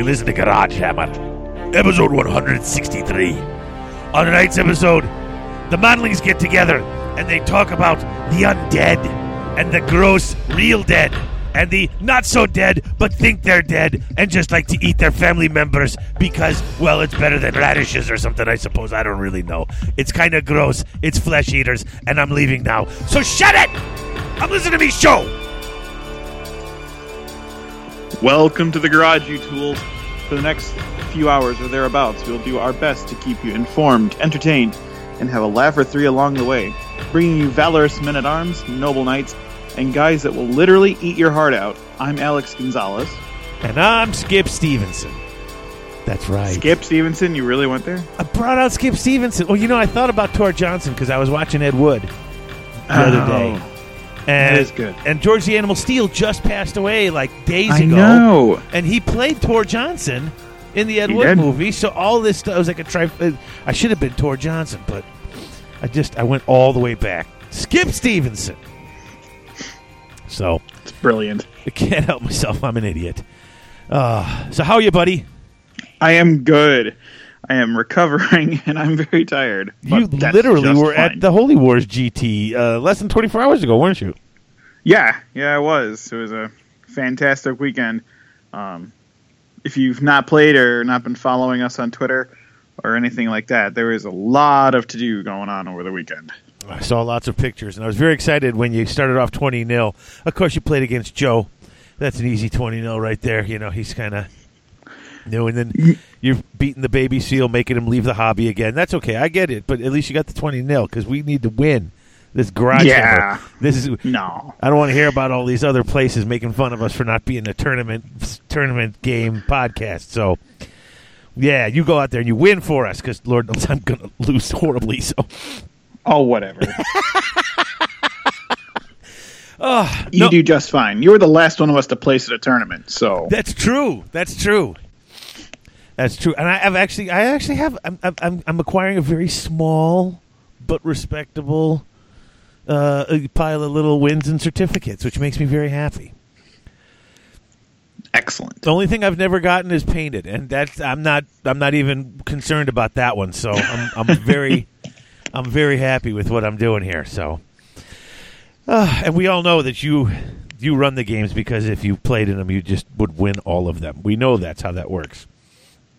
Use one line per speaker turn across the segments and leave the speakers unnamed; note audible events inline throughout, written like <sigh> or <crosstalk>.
You listen to Garage Hammer, episode 163. On tonight's episode, the Manlings get together and they talk about the undead and the gross real dead and the not so dead but think they're dead and just like to eat their family members because, well, it's better than radishes or something, I suppose. I don't really know. It's kind of gross. It's flesh eaters, and I'm leaving now. So shut it! I'm listening to me show!
Welcome to the Garage, you tools. For the next few hours or thereabouts, we'll do our best to keep you informed, entertained, and have a laugh or three along the way, bringing you valorous men at arms, noble knights, and guys that will literally eat your heart out. I'm Alex Gonzalez.
And I'm Skip Stevenson. That's right.
Skip Stevenson, you really went there?
I brought out Skip Stevenson. Well, you know, I thought about Tor Johnson because I was watching Ed Wood the other
oh. day.
And,
that is good.
And George the Animal Steele just passed away like days
I
ago.
know.
And he played Tor Johnson in the Ed
He
Wood
did.
movie. So all this stuff was like a tri. uh, I should have been Tor Johnson, but I just I went all the way back. Skip Stevenson. So
It's brilliant.
I can't help myself. I'm an idiot. Uh, so how are you, buddy?
I am good. I am recovering, <laughs> and I'm very tired.
You literally were
fine.
at the Holy Wars GT uh, less than 24 hours ago, weren't you?
Yeah, yeah, it was. It was a fantastic weekend. Um, if you've not played or not been following us on Twitter or anything like that, there was a lot of to do going on over the weekend.
I saw lots of pictures, and I was very excited when you started off 20 0. Of course, you played against Joe. That's an easy 20 0 right there. You know, he's kind of new, and then you're beating the baby seal, making him leave the hobby again. That's okay. I get it, but at least you got the 20 0 because we need to win this garage.
Yeah.
Hammer. This is.
No,
I don't want to hear about all these other places making fun of us for not being a tournament tournament game podcast. So, yeah, you go out there and you win for us because Lord knows I'm going to lose horribly. So,
oh whatever.
oh, <laughs>
you
no,
do just fine. You were the last one of us to place at a tournament, so
that's true. That's true. That's true. And I have actually, I actually have, I'm, I'm, I'm acquiring a very small but respectable uh, pile of little wins and certificates, which makes me very happy.
excellent.
The only thing I've never gotten is painted, and that's I'm not I'm not even concerned about that one. So I'm I'm <laughs> very I'm very happy with what I'm doing here. So, uh, and we all know that you you run the games because if you played in them, you just would win all of them. We know that's how that works.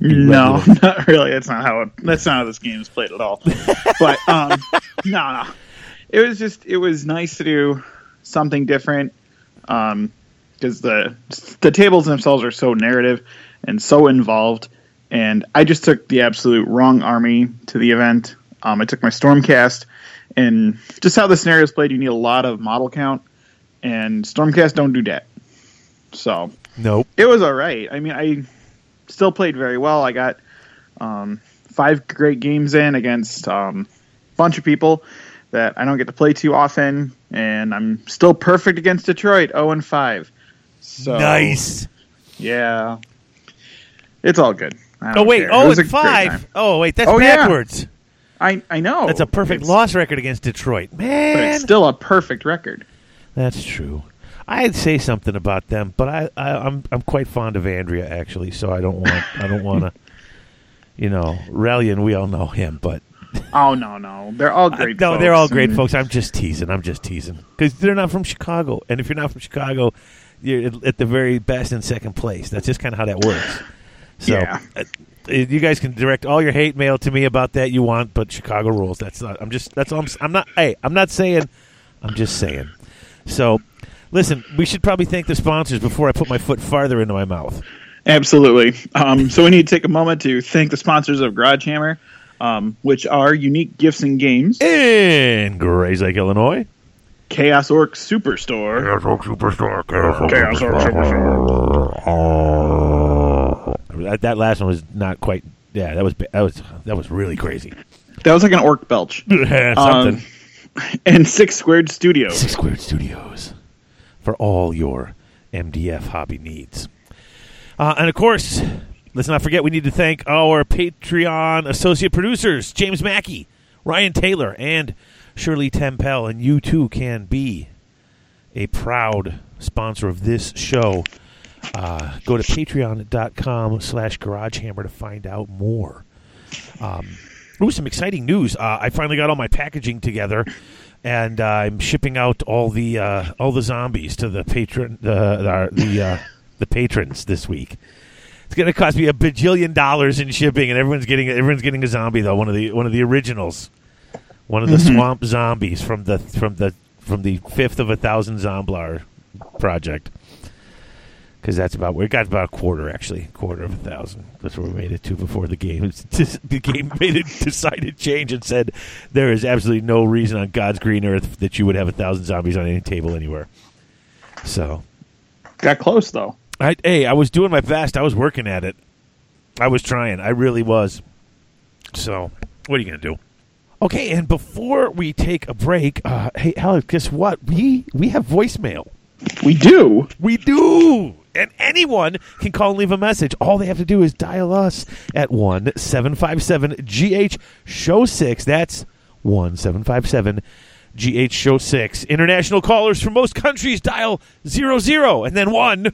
No, <laughs> not really. That's not how it, that's not how this game is played at all. but um, <laughs> no, no. It was just it was nice to do something different um, because the the tables themselves are so narrative and so involved. And I just took the absolute wrong army to the event. Um, I took my Stormcast, and just how the scenario is played, you need a lot of model count, and Stormcast don't do that. So
Nope.
it was all right. I mean, I still played very well. I got um, five great games in against um, a bunch of people that I don't get to play too often, and I'm still perfect against Detroit, zero and five. So
nice.
yeah, it's all good.
Oh wait.
care. It
Oh,
was a
and five. Oh wait, that's
Oh, yeah.
backwards.
I I know
That's a perfect
It's-
loss record against Detroit, man.
but it's still a perfect record.
That's true. I'd say something about them, but I, I I'm I'm quite fond of Andrea actually, so I don't want I don't want to, you know, Relian. We all know him, but
Oh no, no, they're all great.
no, they're all great folks. I'm just teasing. I'm just teasing because they're not from Chicago, and if you're not from Chicago, you're at- the very best in second place. That's just kind of how that works. So,
Yeah.
uh, you guys can direct all your hate mail to me about that you want, but Chicago rules. That's not. I'm just. That's all. I'm, I'm not. Hey, I'm not saying. I'm just saying. So, listen. We should probably thank the sponsors before I put my foot farther into my mouth.
Absolutely. Um, so we need to take a moment to thank the sponsors of Garage Hammer, um, which are Unique Gifts and Games,
In Grayslake, Illinois.
Chaos Orc Superstore, Chaos Orc
Superstore.
Chaos Orc Superstore,
That, that last one was not quite. Yeah, that was that was that was really crazy.
that was like an orc belch, <laughs>
Something.
Um, and Six Squared Studios.
Six Squared Studios for all your MDF hobby needs. Uh, and of course, let's not forget we need to thank our Patreon associate producers, James Mackey, Ryan Taylor, and Shirley Tempel. And you too can be a proud sponsor of this show uh, go to patreon.com slash garagehammer to find out more. Um, ooh, some exciting news. Uh, I finally got all my packaging together, and uh, I'm shipping out all the uh, all the zombies to the patron the the uh, <laughs> the patrons this week. It's going to cost me a bajillion dollars in shipping, and everyone's getting everyone's getting a zombie though. One of the one of the originals, one of the swamp zombies from the from the from the fifth of a thousand Zomblar project. Because that's about we got about a quarter actually, quarter of a thousand. That's where we made it to before the game. <laughs> The game <laughs> made a decided change and said there is absolutely no reason on God's green earth that you would have a thousand zombies on any table anywhere. So
Got close though.
I, hey, I was doing my best. I was working at it. I was trying. I really was. So, what are you going to do? Okay, and before we take a break, uh, hey, Alex, guess what? We we have voicemail.
We do.
We do. And anyone can call and leave a message. All they have to do is dial us at 1 757 GH Show 6. That's 1 757 GH Show 6. International callers from most countries dial 00 and then 1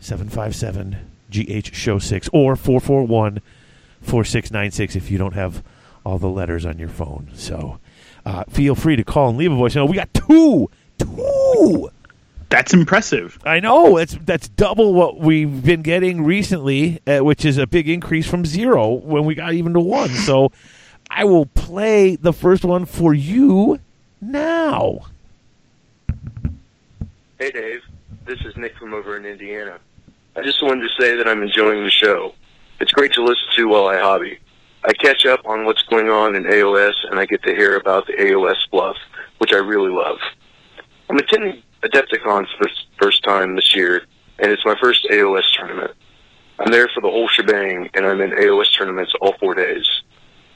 757 GH Show 6 or 441 4696 if you don't have all the letters on your phone. So uh, feel free to call and leave a voicemail. We got two. Two.
That's impressive.
I know it's that's double what we've been getting recently, uh, which is a big increase from zero when we got even to one. So I will play the first one for you now.
Hey Dave, this is Nick from over in Indiana. I just wanted to say that I'm enjoying the show. It's great to listen to while I hobby. I catch up on what's going on in AOS and I get to hear about the AOS fluff, which I really love. I'm attending Adepticon for the first time this year, and it's my first AOS tournament. I'm there for the whole shebang, and I'm in AOS tournaments all four days.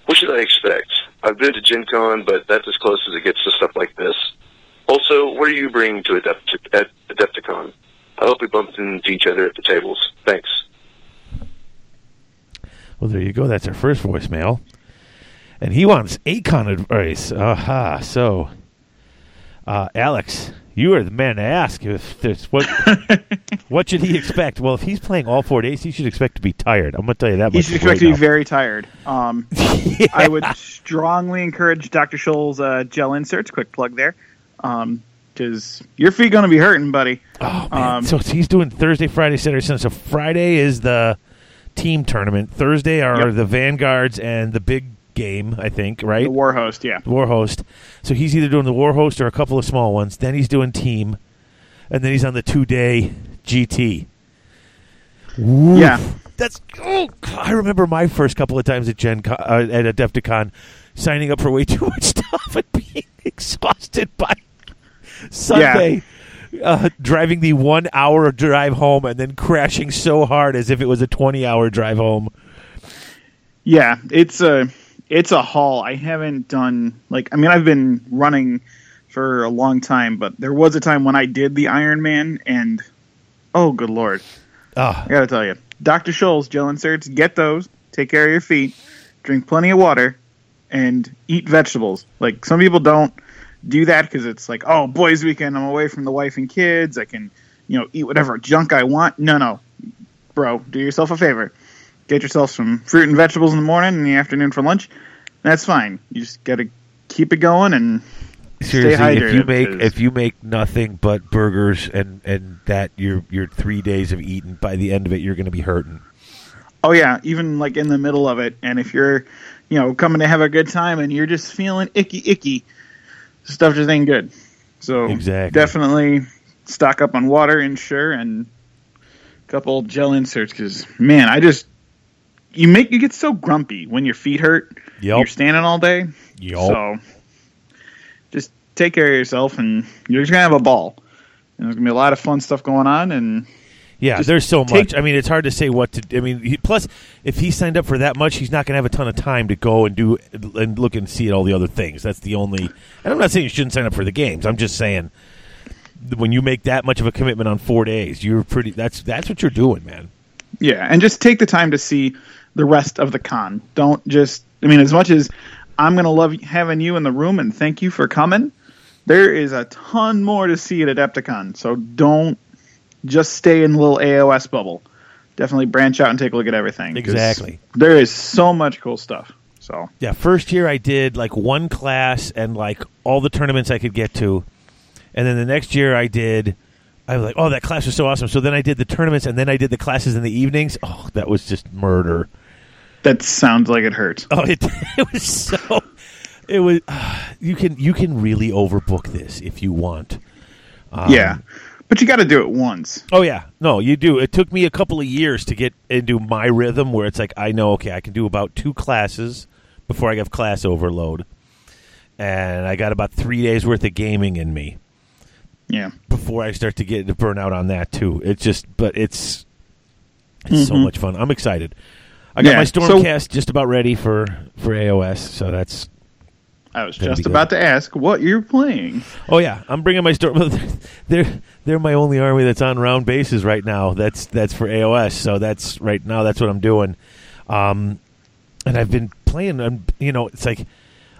What should I expect? I've been to Gen Con, but that's as close as it gets to stuff like this. Also, what are you bringing to at Adepticon? I hope we bump into each other at the tables. Thanks.
Well, there you go. That's our first voicemail, and he wants Acon advice. Aha! So, uh, Alex, you are the man to ask if there's what. <laughs> what should he expect? Well, if he's playing all four days, he should expect to be tired. I'm going to tell you that much.
He
much.
should expect to
right
be very tired. Um, <laughs>
now.
I would strongly encourage Dr. Scholl's uh, gel inserts. Quick plug there, because your feet going to be hurting, buddy.
Oh man!
Um,
so he's doing Thursday, Friday, Saturday, Sunday. So Friday is the team tournament. Thursday are
Yep.
the vanguards and the big game. I think right.
The war host, yeah.
war host. So he's either doing the war host or a couple of small ones. Then he's doing team, and then he's on the two day GT. Woof.
Yeah.
that's. Oh, I remember my first couple of times at Gen Con, uh, at Adepticon, signing up for way <laughs> too much stuff and being <laughs> exhausted by Sunday. Uh, driving the one hour drive home and then crashing so hard as if it was a 20 hour drive home.
Yeah, it's a it's a haul. I haven't done like I mean I've been running for a long time, but there was a time when I did the Ironman and oh good lord.
Ah,
I gotta tell you. Dr. Scholl's gel inserts, get those, take care of your feet, drink plenty of water, and eat vegetables. Like some people don't do that because it's like, oh, boys' weekend, I'm away from the wife and kids, I can, you know, eat whatever junk I want. No, no, bro, do yourself a favor. Get yourself some fruit and vegetables in the morning and the afternoon for lunch. That's fine. You just gotta keep it going and
seriously, if you
hydrated,
make
'cause-
if you make nothing but burgers and and that your your three days of eating by the end of it, you're going to be hurting.
Oh yeah, even like in the middle of it, and if you're, you know, coming to have a good time and you're just feeling icky, icky, stuff just ain't good. So
Exactly.
definitely stock up on water, ensure, and a couple gel inserts. Because man, I just you make you get so grumpy when your feet hurt.
Yep.
You're standing all day.
Yup.
So just take care of yourself, and you're just gonna have a ball. And there's gonna be a lot of fun stuff going on, and
Yeah, there's so
take-
much. I mean, it's hard to say what to. I mean, he, plus, if he signed up for that much, he's not going to have a ton of time to go and do and look and see at all the other things. That's the only. And I'm not saying you shouldn't sign up for the games. I'm just saying when you make that much of a commitment on four days, you're pretty. That's that's what you're doing, man.
Yeah, and just take the time to see the rest of the con. Don't just. I mean, as much as I'm going to love having you in the room and thank you for coming, there is a ton more to see at Adepticon. So don't just stay in the little AOS bubble. Definitely branch out and take a look at everything.
Exactly.
There is so much cool stuff. So
Yeah, first year I did like one class and like all the tournaments I could get to, and then the next year I did. I was like, "Oh, that class was so awesome!" So then I did the tournaments, and then I did the classes in the evenings. Oh, that was just murder.
That sounds like it hurts.
Oh, it, <laughs> it was so. It was. <sighs> you can you can really overbook this if you want. Um,
yeah, but you got to do it once.
Oh yeah, no, you do. It took me a couple of years to get into my rhythm, where it's like I know, okay, I can do about two classes before I have class overload, and I got about three days worth of gaming in me
Yeah,
before I start to get to burn out on that too. It's just, but it's it's so much fun. I'm excited. I got
Yeah,
my
so-
Stormcast just about ready for for AOS, so that's
I was just about to ask what you're playing.
Oh yeah, I'm bringing my storm. <laughs> they're they're my only army that's on round bases right now. That's that's for AOS. So that's right now. That's what I'm doing. Um, and I've been playing. I'm you know it's like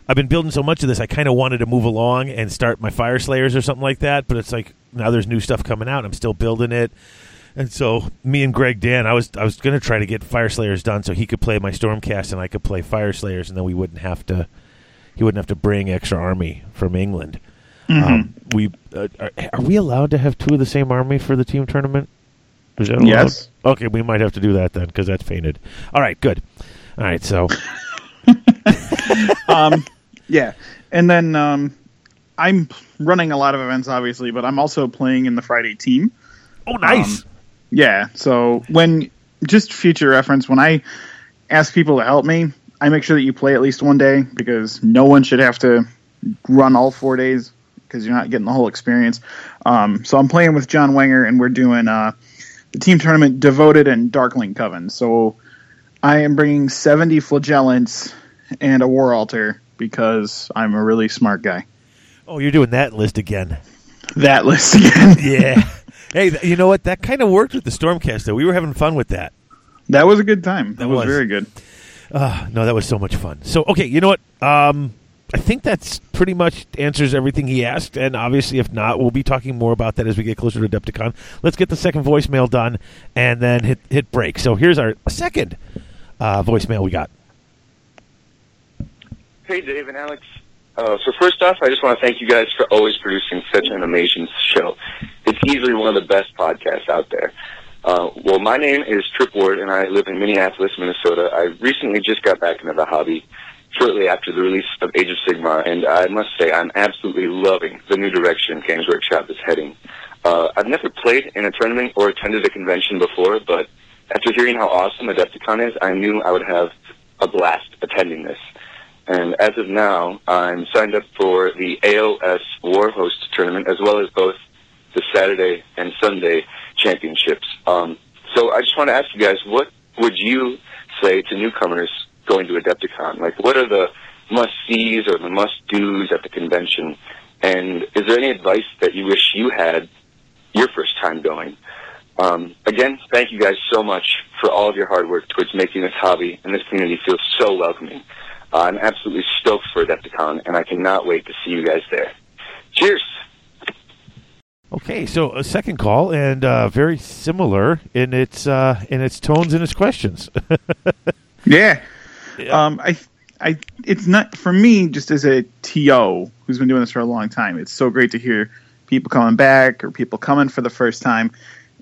I've been building so much of this. I kind of wanted to move along and start my Fyreslayers or something like that. But it's like now there's new stuff coming out. I'm still building it. And so me and Greg Dan, I was I was going to try to get Fyreslayers done so he could play my Stormcast and I could play Fyreslayers, and then we wouldn't have to he wouldn't have to bring extra army from England. Um, we uh, are, are we allowed to have two of the same army for the team tournament? Is that?
Yes.
Okay, we might have to do that then because that's fainted. All right, good. All right, so <laughs>
um, yeah, and then um, I'm running a lot of events, obviously, but I'm also playing in the Friday team.
oh nice.
Um, Yeah, so when just future reference, when I ask people to help me, I make sure that you play at least one day because no one should have to run all four days because you're not getting the whole experience. Um, so I'm playing with John Wenger, and we're doing uh, the team tournament Devoted and Darkling Coven. So I am bringing 70 flagellants and a war altar because I'm a really smart guy.
oh, you're doing that list again.
That list again. <laughs>
Yeah. Hey, you know what? That kind of worked with the Stormcast. Though we were having fun with that.
that was a good time. That
It
was,
was.
very good.
Uh, no, that was so much fun. So, okay, you know what? Um, I think that's pretty much answers everything he asked. And obviously, if not, we'll be talking more about that as we get closer to Adepticon. Let's get the second voicemail done and then hit hit break. So here's our second uh, voicemail we got.
Hey, Dave and Alex. Uh, so first off, I just want to thank you guys for always producing such an amazing show. It's easily one of the best podcasts out there. Uh, well, my name is Trip Ward, and I live in Minneapolis, Minnesota. I recently just got back into the hobby shortly after the release of Age of Sigmar, and I must say I'm absolutely loving the new direction Games Workshop is heading. Uh, I've never played in a tournament or attended a convention before, but after hearing how awesome Adepticon is, I knew I would have a blast attending this. And as of now, I'm signed up for the AOS Warhost tournament as well as both the Saturday and Sunday championships. Um, so I just want to ask you guys, what would you say to newcomers going to Adepticon? Like, what are the must-sees or the must-dos at the convention? And is there any advice that you wish you had your first time going? Um, again, thank you guys so much for all of your hard work towards making this hobby and this community feel so welcoming. Uh, I'm absolutely stoked for Adepticon, and I cannot wait to see you guys there. Cheers!
Okay, so a second call and uh, very similar in its uh, in its tones and its questions. <laughs>
Yeah.
Yeah.
Um, I, I, it's not for me. Just as a TO who's been doing this for a long time, it's so great to hear people coming back or people coming for the first time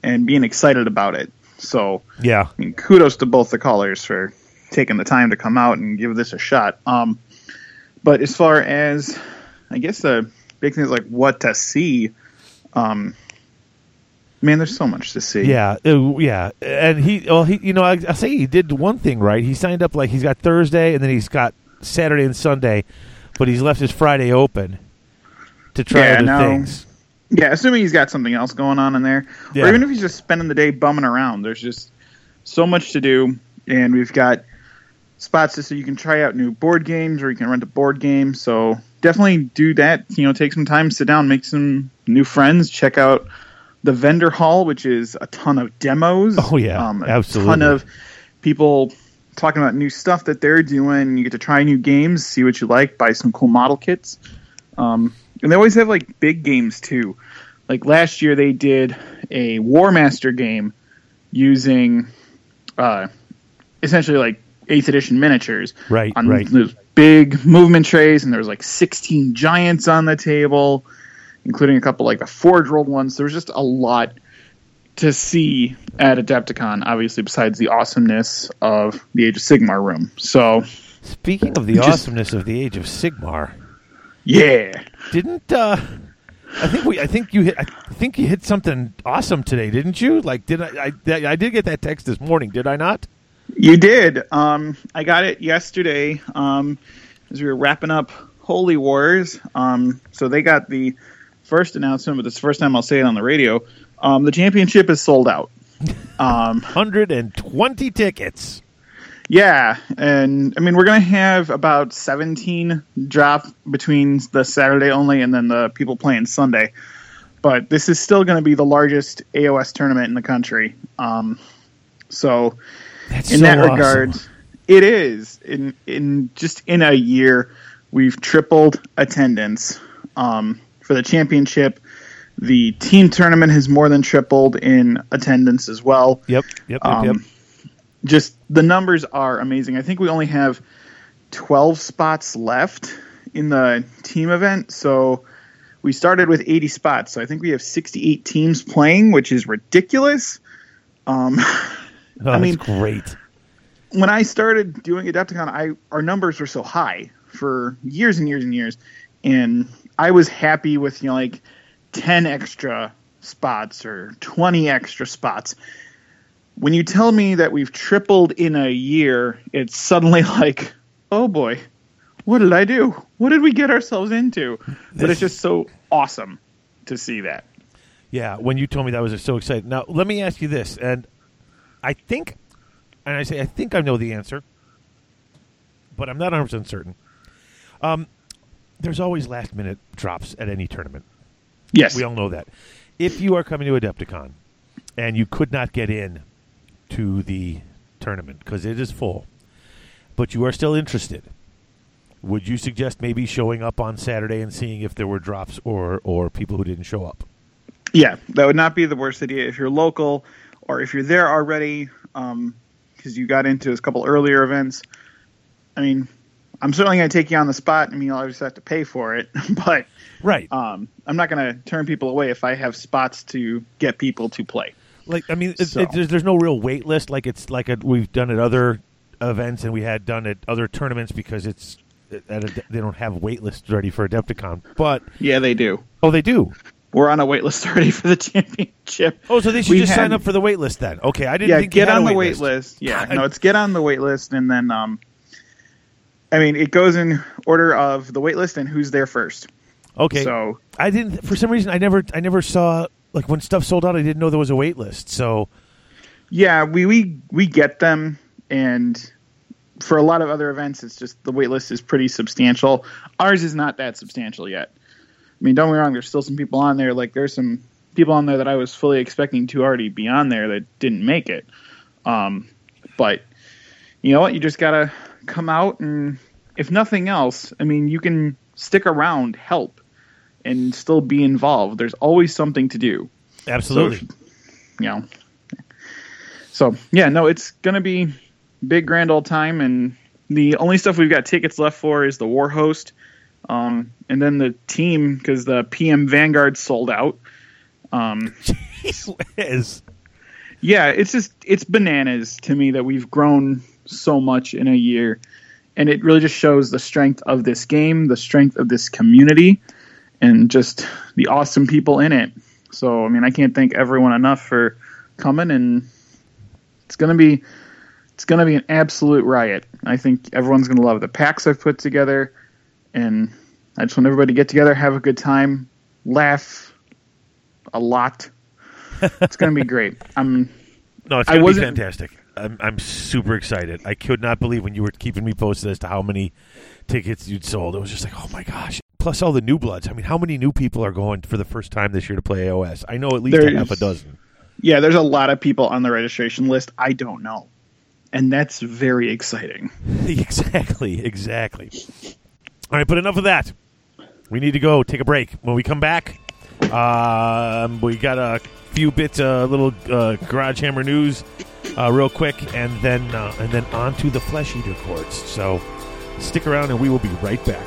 and being excited about it. So,
yeah,
I mean, kudos to both the callers for taking the time to come out and give this a shot. Um, but as far as, I guess the big thing is like what to see. Um, man, there's so much to see.
yeah, uh, yeah. And he, well, he, you know, I, I say he did one thing right. He signed up like he's got Thursday and then he's got Saturday and Sunday, but he's left his Friday open to try
Yeah,
other
no.
things.
Yeah, assuming he's got something else going on in there,
Yeah.
or even if he's just spending the day bumming around. There's just so much to do, and we've got spots just so you can try out new board games, or you can rent a board game. So definitely do that. You know, take some time, sit down, make some new friends, check out the vendor hall, which is a ton of demos.
Oh, yeah,
um, a
absolutely.
ton of people talking about new stuff that they're doing. You get to try new games, see what you like, buy some cool model kits. Um, and they always have like big games too. like last year they did a War Master game using uh, essentially like eighth edition miniatures
Right,
on
right.
those big movement trays, and there was like 16 giants on the table, including a couple like the Forge World ones. There was just a lot to see at Adepticon, obviously, besides the awesomeness of the Age of Sigmar room. So,
Speaking of the
Just-
awesomeness of the age of Sigmar,
yeah.
didn't uh I think we I think you hit I think you hit something awesome today, didn't you? Like did I I, I did get that text this morning, did I not?
You did. Um, I got it yesterday um, as we were wrapping up Holy Wars. Um, so they got the first announcement, but this is the first time I'll say it on the radio. Um, the championship is sold out. <laughs> Um,
120 tickets.
yeah, and I mean we're gonna have about 17 drop between the Saturday only and then the people playing Sunday. But this is still going to be the largest AOS tournament in the country. Um, so
That's
in
so
that
awesome.
regard, it is in in just in a year we've tripled attendance um, for the championship. The team tournament has more than tripled in attendance as well.
Yep, yep,
Um,
yep.
Just the numbers are amazing. I think we only have 12 spots left in the team event. So we started with 80 spots. So I think we have 68 teams playing, which is ridiculous. Um, <laughs> <laughs>
Oh,
I mean-
great.
when I started doing Adepticon, I our numbers were so high for years and years and years, and I was happy with you know like ten extra spots or twenty extra spots. When you tell me that we've tripled in a year, it's suddenly <laughs> like, oh boy, what did I do? What did we get ourselves into? But it's just so awesome to see that.
Yeah, when you told me that I was so excited. Now, let me ask you this, and I think, and I say I think I know the answer, but I'm not 100 percent certain. Um, there's always last minute drops at any tournament.
Yes.
We all know that. If you are coming to Adepticon and you could not get in to the tournament because it is full, but you are still interested, would you suggest maybe showing up on Saturday and seeing if there were drops or or people who didn't show up?
Yeah, that would not be the worst idea if you're local or if you're there already because you got into a couple earlier events. I mean, I'm certainly going to take you on the spot. I mean, you'll obviously have to pay for it, <laughs> but
Right.
um, I'm not going to turn people away if I have spots to get people to play.
Like I mean, it's
So-
it, there's, there's no real wait list like it's like a, we've done at other events and we had done at other tournaments because it's at a, they don't have wait lists ready for Adepticon. But
Yeah, they do.
oh, they do.
We're on a waitlist already for the championship.
Oh, so they should
We
just
had-
sign up for the waitlist then. Okay, I didn't
yeah,
think
get on the
waitlist.
wait list. Yeah,
God.
no, it's get on the waitlist, and then um, I mean, it goes in order of the waitlist and who's there first.
Okay,
So
I didn't for some reason I never I never saw like when stuff sold out I didn't know there was a waitlist. So
Yeah, we we we get them, and for a lot of other events, it's just the waitlist is pretty substantial. Ours is not that substantial yet. I mean, don't get me wrong. There's still some people on there. Like there's some people on there that I was fully expecting to already be on there that didn't make it. Um, but you know what? You just gotta come out and, if nothing else, I mean, you can stick around, help, and still be involved. There's always something to do
absolutely.
you know. So yeah, no, it's gonna be big grand old time, and the only stuff we've got tickets left for is the War Host, um, and then the team because the PM Vanguard sold out. Um, <laughs>
Is
yeah, it's just it's bananas to me that we've grown so much in a year, and it really just shows the strength of this game, the strength of this community, and just the awesome people in it. So I mean, I can't thank everyone enough for coming, and it's gonna be it's gonna be an absolute riot. I think everyone's gonna love the packs I've put together, and I just want everybody to get together, have a good time, laugh a lot. <laughs> It's gonna be great. I'm
no, it's
I
gonna be fantastic. I'm I'm super excited. I could not believe when you were keeping me posted as to how many tickets you'd sold. It was just like, oh my gosh. Plus all the new bloods. I mean, how many new people are going for the first time this year to play AOS? I know at least a
There's-
half a dozen.
Yeah, there's a lot of people on the registration list I don't know. And that's very exciting. <laughs>
exactly, exactly. All right, but enough of that. We need to go take a break. When we come back, Um, we got a few bits, a uh, little uh, Garage Hammer news, uh, real quick, and then uh, and then on to the Flesh Eater courts. So stick around, and we will be right back.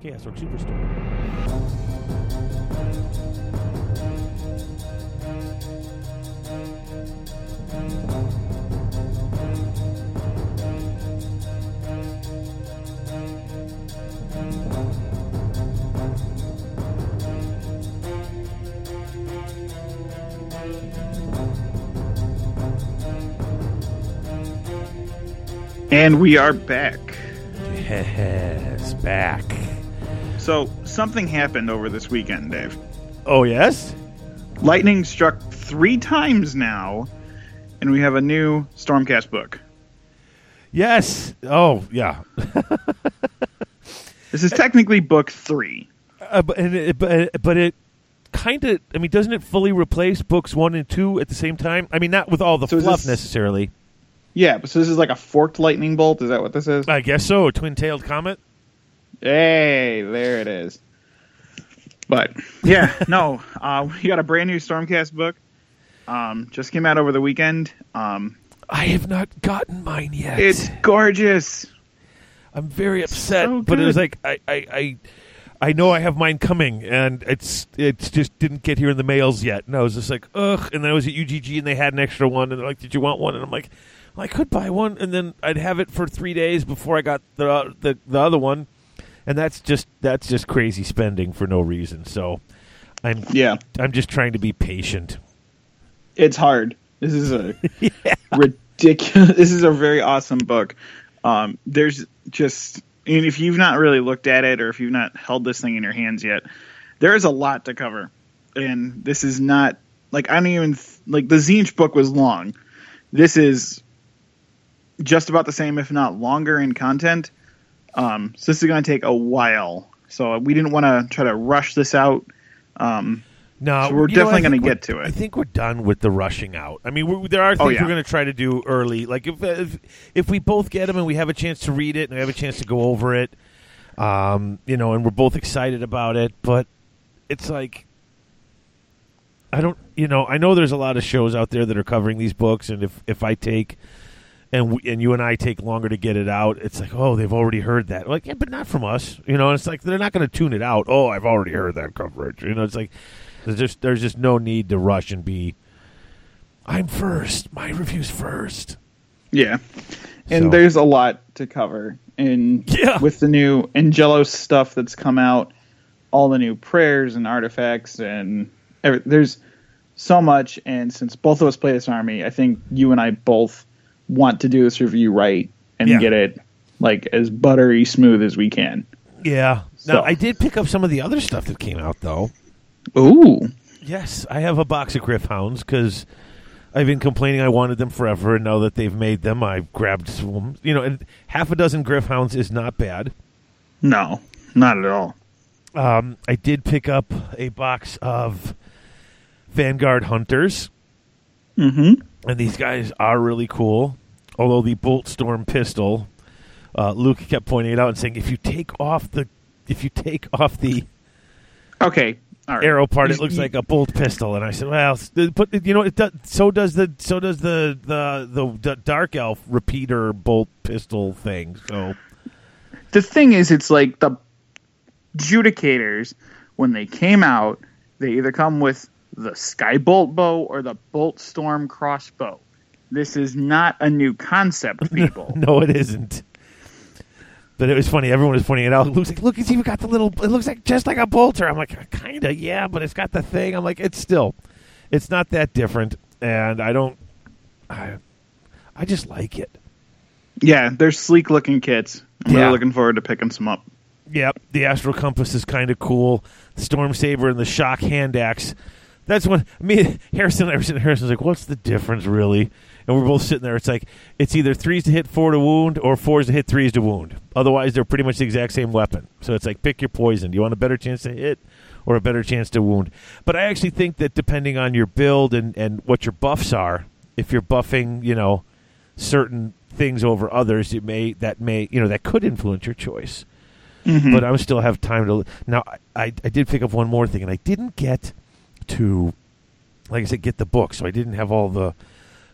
Chaos Orc Superstore.
And we are back.
Yes, back.
So, something happened over this weekend, Dave.
Oh, yes?
Lightning struck three times now, and we have a new Stormcast book.
Yes. Oh, yeah. <laughs>
this is technically book three.
Uh, but, it, but, but it kind of, I mean, doesn't it fully replace books one and two at the same time? I mean, not with all the so fluff this, necessarily.
Yeah, but so this is like a forked lightning bolt. Is that what this is?
I guess so. A twin tailed comet.
Hey, there it is. But yeah, <laughs> no, uh, we got a brand new Stormcast book. Um, just came out over the weekend. Um,
I have not gotten mine yet.
It's gorgeous.
I'm very upset, so but it was like I, I, I, I know I have mine coming, and it's it's just didn't get here in the mails yet. And I was just like, ugh. And then I was at UGG, and they had an extra one, and they're like, "Did you want one?" And I'm like, I could buy one, and then I'd have it for three days before I got the the, the other one, and that's just that's just crazy spending for no reason. So, I'm
yeah,
I'm just trying to be patient.
It's hard. This is a <laughs> yeah. ridiculous. This is a very awesome book. Um, there's just, and if you've not really looked at it, or if you've not held this thing in your hands yet, there is a lot to cover, and this is not like I don't even like the Tzeentch book was long. This is just about the same, if not longer, in content. Um, so this is going to take a while. So we didn't want to try to rush this out. Um,
no,
so we're definitely going to get to it.
I think we're done with the rushing out. I mean, there are oh, things oh, yeah. we're going to try to do early. Like if, if, if we both get them and we have a chance to read it and we have a chance to go over it, um, you know, and we're both excited about it. But it's like I don't, you know, I know there's a lot of shows out there that are covering these books, and if if I take and we, and you and I take longer to get it out, it's like, oh, they've already heard that. Like, yeah, but not from us. You know, And it's like they're not going to tune it out. Oh, I've already heard that coverage. You know, it's like there's just there's just no need to rush and be. I'm first. My review's first.
Yeah, and so. there's a lot to cover, and yeah. with the new Angelo stuff that's come out, all the new prayers and artifacts, and every, there's so much. And since both of us play this army, I think you and I both want to do this review right and yeah. get it like as buttery smooth as we can.
Yeah. So. Now I did pick up some of the other stuff that came out though.
Ooh.
Yes, I have a box of Gryph-hounds because I've been complaining I wanted them forever, and now that they've made them, I've grabbed some. You know, and half a dozen Gryph-hounds is not bad.
No, not at all.
Um, I did pick up a box of Vanguard Hunters.
Mm-hmm
and these guys are really cool. Although the Boltstorm pistol, uh, Luke kept pointing it out and saying, if you take off the, if you take off the,
okay,
arrow part, it looks like a bolt pistol. And I said, well, but you know, it does, so does the, so does the, the, the, the dark elf repeater bolt pistol thing. So
the thing is, it's like the judicators when they came out, they either come with the Skybolt bow or the Boltstorm crossbow. This is not a new concept, <laughs> people.
no, it isn't. But it was funny. Everyone was pointing it out. It looks like, look, it's even got the little. It looks like just like a bolter. I'm like, kind of, yeah, but it's got the thing. I'm like, it's still, it's not that different, and I don't, I, I just like it.
Yeah, they're sleek looking kits. I'm
Yeah.
really looking forward to picking some up.
Yep, the Astral Compass is kind of cool. The Storm Saber and the Shock Hand Axe. That's when me, Harrison, Harrison, Harrison's like, "What's the difference, really?" And we're both sitting there. It's like it's either threes to hit four to wound, or fours to hit threes to wound. Otherwise, they're pretty much the exact same weapon. So it's like pick your poison. Do you want a better chance to hit, or a better chance to wound? But I actually think that depending on your build and and what your buffs are, if you're buffing, you know, certain things over others, it may that may you know that could influence your choice mm-hmm. but I would still have time to. Now, I, I, I did pick up one more thing, and I didn't get to, like I said, get the book, so I didn't have all the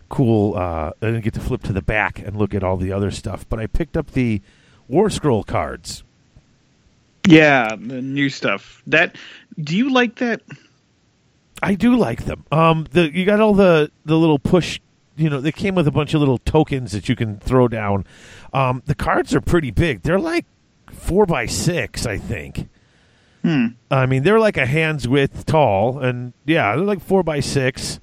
cool. Uh, I didn't get to flip to the back and look at all the other stuff, but I picked up the Warscroll cards.
Yeah, the new stuff. That do you like that?
I do like them. Um, the you got all the the little push. You know, they came with a bunch of little tokens that you can throw down. Um, the cards are pretty big. They're like four by six, I think.
Hmm.
I mean, they're like a hand's width tall, and yeah, they're like four by six.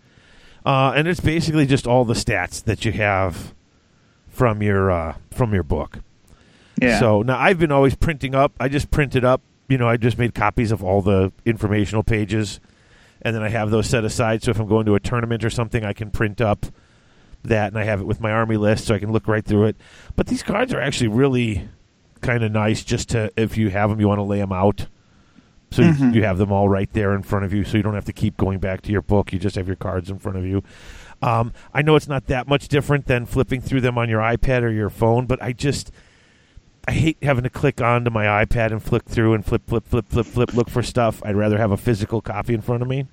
Uh, and it's basically just all the stats that you have from your uh, from your book.
Yeah.
So now I've been always printing up. I just printed up. You know, I just made copies of all the informational pages, and then I have those set aside. So if I'm going to a tournament or something, I can print up that, and I have it with my army list, so I can look right through it. But these cards are actually really kind of nice. Just to if you have them, you want to lay them out. So you,
Mhm.
you have them all right there in front of you, so you don't have to keep going back to your book. You just have your cards in front of you. Um, I know it's not that much different than flipping through them on your iPad or your phone, but I just I hate having to click onto my iPad and flick through and flip, flip, flip, flip, flip, look for stuff. I'd rather have a physical copy in front of me.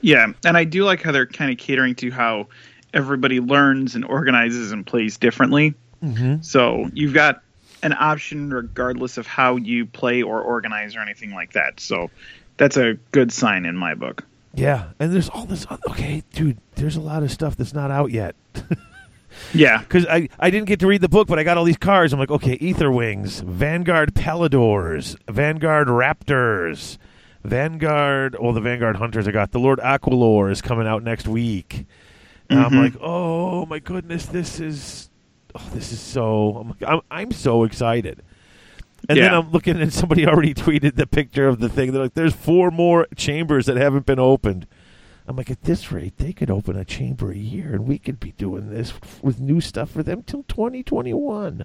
Yeah, and I do like how they're kind of catering to how everybody learns and organizes and plays differently.
Mm-hmm.
So you've got an option regardless of how you play or organize or anything like that. So that's a good sign in my book.
Yeah, and there's all this. Okay, dude, there's a lot of stuff that's not out yet. <laughs>
Yeah.
Because I, I didn't get to read the book, but I got all these cards. I'm like, okay, Aetherwings, Vanguard Palladors, Vanguard Raptors, Vanguard. Well, the Vanguard Hunters I got. The Lord Aquilor is coming out next week. And I'm
mm-hmm.
like, oh my goodness, this is, oh, this is so. I'm, I'm, I'm so excited. And then I'm looking, and somebody <laughs> already tweeted the picture of the thing. They're like, "There's four more chambers that haven't been opened." I'm like, at this rate, they could open a chamber a year, and we could be doing this with new stuff for them till 2021.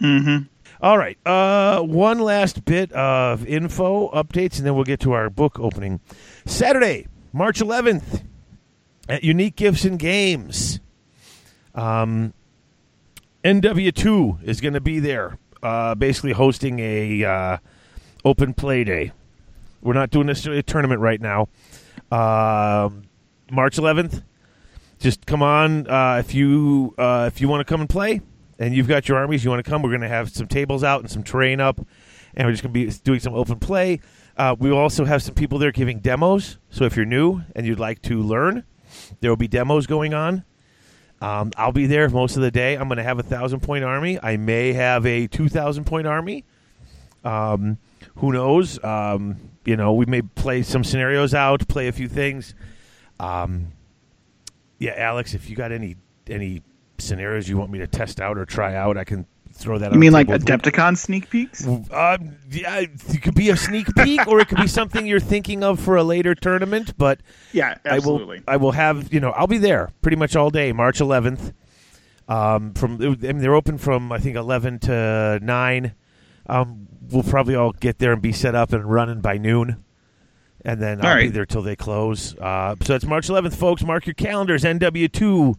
Mm-hmm.
All right, uh, one last bit of info updates, and then we'll get to our book opening. Saturday, March 11th, at Unique Gifts and Games. Um, NW2 is going to be there, uh, basically hosting a uh, open play day. We're not doing necessarily a tournament right now. Um, March 11th, just come on uh, if you uh, if you want to come and play and you've got your armies you want to come we're going to have some tables out and some terrain up and we're just going to be doing some open play uh, we also have some people there giving demos so if you're new and you'd like to learn there will be demos going on um, i'll be there most of the day. I'm going to have a thousand point army. I may have a 2000 point army. Um, who knows? Um, you know we may play some scenarios out play a few things. Um, yeah, Alex, if you got any any scenarios you want me to test out or try out, I can throw that.
You mean like. Adepticon sneak peeks?
Um, yeah, it could be a sneak peek, or it could be something you're thinking of for a later tournament. But
Yeah, absolutely.
I will. I will have you know. I'll be there pretty much all day, March 11th. Um, from I mean, they're open from I think 11 to nine. Um, we'll probably all get there and be set up and running by noon, and then I'll
All
be there till they close. Uh, so it's March 11th, folks. Mark your calendars. NW2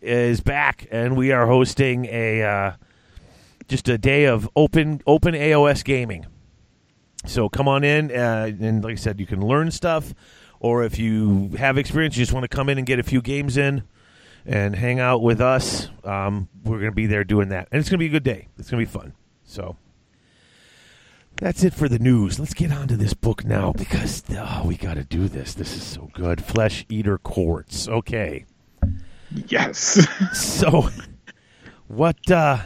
is back, and we are hosting a uh, just a day of open open AOS gaming. So come on in, uh, and like I said, you can learn stuff, or if you have experience, you just want to come in and get a few games in and hang out with us. Um, we're going to be there doing that, and it's going to be a good day. It's going to be fun. So That's it for the news. Let's get on to this book now because oh, we got to do this. This is so good. Flesh Eater Courts. Okay.
Yes. <laughs>
So, what? uh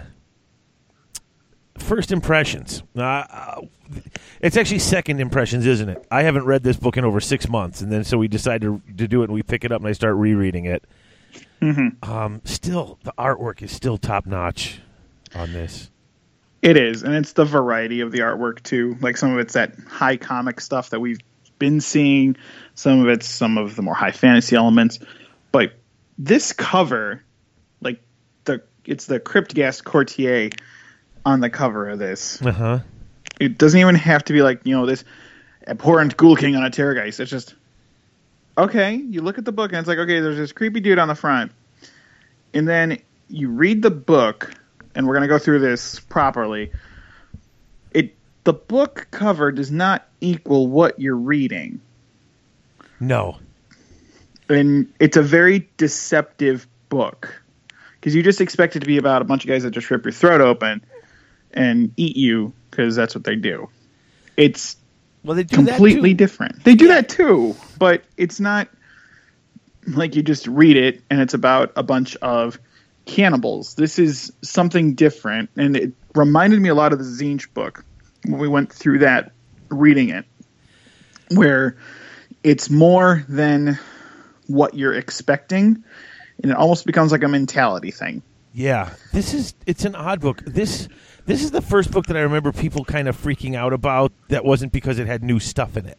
First impressions. Uh, uh, it's actually second impressions, isn't it? I haven't read this book in over six months, and then so we decided to, to do it, and we pick it up, and I start rereading it. Um, still, the artwork is still top notch on this.
It is, and it's the variety of the artwork too. Like some of it's that high comic stuff that we've been seeing. Some of it's some of the more high fantasy elements. But this cover, like the it's the Crypt Ghast Courtier on the cover of this.
Uh huh.
It doesn't even have to be like you know this abhorrent ghoul king on a terrorgeist. It's just okay. You look at the book and it's like okay, there's this creepy dude on the front, and then you read the book, and we're gonna go through this properly. It the book cover does not equal what you're reading,
No.
and it's a very deceptive book because you just expect it to be about a bunch of guys that just rip your throat open and eat you because that's what they do. It's
Well, they do
completely
that too.
different. They do that too, but it's not like you just read it and it's about a bunch of cannibals. This is something different, and it reminded me a lot of the Zinch book when we went through that reading it, where it's more than what you're expecting, and it almost becomes like a mentality thing.
Yeah, this is it's an odd book. This this is the first book that I remember people kind of freaking out about. That wasn't because it had new stuff in it.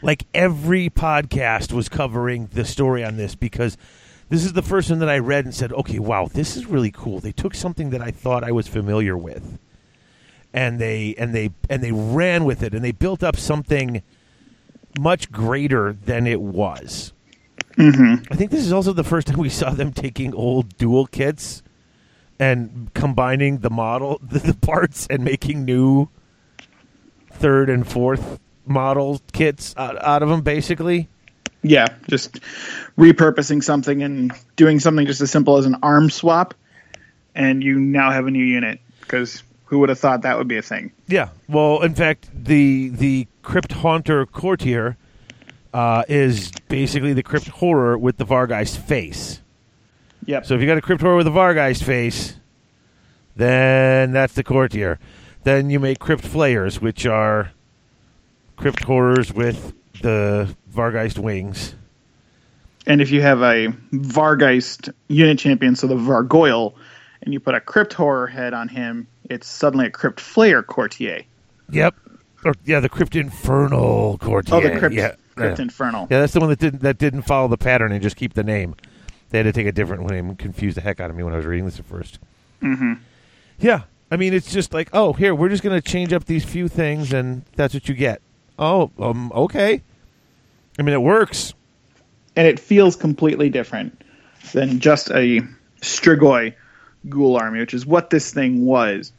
Like every podcast was covering the story on this because this is the first one that I read and said, "Okay, wow, this is really cool." They took something that I thought I was familiar with, and they and they and they ran with it, and they built up something much greater than it was. Mm-hmm. I think this is also the first time we saw them taking old dual kits and combining the model, the, <laughs> the parts, and making new third and fourth model kits out, out of them. Basically,
Yeah, just repurposing something and doing something just as simple as an arm swap, and you now have a new unit. Because who would have thought that would be a thing?
yeah. Well, in fact, the the Crypt Haunter Courtier uh, is basically the Crypt Horror with the Vargheist face.
Yep.
So if you got a Crypt Horror with a Vargheist face, then that's the Courtier. Then you make Crypt Flayers, which are Crypt Horrors with the Vargheist wings.
and if you have a Vargheist unit champion, so the Vargoyle, and you put a Crypt Horror head on him, it's suddenly a Crypt Flayer Courtier.
Yep. Or yeah, the Crypt Infernal Courtier.
Oh, the Crypt,
yeah.
Crypt
yeah.
Infernal.
Yeah, that's the one that didn't that didn't follow the pattern and just keep the name. They had to take a different name. Confused the heck out of me when I was reading this at 1st Mm-hmm. Yeah, I mean it's just like, oh, here we're just going to change up these few things, and that's what you get. Oh, um, okay. I mean, it works.
and it feels completely different than just a Strigoi ghoul army, which is what this thing was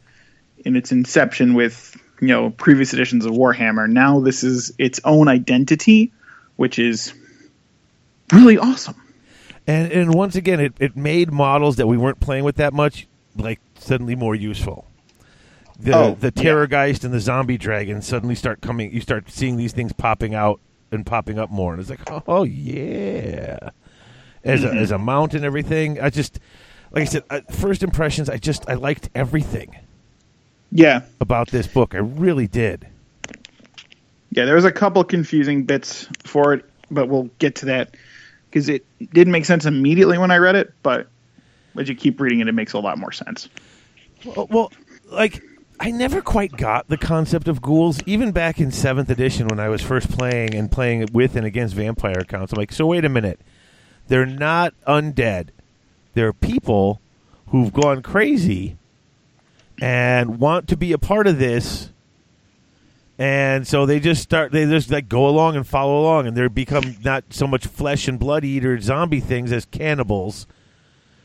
in its inception with you know previous editions of Warhammer. Now this is its own identity, which is really awesome.
And and once again, it, it made models that we weren't playing with that much like suddenly more useful. The
Oh,
the
yeah.
Terrorgeist and the Zombie Dragon suddenly start coming. You start seeing these things popping out and popping up more, and it's like, <laughs> oh, yeah, as
Mm-hmm.
a, as a mount and everything. I just like I said, uh, first impressions. I just I liked everything
Yeah,
about this book. I really did.
yeah. There was a couple confusing bits for it, but we'll get to that because it didn't make sense immediately when I read it, but as you keep reading it, it makes a lot more sense.
Well, well, like I never quite got the concept of ghouls, even back in seventh edition when I was first playing and playing with and against vampire counts. I'm like, so wait a minute, they're not undead; they're people who've gone crazy and want to be a part of this. And so they just start. They just like go along and follow along, and they become not so much flesh and blood eater zombie things as cannibals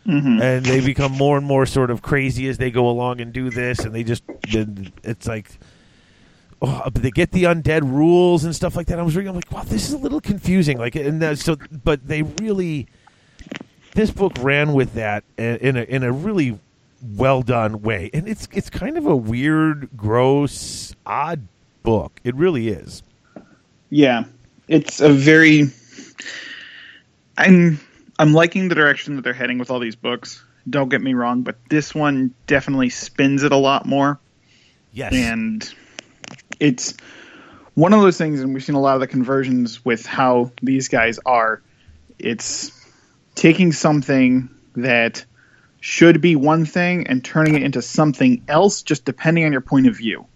and they become more and more sort of crazy as they go along and do this, and they just it's like. Oh, but they get the undead rules and stuff like that. I was reading, I'm like, wow, this is a little confusing. Like, and uh, so, but they really, this book ran with that in a in a really well done way, and it's it's kind of a weird, gross, odd book. It really is.
Yeah, it's a very. I'm I'm liking the direction that they're heading with all these books. Don't get me wrong, but this one definitely spins it a lot more,
Yes,
and it's one of those things. And we've seen a lot of the conversions with how these guys are. It's taking something that should be one thing and turning it into something else, just depending on your point of view.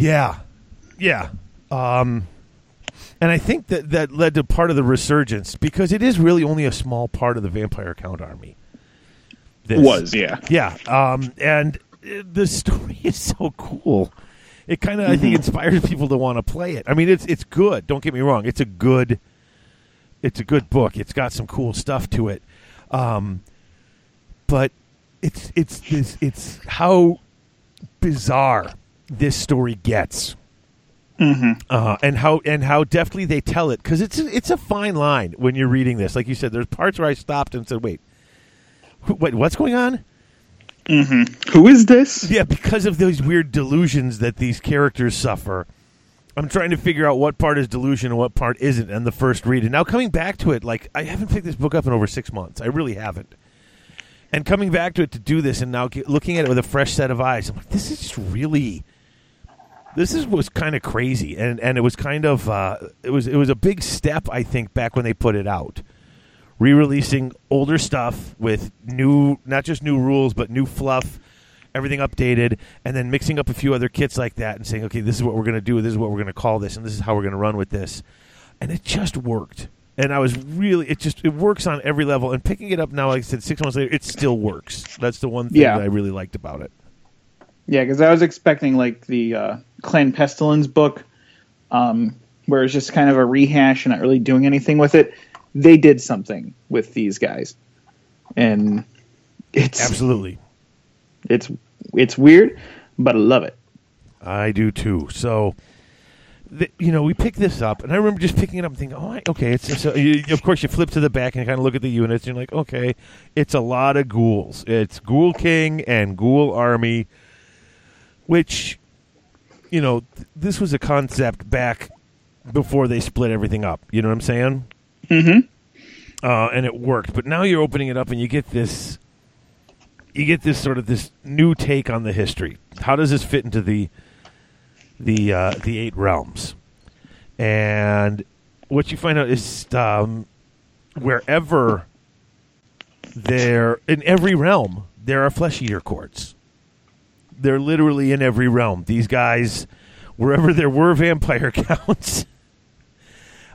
Yeah, yeah. Um, and I think that that led to part of the resurgence because it is really only a small part of the Vampire Count army. This.
Was yeah.
yeah. Um, and the story <laughs> is so cool. It kind of I think inspires people to want to play it. I mean, it's it's good. Don't get me wrong. It's a good. It's a good book. It's got some cool stuff to it. Um, but it's it's this it's how bizarre this story gets uh, and how and how deftly they tell it because it's it's a fine line when you're reading this. Like you said, there's parts where I stopped and said, "Wait, who, wait, what's going on?"
Who is this?
Yeah, because of those weird delusions that these characters suffer. I'm trying to figure out what part is delusion and what part isn't in the first read. And now coming back to it, like I haven't picked this book up in over six months. I really haven't. And coming back to it to do this, and now looking at it with a fresh set of eyes, I'm like, this is just really this is was kind of crazy and and it was kind of uh, it was it was a big step I think back when they put it out. Re-releasing older stuff with new not just new rules but new fluff everything updated and then mixing up a few other kits like that and saying okay this is what we're going to do this is what we're going to call this and this is how we're going to run with this. And it just worked. And I was really it just it works on every level. And picking it up now like I said 6 months later it still works. That's the one thing
Yeah.
that I really liked about it.
Yeah, because I was expecting like the uh, Clan Pestilence book, um, where it's just kind of a rehash and not really doing anything with it. They did something with these guys, and it's
absolutely
it's it's weird, but I love it.
I do too. So, th- you know, we pick this up, and I remember just picking it up and thinking, "Oh, okay." It's so you, of course you flip to the back and kind of look at the units, and you're like, "Okay, it's a lot of ghouls. It's Ghoul King and Ghoul Army," which, you know, th- this was a concept back before they split everything up. You know what I'm saying?
Mm-hmm.
uh, and it worked. But now you're opening it up, and you get this, you get this sort of this new take on the history. How does this fit into the the uh, the eight realms? And what you find out is um, wherever there in every realm there are flesh eater courts. They're literally in every realm. These guys, wherever there were <laughs> vampire counts.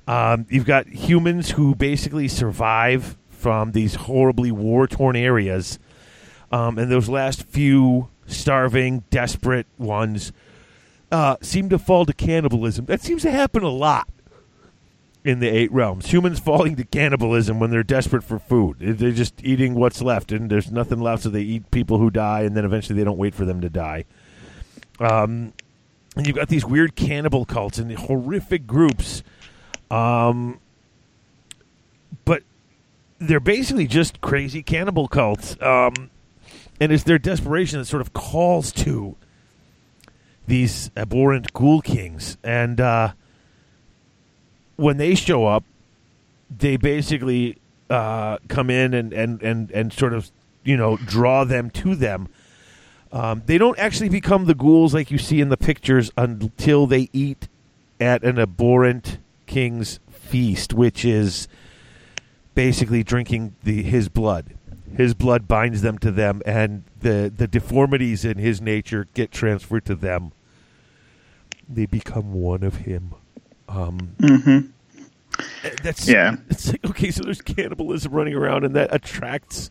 Um, you've got humans who basically survive from these horribly war torn areas. Um, and those last few starving, desperate ones uh, seem to fall to cannibalism. That seems to happen a lot in the eight realms. Humans falling to cannibalism when they're desperate for food. They're just eating what's left, and there's nothing left, so they eat people who die, and then eventually they don't wait for them to die. Um, and you've got these weird cannibal cults and horrific groups um, but they're basically just crazy cannibal cults. Um, and it's their desperation that sort of calls to these abhorrent ghoul kings. And uh, when they show up, they basically uh, come in and, and, and, and sort of, you know, draw them to them. Um, they don't actually become the ghouls like you see in the pictures until they eat at an abhorrent king's feast, which is basically drinking the his blood. His blood binds them to them, and the the deformities in his nature get transferred to them. They become one of him. Um,
Mm-hmm.
that's
Yeah.
It's like okay, so there's cannibalism running around, and that attracts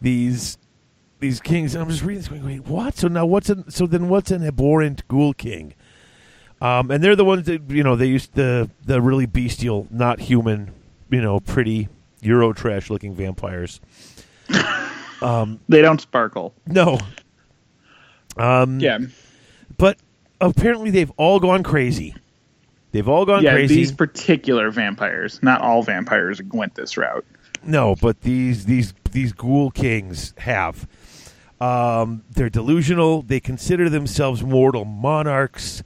these these kings. I'm just reading this, going, wait, what? So now what's an so then what's an abhorrent ghoul king? Um, and they're the ones that you know they used the the really bestial, not human, you know, pretty Euro trash looking vampires. <laughs>
Um, they don't sparkle.
No, um,
Yeah,
but apparently they've all gone crazy. They've all gone
yeah.
crazy.
These particular vampires, not all vampires, went this route.
No, but these these these ghoul kings have. Um, they're delusional. They consider themselves mortal monarchs.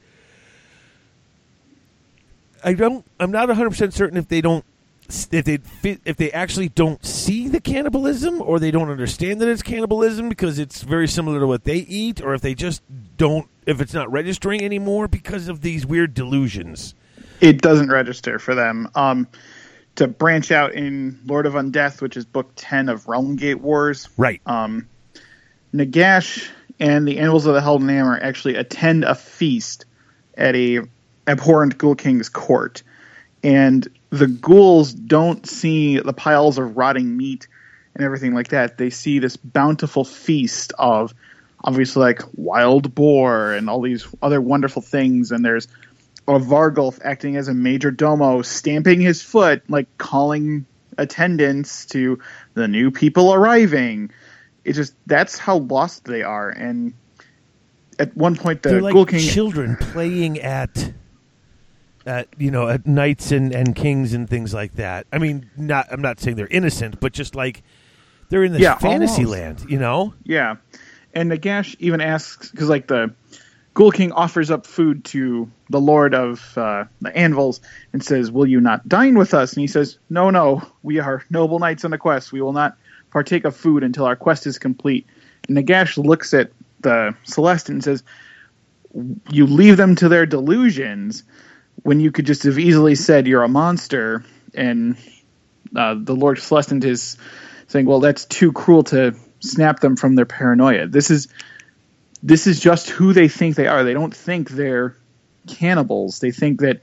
I don't. I'm not 100 percent certain if they don't. If they fit, if they actually don't see the cannibalism, or they don't understand that it's cannibalism because it's very similar to what they eat, or if they just don't, if it's not registering anymore because of these weird delusions.
It doesn't register for them. Um, to branch out in Lord of Undeath, which is book ten of Realmgate Wars,
Right.
um, Nagash and the Anvils of the Heldenhammer actually attend a feast at a abhorrent ghoul king's court, and the ghouls don't see the piles of rotting meat and everything like that. They see this bountiful feast of obviously like wild boar and all these other wonderful things, and there's a Varghulf acting as a major domo, stamping his foot, like calling attendance to the new people arriving. It's just that's how lost they are. And at one point, the
They're like
Ghoul King
children <laughs> playing at, at you know, at knights and, and kings and things like that. I mean, not I'm not saying they're innocent, but just like they're in this
Yeah,
fantasy
almost.
land, you know.
Yeah, and Nagash even asks because like the Ghoul King offers up food to the Lord of uh, the Anvils and says, "Will you not dine with us?" And he says, "No, no, we are noble knights on a quest. We will not partake of food until our quest is complete." And Nagash looks at the Celestant and says, "You leave them to their delusions when you could just have easily said you're a monster." And uh, the Lord-Celestant is saying, "Well, that's too cruel to snap them from their paranoia. This is this is just who they think they are. They don't think they're cannibals. They think that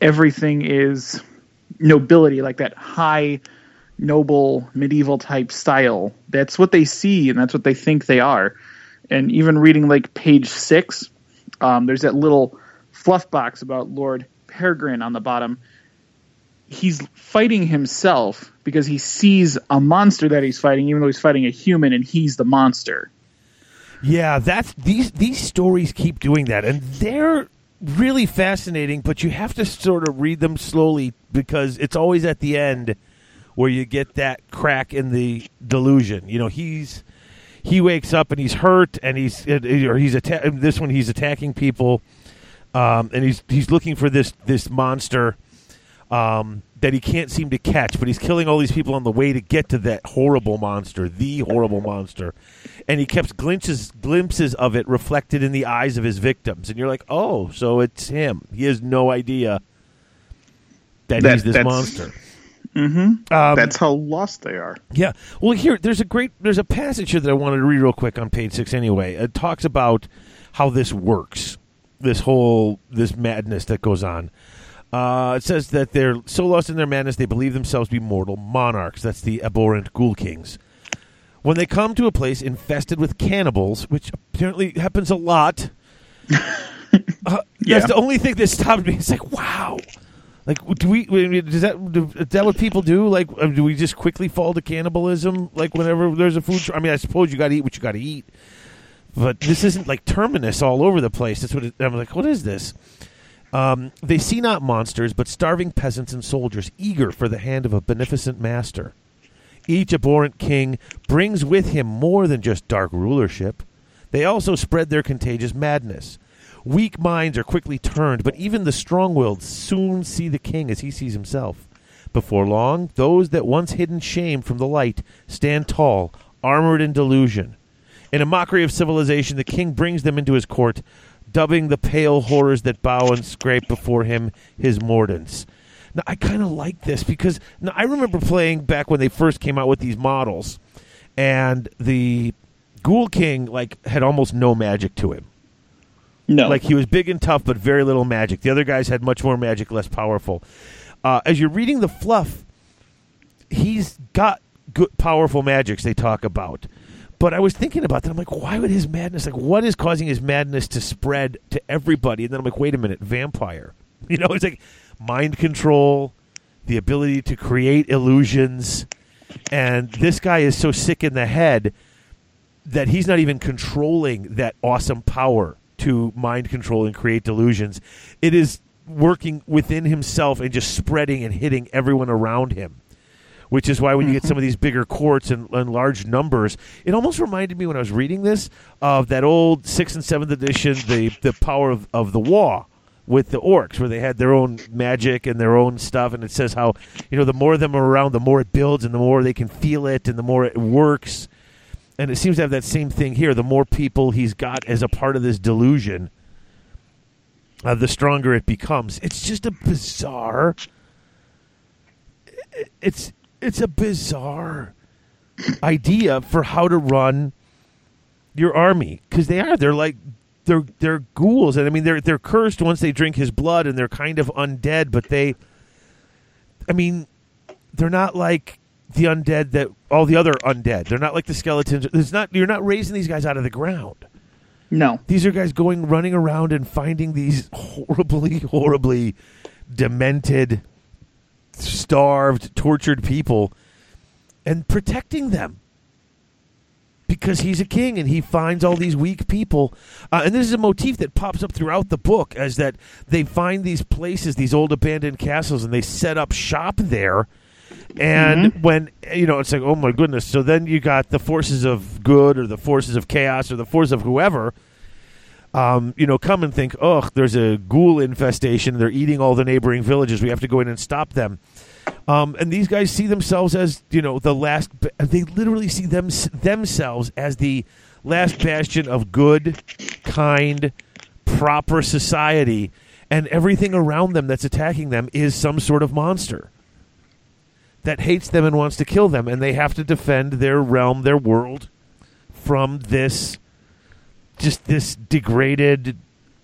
everything is nobility, like that high, noble, medieval type style. That's what they see, and that's what they think they are. And even reading like page six, um, there's that little fluff box about Lord Peregrine on the bottom. He's fighting himself because he sees a monster that he's fighting, even though he's fighting a human, and he's the monster.
Yeah, that's these these stories keep doing that, and they're really fascinating. But you have to sort of read them slowly because it's always at the end where you get that crack in the delusion. You know, he's he wakes up and he's hurt, and he's or he's atta- this one he's attacking people, um, and he's he's looking for this this monster um, that he can't seem to catch, but he's killing all these people on the way to get to that horrible monster, the horrible monster. And he kept glimpses glimpses of it reflected in the eyes of his victims, and you're like, oh, so it's him. He has no idea that,
That-
he's this
that's-
monster.
Mm-hmm.
Um,
That's how lost they are.
Yeah. Well, here there's a great there's a passage here that I wanted to read real quick on page six. Anyway, it talks about how this works, this whole this madness that goes on. Uh, it says that they're so lost in their madness they believe themselves to be mortal monarchs. That's the abhorrent ghoul kings. When they come to a place infested with cannibals, which apparently happens a lot, <laughs> uh,
Yeah.
that's the only thing that stopped me. It's like, wow. Like, do we? Does that do, is that what people do? Like, uh, do we just quickly fall to cannibalism? Like, whenever there's a food. Tr- I mean, I suppose you got to eat what you got to eat, but this isn't like terminus all over the place. That's what it, I'm like. What is this? Um, they see not monsters, but starving peasants and soldiers eager for the hand of a beneficent master. Each abhorrent king brings with him more than just dark rulership. They also spread their contagious madness. Weak minds are quickly turned, but even the strong willed soon see the king as he sees himself. Before long, those that once hidden shame from the light stand tall, armored in delusion. In a mockery of civilization, the king brings them into his court, dubbing the pale horrors that bow and scrape before him his mordants. Now, I kind of like this because now, I remember playing back when they first came out with these models, and the Ghoul King like had almost no magic to him.
No,
Like he was big and tough, but very little magic. The other guys had much more magic, less powerful. Uh, as you're reading the fluff, he's got good, powerful magics they talk about. But I was thinking about that. I'm like, why would his madness? Like, what is causing his madness to spread to everybody? And then I'm like, wait a minute, vampire. <laughs> You know, it's like mind control, the ability to create illusions, and this guy is so sick in the head that he's not even controlling that awesome power to mind control and create delusions. It is working within himself and just spreading and hitting everyone around him. Which is why when you get some of these bigger courts and, and large numbers, it almost reminded me when I was reading this of that old sixth and seventh edition, the the power of, of the Waaagh with the orcs, where they had their own magic and their own stuff, and it says how you know the more of them are around, the more it builds, and the more they can feel it, and the more it works. And it seems to have that same thing here. The more people he's got as a part of this delusion, uh, the stronger it becomes. It's just a bizarre. It's it's a bizarre idea for how to run your army because they are they're like they're they're ghouls and I mean they're they're cursed once they drink his blood and they're kind of undead but they I mean they're not like the undead that all the other undead. They're not like the skeletons. It's not you're not raising these guys out of the ground.
No.
these are guys going running around and finding these <laughs> horribly horribly demented starved tortured people and protecting them because he's a king and he finds all these weak people. Uh, and this is a motif that pops up throughout the book as that they find these places these old abandoned castles and they set up shop there. And when you know it's like oh my goodness. So then you got the forces of good or the forces of chaos or the forces of whoever um, you know, come and think, oh, there's a ghoul infestation. They're eating all the neighboring villages. We have to go in and stop them. Um, and these guys see themselves as, you know, the last. They literally see them themselves as the last bastion of good, kind, proper society, and everything around them that's attacking them is some sort of monster that hates them and wants to kill them, and they have to defend their realm, their world, from this just this degraded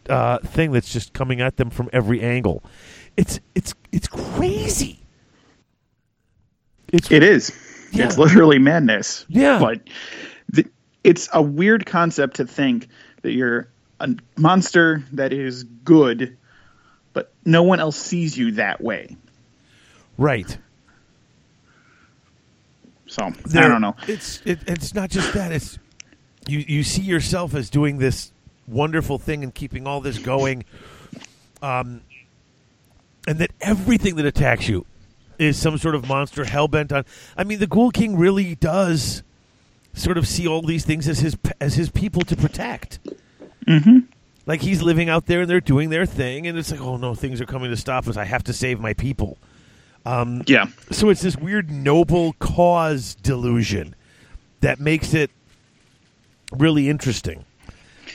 uh, thing that's just coming at them from every angle. It's it's it's crazy. It's
It is.
Yeah.
It's literally madness.
Yeah.
But th- it's a weird concept to think that you're a monster that is good, but no one else sees you that way.
right.
So I don't know.
It's it, it's not just that. It's you you see yourself as doing this wonderful thing and keeping all this going, um, and that everything that attacks you is some sort of monster hell bent on. I mean, the Ghoul King really does sort of see all these things as his as his people to protect. Mm-hmm. Like he's living out there and they're doing their thing, and it's like, oh no, things are coming to stop us. I have to save my people.
Yeah.
So it's this weird noble cause delusion that makes it really interesting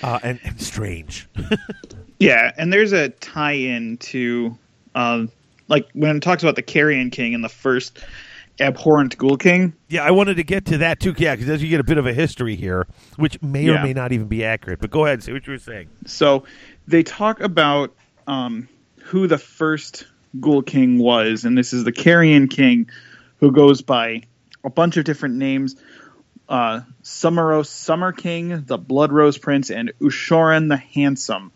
uh, and, and strange. <laughs>
Yeah, and there's a tie-in to, uh, like when it talks about the Carrion King and the first abhorrent Ghoul King.
yeah, I wanted to get to that too. Yeah, because as you get a bit of a history here, which may or may not even be accurate. But go ahead, say what you were saying.
So they talk about um, who the first Ghoul King was, and this is the Carrion King, who goes by a bunch of different names. Uh, Summeros Summer King, the Blood Rose Prince, and Ushoran the Handsome.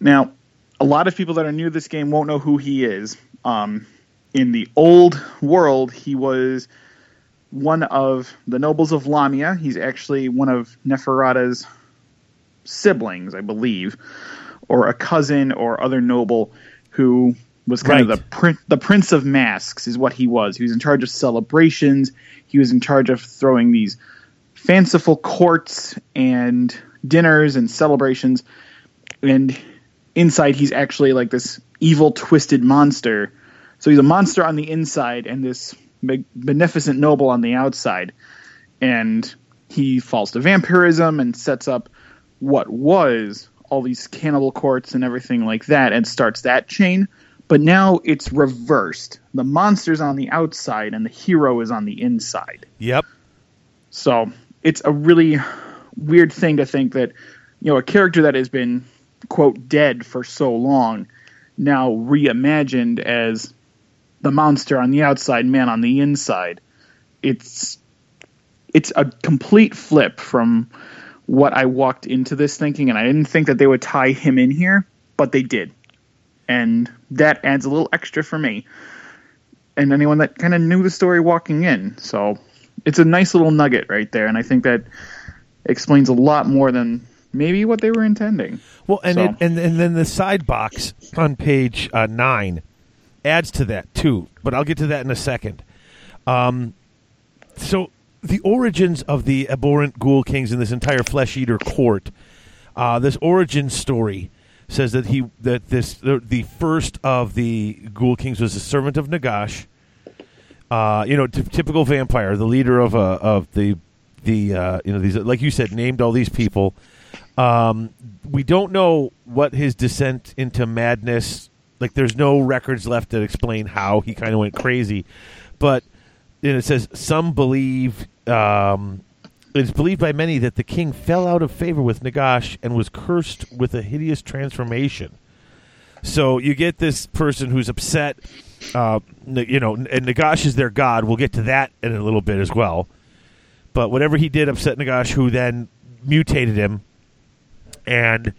Now, a lot of people that are new to this game won't know who he is. Um, in the old world, he was one of the nobles of Lahmia. He's actually one of Neferata's siblings, I believe, or a cousin or other noble who was kind
Right.
of the prin- the prince of masks is what he was. He was in charge of celebrations. He was in charge of throwing these fanciful courts and dinners and celebrations. And inside, he's actually like this evil, twisted monster. So he's a monster on the inside and this beneficent noble on the outside. And he falls to vampirism and sets up what was all these cannibal courts and everything like that and starts that chain. But now it's reversed. The monster's on the outside and the hero is on the inside.
Yep.
So it's a really weird thing to think that, you know, a character that has been, quote, dead for so long now reimagined as the monster on the outside, man on the inside. It's it's a complete flip from what I walked into this thinking, and I didn't think that they would tie him in here, but they did. And that adds a little extra for me. And anyone that kind of knew the story walking in. So it's a nice little nugget right there, and I think that explains a lot more than maybe what they were intending.
Well, and
So-
it, and and then the side box on page uh, nine adds to that too. But I'll get to that in a second. Um, so the origins of the abhorrent ghoul kings in this entire flesh eater court. Uh, this origin story says that he that this the, the first of the ghoul kings was a servant of Nagash. Uh, you know, t- typical vampire, the leader of uh, of the the uh, you know these like you said named all these people. Um, we don't know what his descent into madness. Like, there's no records left that explain how he kind of went crazy, but and it says some believe um, it's believed by many that the king fell out of favor with Nagash and was cursed with a hideous transformation. So you get this person who's upset, uh, you know, and Nagash is their god. We'll get to that in a little bit as well. But whatever he did upset Nagash, who then mutated him, and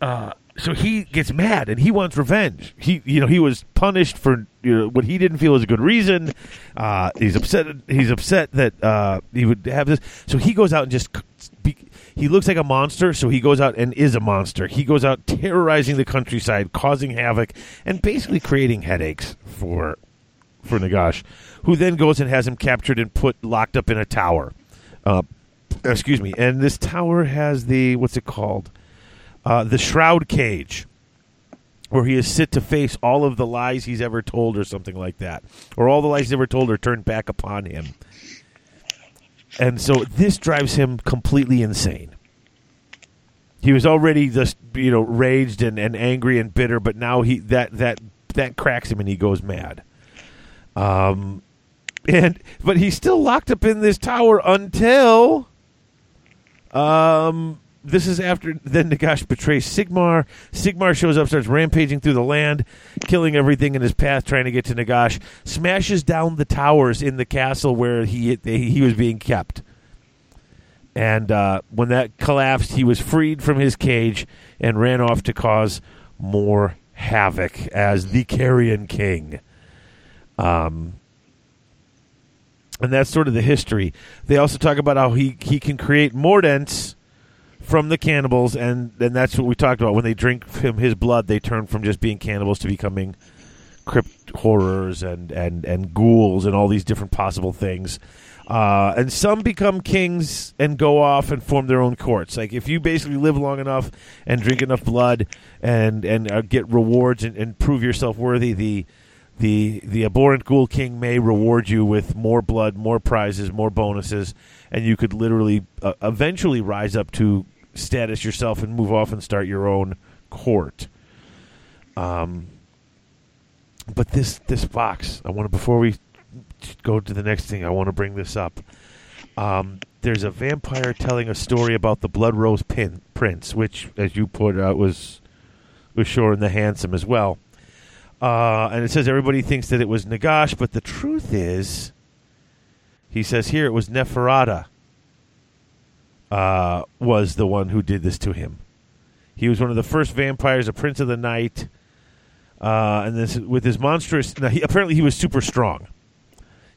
uh, so he gets mad and he wants revenge. He, you know, he was punished for you know, what he didn't feel was a good reason. Uh, he's upset. He's upset that uh, he would have this. So he goes out and just. Be, he looks like a monster, so he goes out and is a monster. He goes out terrorizing the countryside, causing havoc, and basically creating headaches for for Nagash, who then goes and has him captured and put locked up in a tower. Uh, excuse me. And this tower has the what's it called? Uh, the shroud cage, where he is sit to face all of the lies he's ever told, or something like that, or all the lies he's ever told are turned back upon him. And so this drives him completely insane. He was already just you know raged and, and angry and bitter, but now he that that that cracks him and he goes mad. Um, and but he's still locked up in this tower until um this is after then Nagash betrays Sigmar. Sigmar shows up, starts rampaging through the land, killing everything in his path, trying to get to Nagash. Smashes down the towers in the castle where he he was being kept. And uh, when that collapsed, he was freed from his cage and ran off to cause more havoc as the Carrion King. Um, and that's sort of the history. They also talk about how he, he can create mordants from the cannibals, and and that's what we talked about. When they drink him his blood, they turn from just being cannibals to becoming crypt horrors and and and ghouls and all these different possible things. Uh, and some become kings and go off and form their own courts. Like if you basically live long enough and drink enough blood and and uh, get rewards and, and prove yourself worthy, the the the abhorrent ghoul king may reward you with more blood, more prizes, more bonuses, and you could literally uh, eventually rise up to status yourself and move off and start your own court. Um, but this this box, I want to before we go to the next thing, I want to bring this up. Um, there's a vampire telling a story about the Blood Rose pin, Prince, which, as you put out, was was Shorin the Handsome as well. Uh, and it says everybody thinks that it was Nagash, but the truth is, he says here it was Neferata uh, was the one who did this to him. He was one of the first vampires, a prince of the night, uh, and this with his monstrous. Now he, apparently, he was super strong.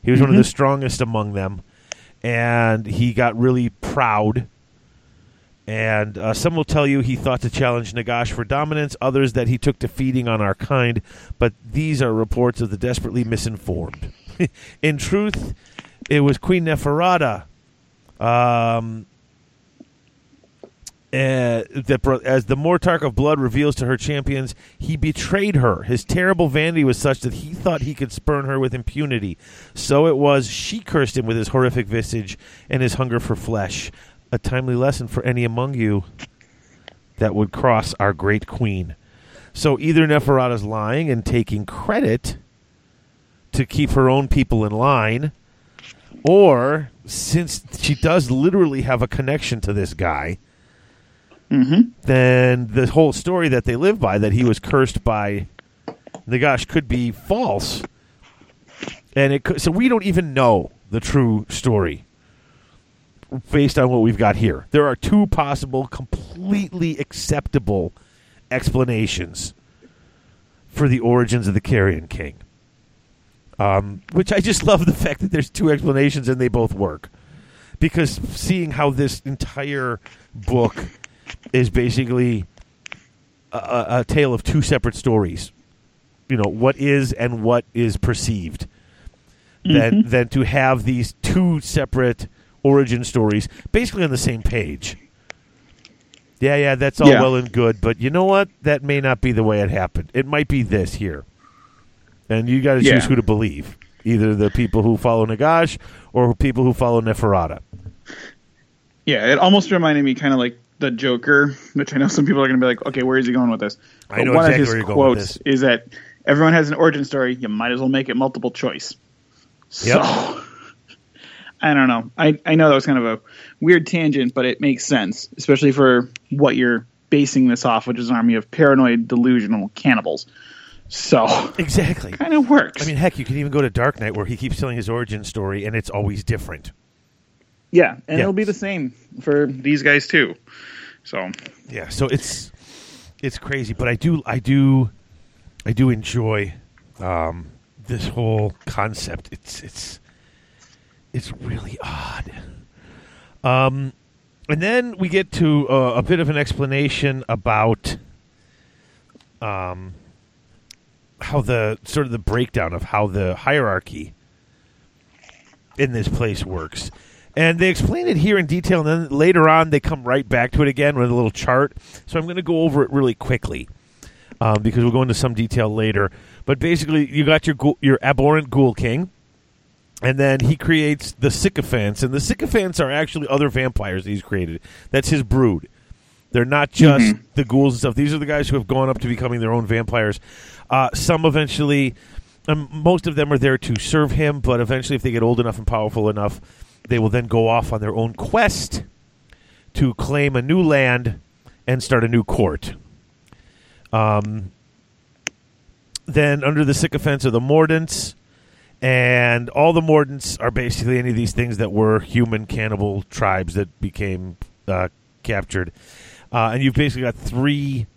He was mm-hmm. one of the mm-hmm. strongest among them, and he got really proud. And uh, some will tell you he thought to challenge Nagash for dominance, others that he took to feeding on our kind, but these are reports of the desperately misinformed. <laughs> In truth, it was Queen Neferata um, uh, that as the Mortarch of Blood reveals to her champions, he betrayed her. His terrible vanity was such that he thought he could spurn her with impunity. So it was she cursed him with his horrific visage and his hunger for flesh. A timely lesson for any among you that would cross our great queen. So either Neferata's lying and taking credit to keep her own people in line, or since she does literally have a connection to this guy
mm-hmm.
then the whole story that they live by that he was cursed by Nagash could be false. And it could, so we don't even know the true story based on what we've got here. There are two possible, completely acceptable explanations for the origins of the Carrion King. Um, which I just <laughs> love the fact that there's two explanations and they both work. Because seeing how this entire book is basically a, a, tale of two separate stories. You know what is and what is perceived. than mm-hmm. than to have these two separate origin stories basically on the same page. Yeah, yeah, that's all
Yeah.
well and good, but you know what? That may not be the way it happened. It might be this here. And you got to choose
Yeah.
who to believe. Either the people who follow Nagash or people who follow Neferata.
Yeah, it almost reminded me kind of like the Joker, which I know some people are going to be like, okay, where is he going with this?
I know
one
exactly
of his
you're going with
quotes is that everyone has an origin story. You might as well make it multiple choice. So,
Yep. <laughs>
I don't know. I, I know that was kind of a weird tangent, but it makes sense, especially for what you're basing this off, which is an army of paranoid, delusional cannibals. So,
Exactly.
kind of works.
I mean, heck, you can even go to Dark Knight where he keeps telling his origin story and it's always different.
yeah, and
Yeah.
it'll be the same for these guys too. So,
Yeah, so it's it's crazy, but I do I do I do enjoy um, this whole concept. It's it's it's really odd. Um, and then we get to uh, a bit of an explanation about um, how the sort of the breakdown of how the hierarchy in this place works. And they explain it here in detail, and then later on they come right back to it again with a little chart. So I'm going to go over it really quickly um, because we'll go into some detail later. But basically, you got your your abhorrent ghoul king, and then he creates the sycophants, and the sycophants are actually other vampires that he's created. That's his brood. They're not just the ghouls and stuff. These are the guys who have gone up to becoming their own vampires. Uh, some eventually, um, most of them are there to serve him, but eventually, if they get old enough and powerful enough, they will then go off on their own quest to claim a new land and start a new court. Um, then, under the sycophants are the Mordants, and all the Mordants are basically any of these things that were human cannibal tribes that became uh, captured. Uh, and you've basically got three,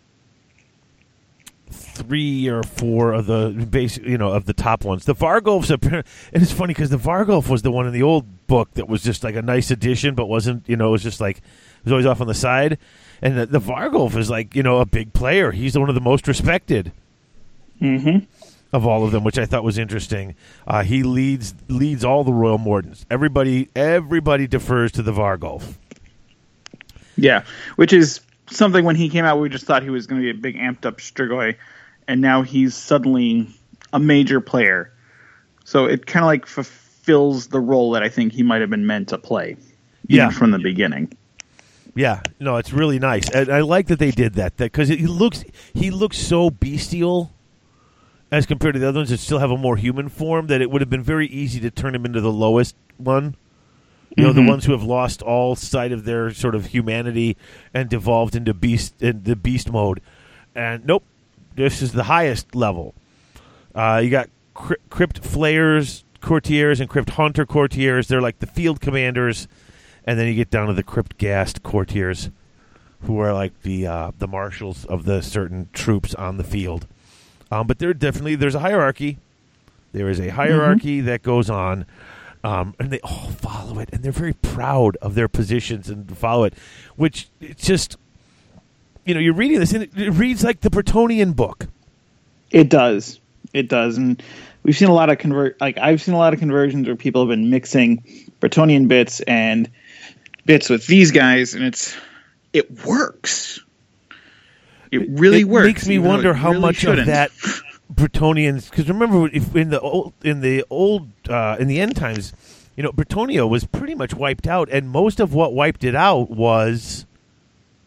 three or four of the basic, you know, of the top ones. The Varghulfs, appar- and it's funny because the Varghulf was the one in the old book that was just like a nice addition, but wasn't, you know, it was just like it was always off on the side. And the, the Varghulf is like, you know, a big player. He's one of the most respected
mm-hmm.
of all of them, which I thought was interesting. Uh, he leads leads all the Royal Mordants. Everybody everybody defers to the Varghulf.
Yeah, which is something when he came out, we just thought he was going to be a big amped up Strigoi, and now he's suddenly a major player. So it kind of like fulfills the role that I think he might have been meant to play,
Yeah.
from the beginning.
Yeah, no, it's really nice, and I like that they did that. Because he looks he looks so bestial as compared to the other ones that still have a more human form. That it would have been very easy to turn him into the lowest one. You know, the
Mhm.
ones who have lost all sight of their sort of humanity and devolved into beast in the beast mode. And nope, this is the highest level. Uh, you got crypt flayers, courtiers, and crypt haunter courtiers. They're like the field commanders, and then you get down to the crypt ghast courtiers, who are like the uh, the marshals of the certain troops on the field. Um, but there definitely there's a hierarchy. There is a hierarchy that goes on, um, and they all follow it, and they're very proud of their positions and follow it. Which it's just, you know, you're reading this, and it, it reads like the Bretonnian book.
It does. It does, and we've seen a lot of convert. Like I've seen a lot of conversions where people have been mixing Bretonnian bits and bits with these guys, and it's it works. It really
it
works.
makes me wonder how
really
much
shouldn't.
of that Bretonnians because remember if in the old in the old uh, in the end times, you know, Bretonnia was pretty much wiped out, and most of what wiped it out was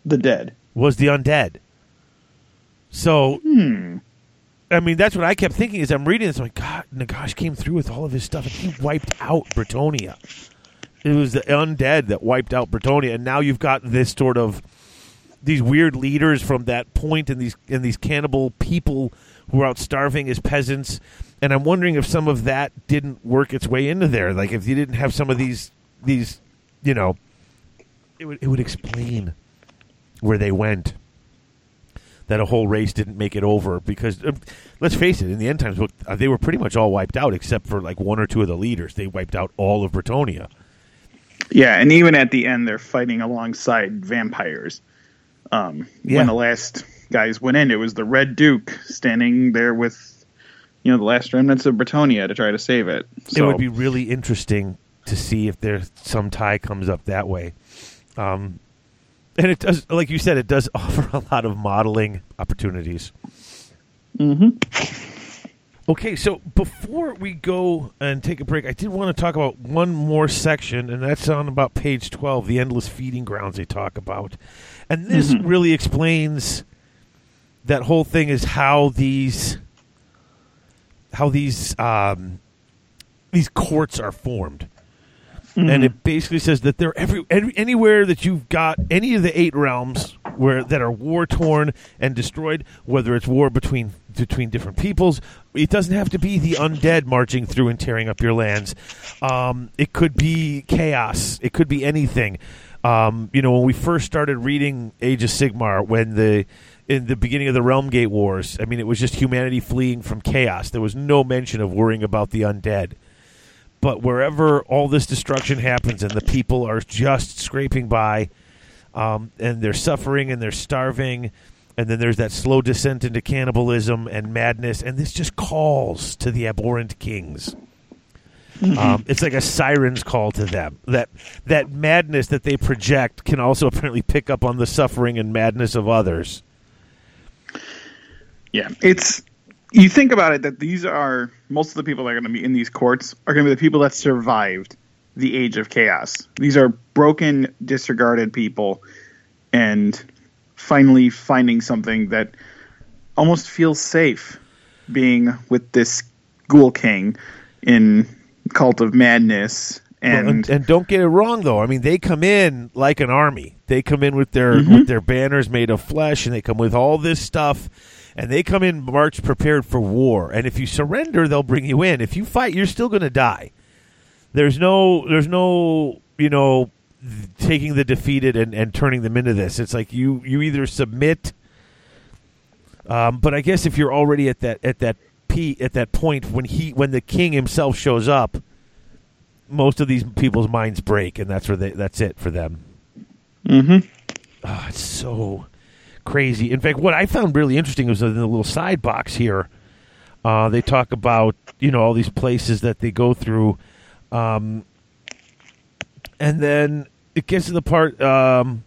the dead.
Was the undead. So,
Hmm.
I mean, that's what I kept thinking as I'm reading this. I'm like, God, Nagash came through with all of his stuff, and he wiped out Bretonnia. It was the undead that wiped out Bretonnia, and now you've got this sort of these weird leaders from that point, and these and these cannibal people who are out starving as peasants. And I'm wondering if some of that didn't work its way into there. Like if you didn't have some of these these, you know, it would it would explain where they went. That a whole race didn't make it over because um, let's face it, in the end times, uh, they were pretty much all wiped out except for like one or two of the leaders. They wiped out all of Bretonnia.
Yeah, and even at the end, they're fighting alongside vampires. Um,
Yeah.
When the last guys went in, it was the Red Duke standing there with, you know the last remnants of Bretonnia to try to save it. So,
It would be really interesting to see if there's some tie comes up that way. Um, and it does, like you said, it does <laughs> offer a lot of modeling opportunities.
Mhm.
Okay, so before we go and take a break, I did want to talk about one more section, and that's on about page 12, the endless feeding grounds they talk about. And this really explains that whole thing is how these how these um, these courts are formed. And it basically says that they're every, every anywhere that you've got any of the eight realms where that are war torn and destroyed, whether it's war between between different peoples, it doesn't have to be the undead marching through and tearing up your lands. Um, it could be chaos. It could be anything. Um, you know, when we first started reading Age of Sigmar, when the in the beginning of the Realmgate Wars, I mean, it was just humanity fleeing from chaos. There was no mention of worrying about the undead but wherever all this destruction happens and the people are just scraping by um, and they're suffering and they're starving and then there's that slow descent into cannibalism and madness and this just calls to the abhorrent kings. Um, it's like a siren's call to them. That that madness that they project can also <laughs> apparently pick up on the suffering and madness of others.
Yeah, it's you think about it that these are most of the people that are going to be in these courts are going to be the people that survived the age of chaos. These are broken, disregarded people, and finally finding something that almost feels safe, being with this ghoul king in Cult of Madness.
Well,
And,
and, and don't get it wrong though. I mean, they come in like an army. They come in with their mm-hmm. with their banners made of flesh, and they come with all this stuff, and they come in march prepared for war. And if you surrender, they'll bring you in. If you fight, you're still going to die. There's no there's no you know taking the defeated and, and turning them into this. It's like you you either submit. Um, but I guess if you're already at that at that p at that point when he when the king himself shows up, most of these people's minds break, and that's where they that's it for them.
Mm Mhm.
Oh, it's so crazy. In fact, what I found really interesting was in the little side box here. Uh, they talk about you know all these places that they go through, um, and then it gets to the part um,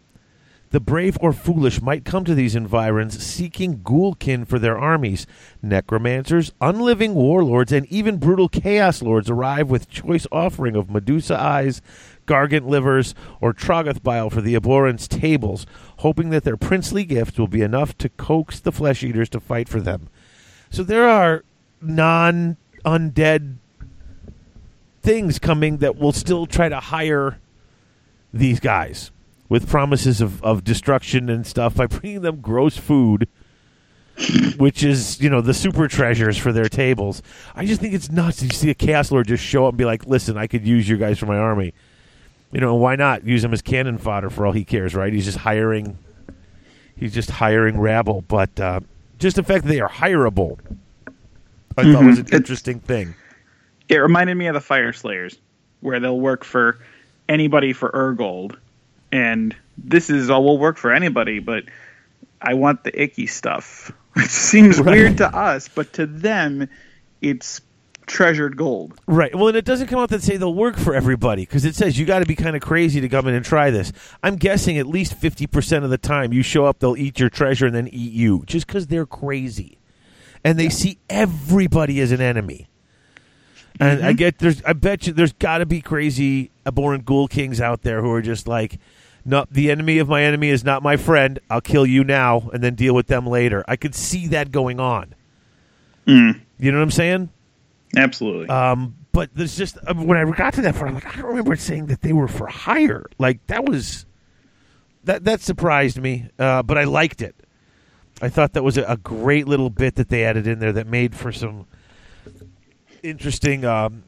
the brave or foolish might come to these environs seeking ghoulkin for their armies. Necromancers, unliving warlords, and even brutal chaos lords arrive with choice offering of Medusa eyes, gargant livers, or Troggoth bile for the abhorrence tables, hoping that their princely gifts will be enough to coax the flesh eaters to fight for them. So there are non undead things coming that will still try to hire these guys with promises of, of destruction and stuff by <laughs> bringing them gross food, which is, you know, the super treasures for their tables. I just think it's nuts. You see a Chaos Lord just show up and be like, listen, I could use you guys for my army. You know, why not use him as cannon fodder for all he cares, right? He's just hiring. He's just hiring rabble, but uh, just the fact that they are hireable, I thought was an
It's-
interesting thing.
It reminded me of the Fyreslayers, where they'll work for anybody for Urgold. And this is all will work for anybody, but I want the icky stuff. <laughs> It seems
Right.
weird to us, but to them, it's treasured gold.
Right. Well, and it doesn't come out that say they'll work for everybody because it says you got to be kind of crazy to come in and try this. I'm guessing at least fifty percent of the time you show up, they'll eat your treasure and then eat you, just because they're crazy, and they see everybody as an enemy. And I get there's, I bet you there's got to be crazy abhorrent ghoul kings out there who are just like, no, the enemy of my enemy is not my friend. I'll kill you now and then deal with them later. I could see that going on.
Mm,
You know what I'm saying?
Absolutely.
Um, but there's just uh, when I got to that part, I'm like, I don't remember it saying that they were for hire. Like that was that that surprised me, uh, but I liked it. I thought that was a, a great little bit that they added in there that made for some interesting. Um,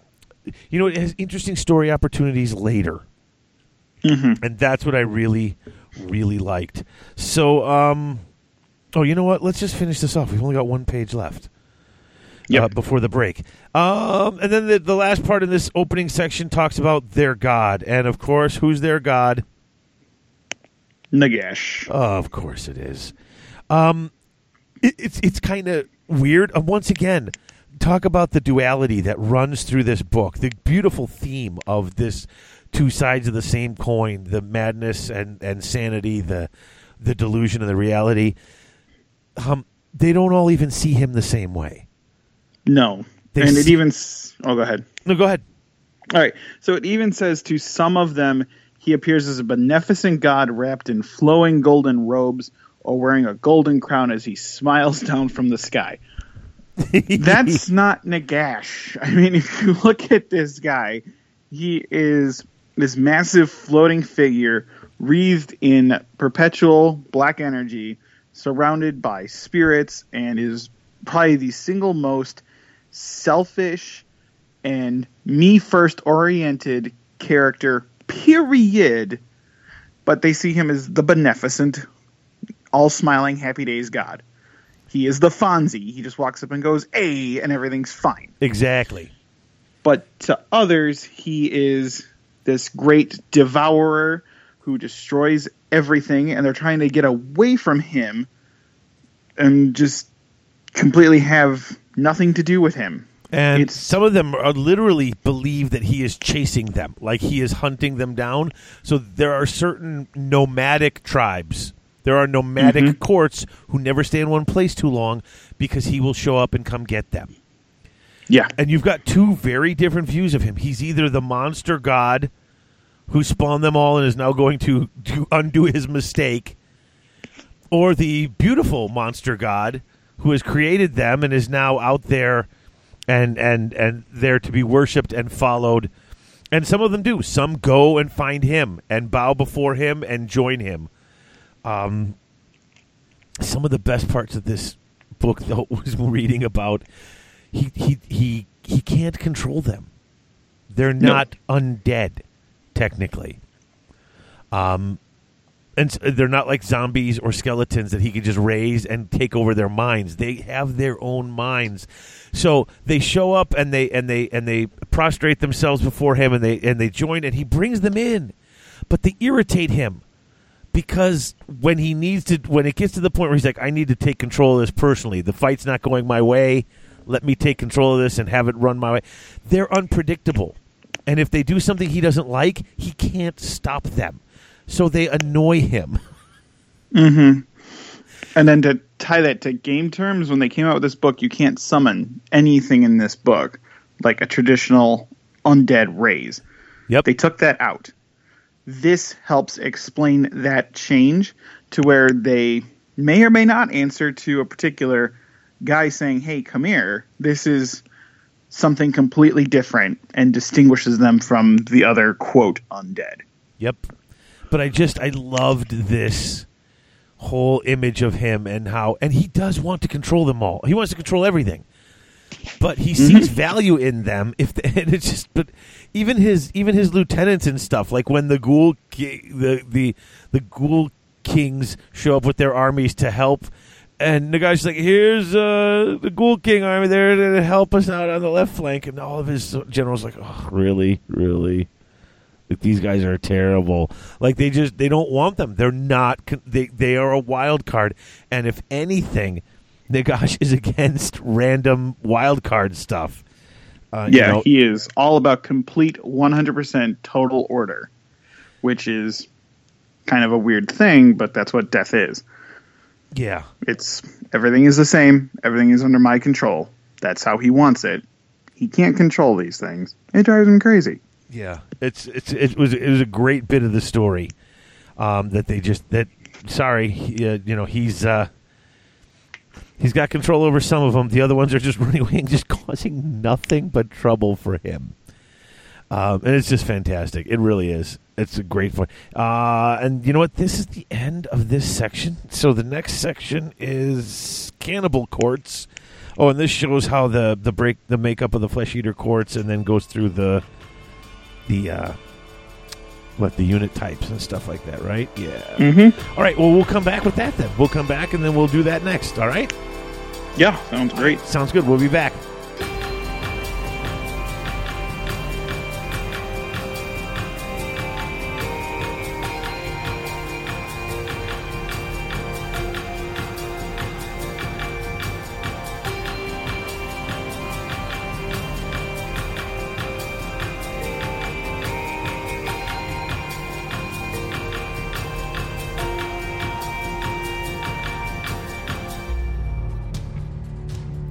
you know, it has interesting story opportunities later,
Mhm.
and that's what I really, really liked. So, um, oh, you know what? Let's just finish this off. We've only got one page left
Yep.
uh, before the break. Um, and then the, the last part in this opening section talks about their god. And of course, who's their god?
Nagash.
Oh, of course it is. Um, it, it's it's kind of weird. Uh, once again, talk about the duality that runs through this book, the beautiful theme of this two sides of the same coin, the madness and, and sanity, the the delusion and the reality. Um, they don't all even see him the same way.
No,
They
and it even. Oh, go ahead.
No, go ahead.
All right. So it even says to some of them, he appears as a beneficent god wrapped in flowing golden robes or wearing a golden crown as he smiles <laughs> down from the sky. That's <laughs> not Nagash. I mean, <laughs> if you look at this guy, he is this massive floating figure wreathed in perpetual black energy, surrounded by spirits, and is probably the single most selfish and me first oriented character, period. But they see him as the beneficent, all smiling, happy days god. He is the Fonzie. He just walks up and goes, "Hey," and everything's fine.
exactly.
But to others, he is this great devourer who destroys everything, and they're trying to get away from him and just completely have nothing to do with him.
And
It's-
some of them are literally believe that he is chasing them, like he is hunting them down. So there are certain nomadic tribes. There are nomadic mm-hmm. courts who never stay in one place too long because he will show up and come get them.
Yeah.
And you've got two very different views of him. He's either the monster god who spawned them all and is now going to, to undo his mistake, or the beautiful monster god who has created them and is now out there and and and there to be worshipped and followed. And some of them do. Some go and find him and bow before him and join him. Um, some of the best parts of this book, though, <laughs> was reading about he he he he can't control them. They're
No.
not undead, technically. Um, and they're not like zombies or skeletons that he can just raise and take over their minds. They have their own minds. So they show up and they and they and they prostrate themselves before him and they and they join and he brings them in, but they irritate him because when he needs to when it gets to the point where he's like i need to take control of this personally. The fight's not going my way. Let me take control of this and have it run my way. They're unpredictable. And if they do something he doesn't like he can't stop them so they annoy him Mm-hmm.
And then to tie that to game terms, when they came out with this book, you can't summon anything in this book like a traditional undead raise.
yep
They took that out. This helps explain that change to where they may or may not answer to a particular guy saying, "Hey, come here. This is something completely different and distinguishes them from the other quote undead."
Yep. But I just I loved this whole image of him and how and he does want to control them all. He wants to control everything. But he sees value in them if <laughs> and it's just but even his even his lieutenants and stuff like when the ghoul the the the ghoul kings show up with their armies to help and the guy's like, "Here's uh, the Ghoul King army there to help us out on the left flank," and all of his generals like, "Oh, really, really? Like these guys are terrible. Like they just they don't want them. They're not. They they are a wild card. And if anything, Nagash is <laughs> against random wild card stuff. Uh, you
Yeah,
know,
he is all about complete 100% total order, which is kind of a weird thing, but that's what death is.
yeah,
It's everything is the same, everything is under my control. That's how he wants it. He can't control these things. It drives him crazy.
Yeah. It's it's it was it was a great bit of the story um, that they just that. Sorry, he, uh, you know he's. Uh, He's got control over some of them. The other ones are just <laughs> running away and just causing nothing but trouble for him. Um, and it's just fantastic. It really is. It's a great fun. Uh, and you know what? This is the end of this section. So the next section is cannibal courts. Oh, and this shows how the the break the makeup of the flesh eater courts, and then goes through the the uh, what the unit types and stuff like that. Right? Yeah.
Mm-hmm.
All right. Well, we'll come back with that then. We'll come back and then we'll do that next. All right.
Yeah, sounds great.
Sounds good. We'll be back.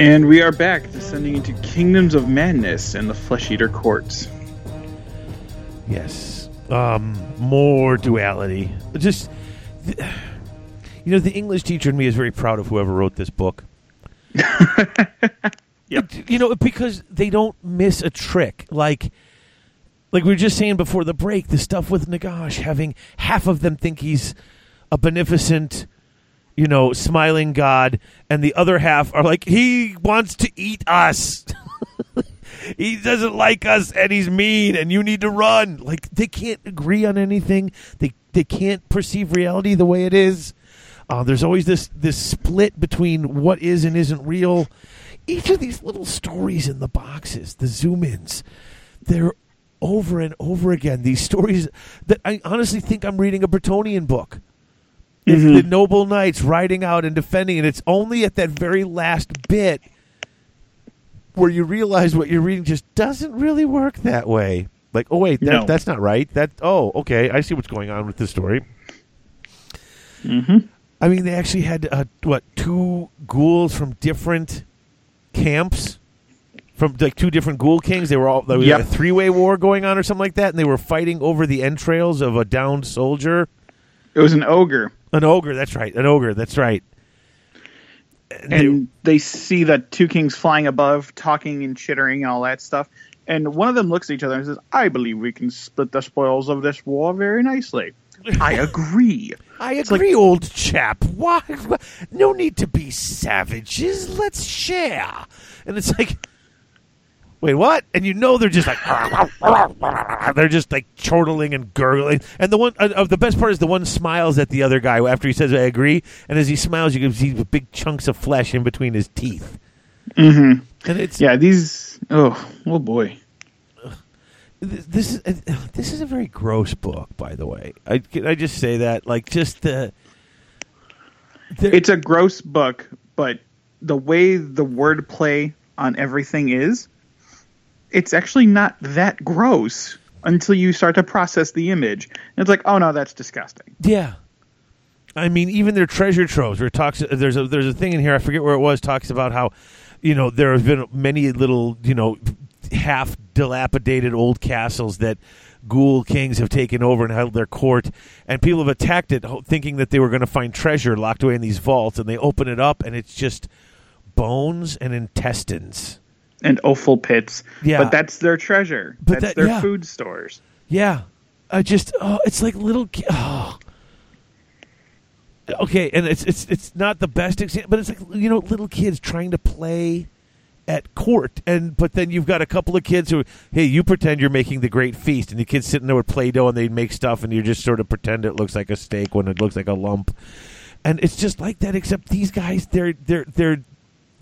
And we are back, descending into Kingdoms of Madness and the Flesh Eater Courts.
Yes. Um, more duality. Just, <sighs> you know, the English teacher in me is very proud of whoever wrote this book. <laughs>
Yep.
You know, because they don't miss a trick. Like, like we were just saying before the break, the stuff with Nagash having half of them think he's a beneficent, you know, smiling god, and the other half are like, he wants to eat us. <laughs> he doesn't like us and he's mean and you need to run. Like they can't agree on anything. They they can't perceive reality the way it is. Uh, there's always this this split between what is and isn't real. Each of these little stories in the boxes the zoom ins they're over and over again. These stories that i honestly think i'm reading a Bretonnian book it's the noble knights riding out and defending and it's only at that very last bit where you realize what you're reading just doesn't really work that way. Like, oh wait, that,
No.
that's not right. That oh, okay, I see what's going on with this story.
Mm-hmm.
I mean, they actually had uh, what two ghouls from different camps, from like two different ghoul kings. They were all there was
Yep.
a three way war going on or something like that, and they were fighting over the entrails of a downed soldier,
It was an ogre,
an ogre. That's right, an ogre. That's right. And they-
they see the two kings flying above, talking and chittering and all that stuff. And one of them looks at each other and says, "I believe we can split the spoils of this war very nicely." <laughs> I agree.
I
like-
agree, old chap. Why? No need to be savages. Let's share. And it's like, wait, what? And you know they're just like, <laughs> they're just like chortling and gurgling. And the one uh, of the best part is the one smiles at the other guy after he says, "I agree." And as he smiles, you can see big chunks of flesh in between his teeth.
Mm-hmm.
And it's
Yeah, these. Oh, oh boy.
this is uh, this is a very gross book, by the way. I can I just say that, like, just the. the-
It's a gross book, but the way the wordplay on everything is, it's actually not that gross until you start to process the image. And it's like, oh no, that's disgusting.
Yeah. I mean, even their treasure troves. Where talks, there's a there's a thing in here. I forget where it was. Talks about how, you know, there have been many little, you know, half dilapidated old castles that ghoul kings have taken over and held their court, and people have attacked it, thinking that they were going to find treasure locked away in these vaults, and they open it up, and it's just bones and intestines.
And offal pits.
Yeah.
But that's their treasure.
But
that's
that-
their
yeah.
food stores.
Yeah, I just oh, it's like little. Oh. Okay, and it's it's it's not the best example, but it's like you know little kids trying to play at court, and but then you've got a couple of kids who, hey, you pretend you're making the great feast, and the kids sitting there with play-doh, and they make stuff, and you just sort of pretend it looks like a steak when it looks like a lump, and it's just like that. Except these guys, their their their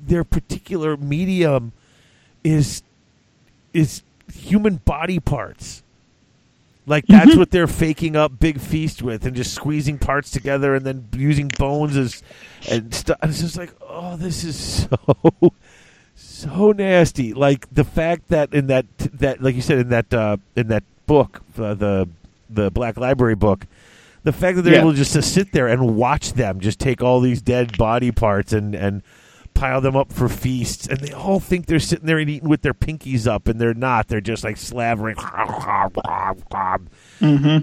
their particular medium is is human body parts. Like that's what they're faking up big feast with, and just squeezing parts together, and then using bones as and stuff. It's just like, oh, this is so <laughs> so nasty. Like the fact that in that that like you said in that uh, in that book, uh, the the Black Library book, the fact that they're
Yeah.
able just to sit there and watch them just take all these dead body parts and and pile them up for feasts, and they all think they're sitting there and eating with their pinkies up, and they're not. They're just like slavering,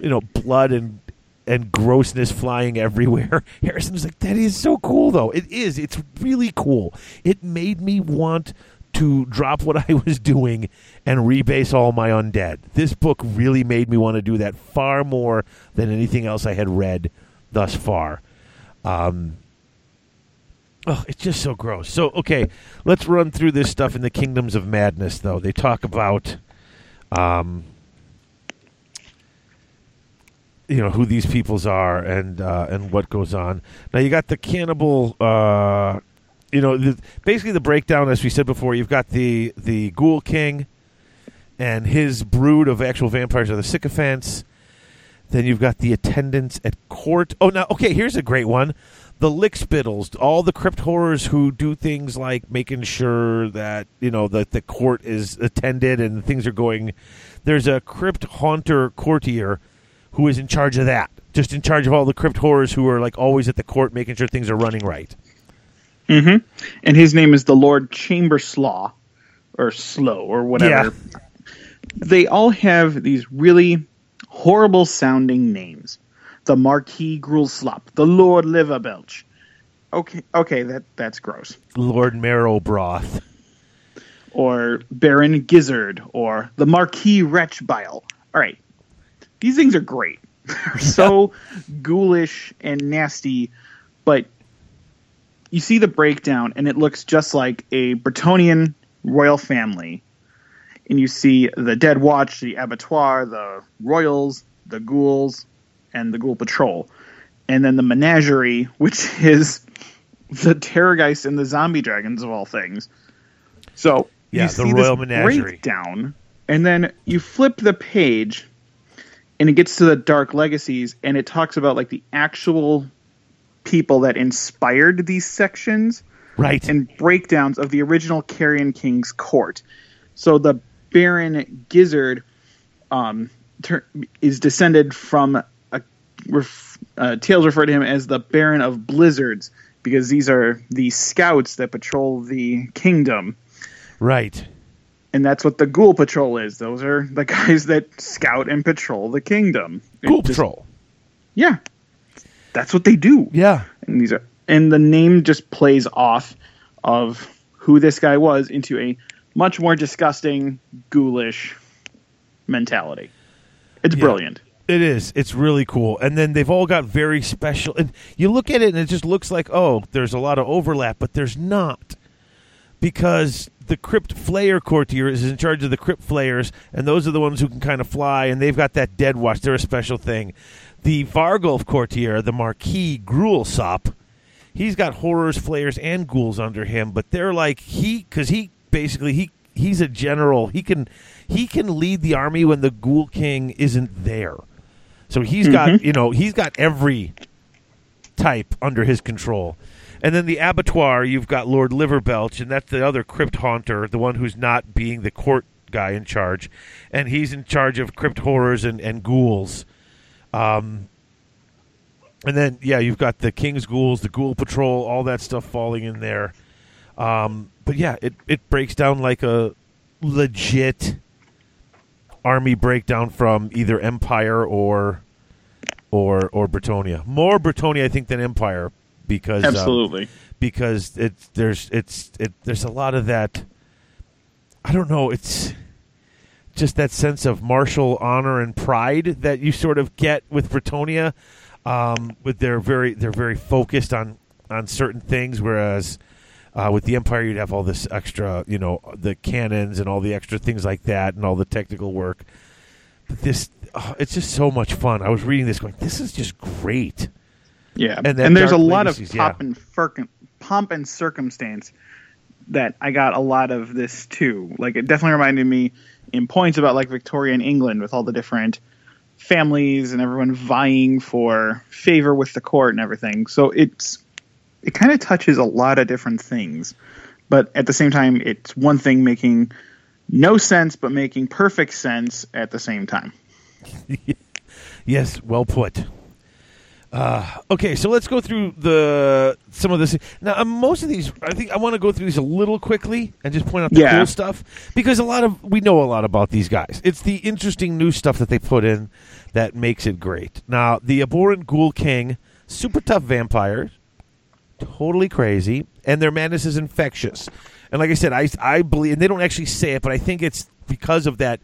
you know, blood and and grossness flying everywhere. <laughs> Harrison was like, "That is so cool, though. It is. It's really cool. It made me want." To drop what I was doing and rebase all my undead. This book really made me want to do that far more than anything else I had read thus far. Um, oh, it's just so gross. So, okay, let's run through this stuff in the Kingdoms of Madness, though. They talk about, um, you know, who these peoples are and uh, and what goes on. Now, you got the cannibal. Uh, you know, the, basically the breakdown, as we said before, you've got the the Ghoul King and his brood of actual vampires are the sycophants. Then you've got the attendants at court. Oh, now, okay, here's a great one. The lickspittles, all the crypt horrors who do things like making sure that, you know, that the court is attended and things are going. There's a crypt haunter courtier who is in charge of that. Just in charge of all the crypt horrors who are like always at the court making sure things are running right.
Mm-hmm. And his name is the Lord Chamberslaw, or Slow, or whatever.
Yeah.
They all have these really horrible sounding names. The Marquis Grulslop, the Lord Liverbelch. Okay, okay, that that's gross.
Lord Marrow Broth.
Or Baron Gizzard, or the Marquis Wretchbile. All right, these things are great. <laughs> They're so ghoulish and nasty, but you see the breakdown, and it looks just like a Bretonnian royal family. And you see the Dead Watch, the Abattoir, the Royals, the Ghouls, and the Ghoul Patrol. And then the Menagerie, which <laughs> is the Terrorgeist and the Zombie Dragons of all things. So
Yeah,
you
the
see
Royal Menagerie.
breakdown, and then you flip the page, and it gets to the Dark Legacies, and it talks about like the actual people that inspired these sections
Right.
and breakdowns of the original Carrion King's court. So the Baron Gizzard um, ter- is descended from ref- uh, tales refer to him as the Baron of Blizzards because these are the scouts that patrol the kingdom.
right.
And that's what the Ghoul Patrol is. Those are the <laughs> guys that scout and patrol the kingdom.
Ghoul
just-
Patrol.
Yeah, that's what they do.
Yeah.
and these are and the name just plays off of who this guy was into a much more disgusting ghoulish mentality it's
Yeah.
brilliant
It is. It's really cool. And then they've all got very special. And you look at it and it just looks like, oh, there's a lot of overlap, but there's not. Because the Crypt Flayer courtier is in charge of the Crypt Flayers, and those are the ones who can kind of fly, and they've got that Dead Watch. They're a special thing. The Varghulf courtier, the Marquis Gruelsop, he's got horrors, flayers, and ghouls under him, but they're like, he, because he basically, he he's a general. He can he can lead the army when the Ghoul King isn't there. So he's got you know he's got every type under his control. And then the abattoir, you've got Lord Liverbelch, and that's the other crypt haunter, the one who's not being the court guy in charge, and he's in charge of crypt horrors and, and ghouls. Um, and then yeah, you've got the King's ghouls, the Ghoul Patrol, all that stuff falling in there. Um, but yeah, it it breaks down like a legit army breakdown from either Empire or or or Bretonnia. More Bretonnia, I think, than Empire because um,
absolutely
because it's there's it's it there's a lot of that. I don't know. It's just that sense of martial honor and pride that you sort of get with Bretonnia. Um, with their very they're very focused on on certain things, whereas. Uh, with the Empire, you'd have all this extra, you know, the cannons and all the extra things like that, and all the technical work. But this, oh, it's just so much fun. I was reading this, going, "This is just great."
yeah
And
and,
then
there's a lot
Legacies,
of
yeah.
and pomp and circumstance that i got a lot of this too like it definitely reminded me in points about like victorian england with all the different families and everyone vying for favor with the court and everything so it's it kind of touches a lot of different things but at the same time it's one thing making no sense but making perfect sense at the same time <laughs>
Yes, well put. Okay, so let's go through the some of this. Now, um, most of these, I think I want to go through these a little quickly and just point out the
Yeah.
cool stuff because a lot of we know a lot about these guys. It's the interesting new stuff that they put in that makes it great. Now, the abhorrent ghoul king, super tough vampires, totally crazy, and their madness is infectious. And like I said, I I believe, and they don't actually say it, but I think it's because of that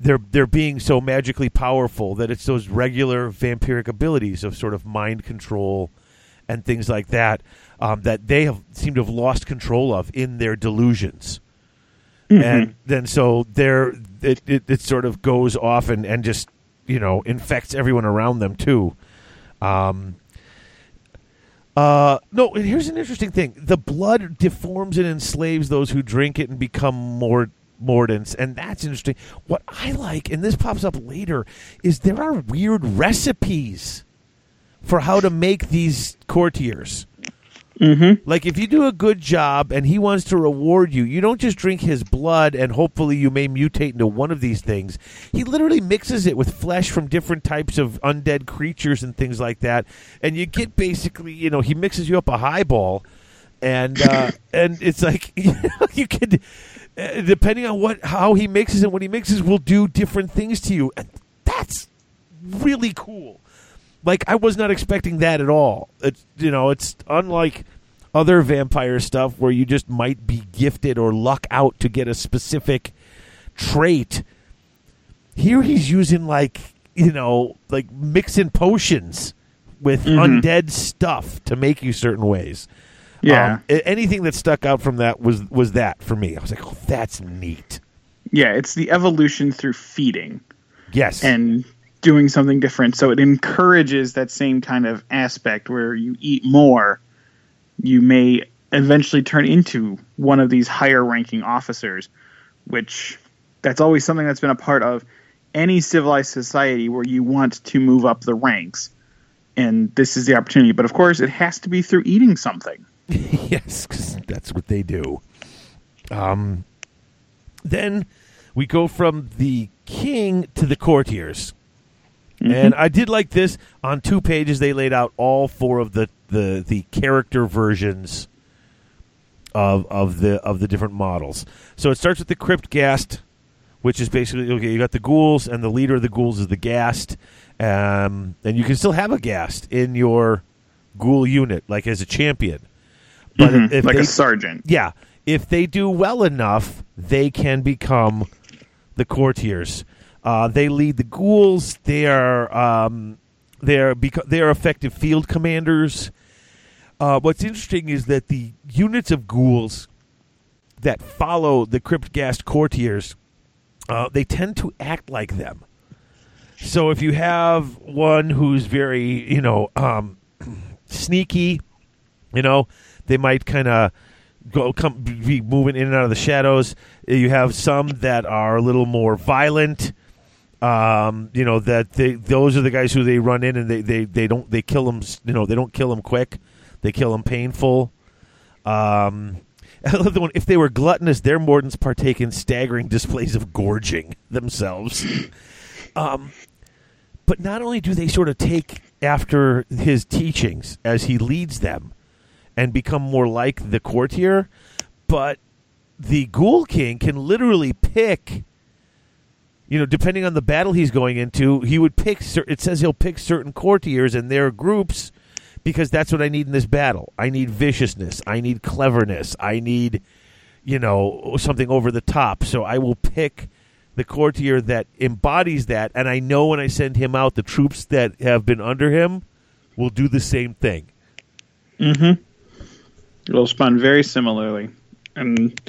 they're they're being so magically powerful that it's those regular vampiric abilities of sort of mind control and things like that um, that they have seem to have lost control of in their delusions. And then so there it, it, it sort of goes off and, and just you know infects everyone around them too. Um, uh, no, and here's an interesting thing: the blood deforms and enslaves those who drink it and become more mordants, and that's interesting. What I like, and this pops up later, is there are weird recipes for how to make these courtiers.
Mm-hmm.
Like if you do a good job and he wants to reward you, you don't just drink his blood and hopefully you may mutate into one of these things. He literally mixes it with flesh from different types of undead creatures and things like that, and you get basically, you know, he mixes you up a highball, and uh, <laughs> and it's like <laughs> you, know, you could, uh, depending on what how he mixes and what he mixes, will do different things to you, and that's really cool like I was not expecting that at all. It's you know, it's unlike other vampire stuff where you just might be gifted or luck out to get a specific trait. Here he's using like you know, like mixing potions with undead stuff to make you certain ways.
Yeah.
Um, anything that stuck out from that was was that for me. I was like, oh, that's neat.
Yeah, it's the evolution through feeding
Yes,
and doing something different. So it encourages that same kind of aspect where you eat more, you may eventually turn into one of these higher ranking officers, which that's always something that's been a part of any civilized society where you want to move up the ranks. And this is the opportunity. But of course, it has to be through eating something. <laughs>
yes, that's what they do. Um, then we go from the king to the courtiers, and I did like this. On two pages, they laid out all four of the the the character versions of of the of the different models. So it starts with the crypt ghast, which is basically okay. You got the ghouls, and the leader of the ghouls is the ghast, um, and you can still have a ghast in your ghoul unit, like as a champion. But
Mhm,
if
like
they,
a sergeant.
yeah, if they do well enough, they can become the courtiers. Uh, they lead the ghouls. They are um, they are beca- they are effective field commanders. Uh, what's interesting is that the units of ghouls that follow the Crypt Ghast courtiers, uh, they tend to act like them. So if you have one who's very, you know, um, <clears throat> sneaky, you know, they might kind of go come be moving in and out of the shadows. You have some that are a little more violent. Um, you know that they those are the guys who they run in and they, they, they don't they kill them. You know they don't kill them quick. They kill them painful. Um, <laughs> I love the one. If they were gluttonous, their mordants partake in staggering displays of gorging themselves. <laughs> um, but not only do they sort of take after his teachings as he leads them and become more like the courtier, but the Ghoul King can literally pick. You know, depending on the battle he's going into, he would pick. It says he'll pick certain courtiers and their groups because that's what I need in this battle. I need viciousness. I need cleverness. I need, you know, something over the top. So I will pick the courtier that embodies that, and I know when I send him out, the troops that have been under him will do the same thing. Mm-hmm.
It'll spawn very similarly. And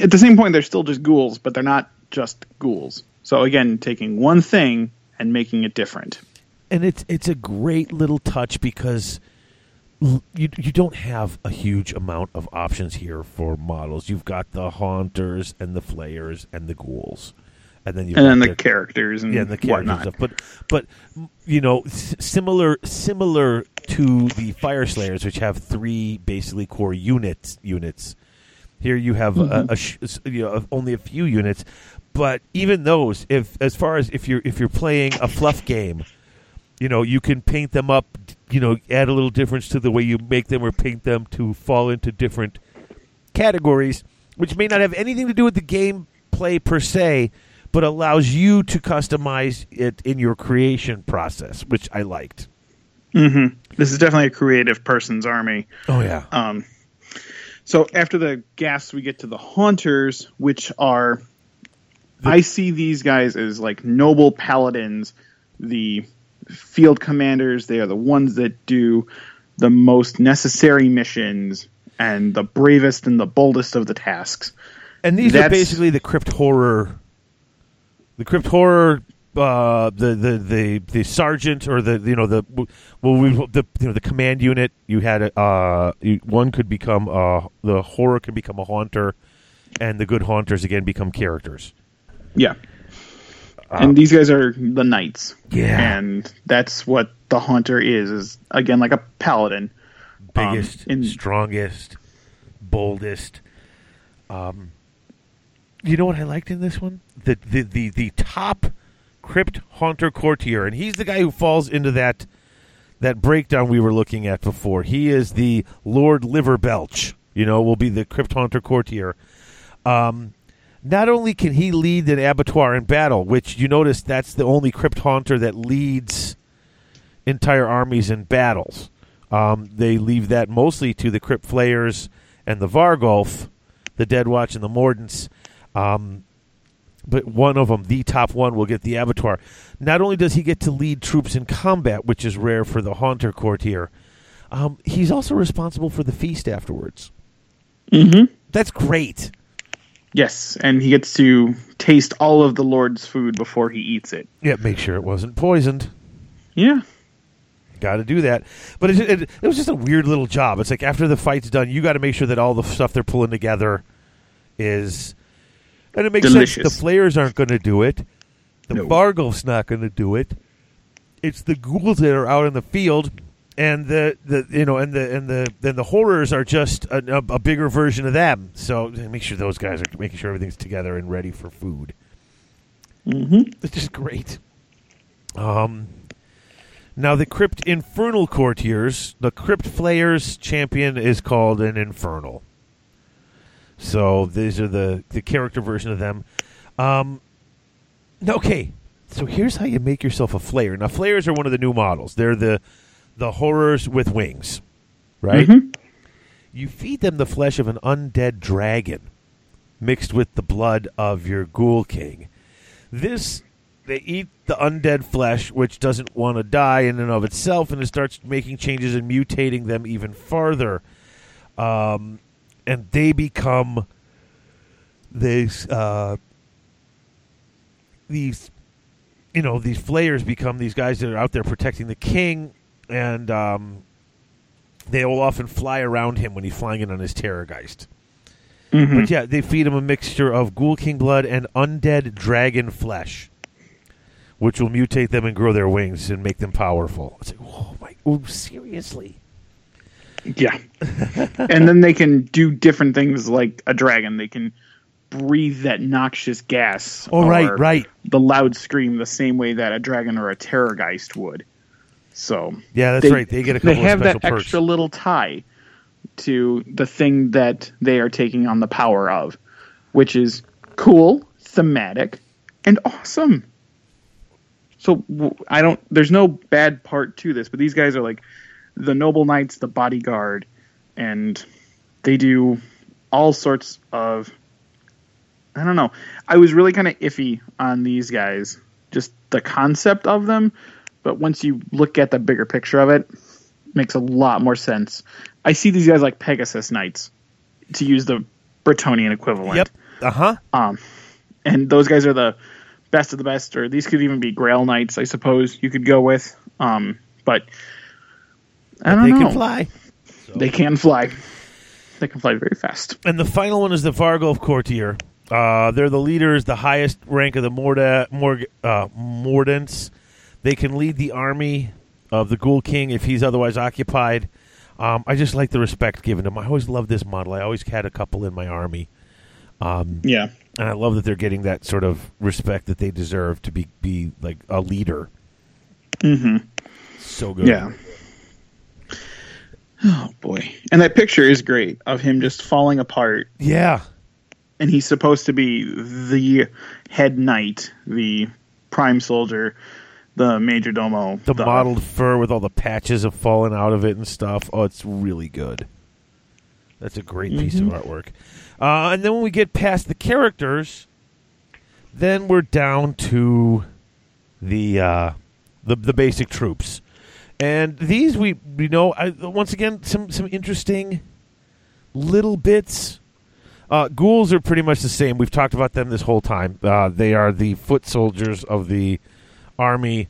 at the same point, they're still just ghouls, but they're not just ghouls. So again, taking one thing and making it different.
and it's it's a great little touch because you you don't have a huge amount of options here for models. You've got the haunters and the flayers and the ghouls, and then you
And then the characters and
yeah, and the characters stuff. But but you know, s- similar similar to the Fyreslayers, which have three basically core units units. Here you have a, mm-hmm. a sh- you know only a few units, but even those, if as far as if you're if you're playing a fluff game, you know, you can paint them up. You know, add a little difference to the way you make them or paint them to fall into different categories, which may not have anything to do with the gameplay per se, but allows you to customize it in your creation process, which I liked.
Mm-hmm. This is definitely a creative person's army.
Oh yeah.
Um, so after the ghast, we get to the haunters, which are. I see these guys as like noble paladins, the field commanders. They are the ones that do the most necessary missions and the bravest and the boldest of the tasks.
And these are basically the crypt horror, the crypt horror, uh, the, the the the sergeant or the you know the well we the you know the command unit. You had a, uh you, one could become uh the horror can become a haunter, and the good haunters again become characters.
Yeah. and these guys are the knights.
Yeah.
And that's what the haunter is, is again like a paladin. Um,
Biggest,
in-
strongest, boldest. Um, you know what I liked in this one? The the the the top crypt haunter courtier, and he's the guy who falls into that that breakdown we were looking at before. He is the Lord Liverbelch. You know, will be the crypt haunter courtier. Um, not only can he lead an abattoir in battle, which you notice that's the only crypt haunter that leads entire armies in battles. Um, they leave that mostly to the crypt flayers and the Varghulf, the Dead Watch and the Mordants. Um, but one of them, the top one, will get the abattoir. Not only does he get to lead troops in combat, which is rare for the Haunter courtier, um, he's also responsible for the feast afterwards.
Mm-hmm.
That's great.
Yes, and he gets to taste all of the Lord's food before he eats it.
Yeah, make sure it wasn't poisoned.
Yeah.
Got to do that. But it, it, it was just a weird little job. It's like after the fight's done, you got to make sure that all the stuff they're pulling together is. And it makes
Delicious.
sense. The Flayers aren't going to do it. The
No.
Not going to do it. It's the ghouls that are out in the field, and the, the you know and the and the then the horrors are just a, a, a bigger version of them. So make sure those guys are making sure everything's together and ready for food.
Mm-hmm.
It's just great. Um, now the Crypt Infernal Courtiers, the Crypt Flayers champion is called an Infernal. So these are the the character version of them. Um, okay, so here's how you make yourself a Flayer. Now Flayers are one of the new models. They're the the horrors with wings, right?
Mhm.
You feed them the flesh of an undead dragon mixed with the blood of your ghoul king. This they eat the undead flesh, which doesn't want to die in and of itself, and it starts making changes and mutating them even farther. Um, and they become these uh, these you know these flayers become these guys that are out there protecting the king, and um, they will often fly around him when he's flying in on his terrorgeist.
Mhm.
But yeah, they feed him a mixture of Ghoul King blood and undead dragon flesh, which will mutate them and grow their wings and make them powerful. It's like, oh my, oh seriously?
Yeah. <laughs> and then they can do different things like a dragon. They can breathe that noxious gas.
Oh right, right.
The loud scream the same way that a dragon or a terrorgeist would. So
Yeah, that's right. They get a
they have that
perks.
extra little tie to the thing that they are taking on the power of, which is cool, thematic, and awesome. So I don't. There's no bad part to this, but these guys are like the noble knights, the bodyguard, and they do all sorts of. I don't know. I was really kind of iffy on these guys, just the concept of them, but once you look at the bigger picture of it, makes a lot more sense. I see these guys like Pegasus Knights, to use the Bretonnian equivalent.
Yep. Uh huh.
Um, and those guys are the best of the best, or these could even be Grail Knights, I suppose you could go with. Um, but I don't
They
know.
can fly.
They can fly. They can fly very fast.
And the final one is the Varghulf Courtier. Uh, they're the leaders, the highest rank of the Morda, Morg, uh, Mordants. They can lead the army of the Ghoul King if he's otherwise occupied. Um, I just like the respect given to them. I always loved this model. I always had a couple in my army. Um,
Yeah.
and I love that they're getting that sort of respect that they deserve to be, be like a leader.
hmm
So good.
Yeah. Oh boy. And that picture is great of him just falling apart
Yeah.
and he's supposed to be the head knight, the prime soldier, the major domo.
The mottled fur with all the patches have fallen out of it and stuff. Oh, it's really good. That's a great piece of artwork. Uh, and then when we get past the characters, then we're down to the uh, the the basic troops, and these we we know I, once again some some interesting little bits. Uh, ghouls are pretty much the same. We've talked about them this whole time. Uh, they are the foot soldiers of the army.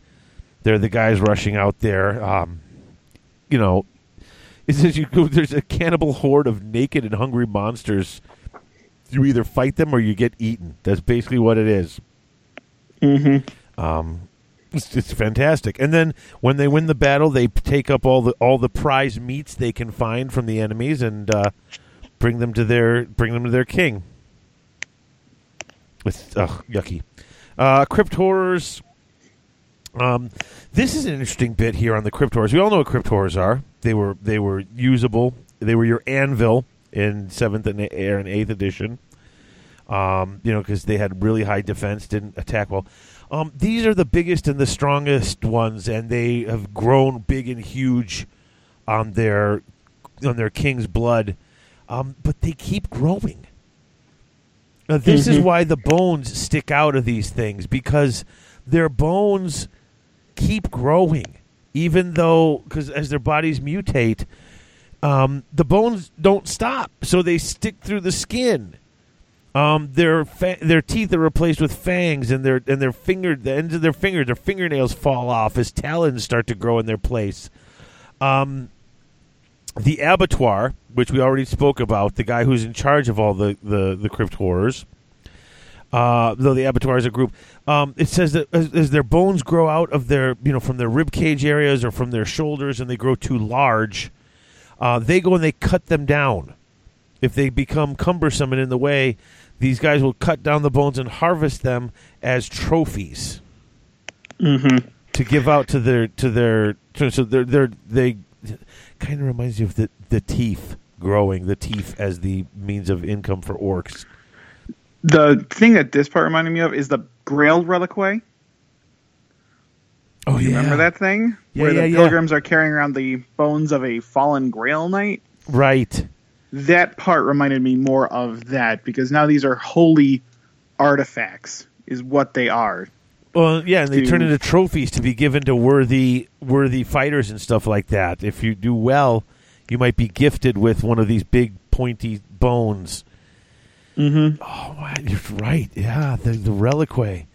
They're the guys rushing out there. Um, you know, it says you go, there's a cannibal horde of naked and hungry monsters. You either fight them or you get eaten. That's basically what it is.
Mm-hmm.
Um, it's, it's fantastic. And then when they win the battle, they take up all the all the prize meats they can find from the enemies and uh, bring them to their bring them to their king. With ugh, yucky. Uh, crypt horrors. Um, this is an interesting bit here on the crypt horrors. We all know what crypt horrors are. They were they were usable. They were your anvil in seventh and, eighth- and eighth edition. Um, you know, because they had really high defense, didn't attack well. Um, these are the biggest and the strongest ones, and they have grown big and huge on their on their king's blood. Um, but they keep growing. Now, this is why the bones stick out of these things because their bones keep growing, even though because as their bodies mutate, um, the bones don't stop, so they stick through the skin. Um, their fa- their teeth are replaced with fangs, and their and their finger the ends of their fingers, their fingernails fall off as talons start to grow in their place. Um, the abattoir, which we already spoke about, the guy who's in charge of all the the, the crypt horrors. Uh, though the abattoir is a group, um, it says that as, as their bones grow out of their you know from their rib cage areas or from their shoulders, and they grow too large, uh, they go and they cut them down. If they become cumbersome and in the way, these guys will cut down the bones and harvest them as trophies
Mm-hmm.
to give out to their to their to, so they're, they're they kind of reminds you of the the teeth growing the teeth as the means of income for orcs.
The thing that this part reminded me of is the Grail Reliquary.
Oh
You remember that thing?
Yeah,
Where
yeah,
the
yeah.
pilgrims are carrying around the bones of a fallen Grail Knight?
right?
That part reminded me more of that because now these are holy artifacts, is what they are.
Well, yeah, and they
to-
turn into trophies to be given to worthy worthy fighters and stuff like that. If you do well, you might be gifted with one of these big pointy bones.
Mm-hmm.
Oh, wow, you're right. Yeah, the the reliquary.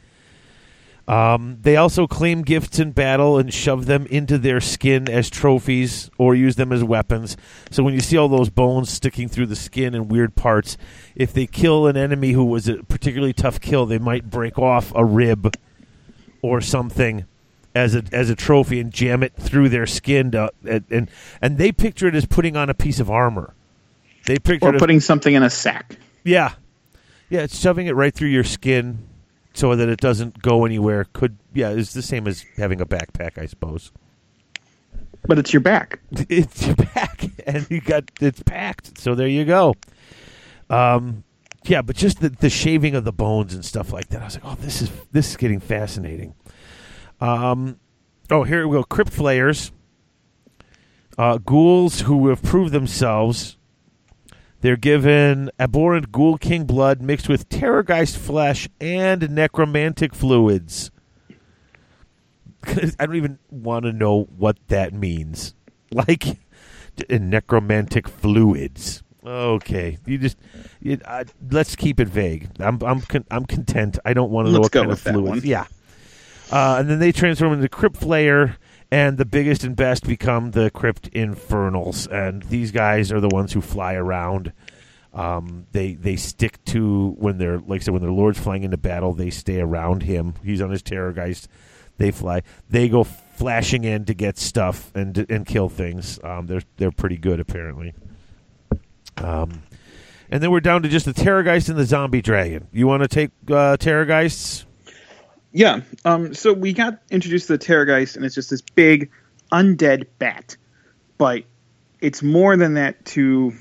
Um, they also claim gifts in battle and shove them into their skin as trophies or use them as weapons. So when you see all those bones sticking through the skin and weird parts, if they kill an enemy who was a particularly tough kill, they might break off a rib or something as a as a trophy and jam it through their skin to, and, and and they picture it as putting on a piece of armor. They picture
Or
it as
putting something in a sack.
Yeah, yeah, it's shoving it right through your skin so that it doesn't go anywhere. Could yeah, it's the same as having a backpack, I suppose.
But it's your back. <laughs>
It's your back, <laughs> and you got it's packed. So there you go. Um, yeah, but just the the shaving of the bones and stuff like that. I was like, oh, this is this is getting fascinating. Um, oh, here we go. Crypt flayers, uh, ghouls who have proved themselves. They're given abhorrent ghoul king blood mixed with terrorgeist flesh and necromantic fluids. <laughs> I don't even want to know what that means. <laughs> Like necromantic fluids. Okay, you just you, uh, let's keep it vague. I'm I'm con- I'm content. I don't want to know
Let's
what kind
with
of fluids.
one.
Yeah. Uh, and then they transform into Crypt Flayer, and the biggest and best become the Crypt Infernals. And these guys are the ones who fly around. Um, they they stick to when they're like I said when their lord's flying into battle, they stay around him. He's on his terrorgeist. They fly. They go flashing in to get stuff and and kill things. Um, they're they're pretty good apparently. Um, and then we're down to just the terrorgeist and the zombie dragon. You want to take uh, terrorgeists?
Yeah. Um, so we got introduced to the Terrorgeist, and it's just this big undead bat, but it's more than that to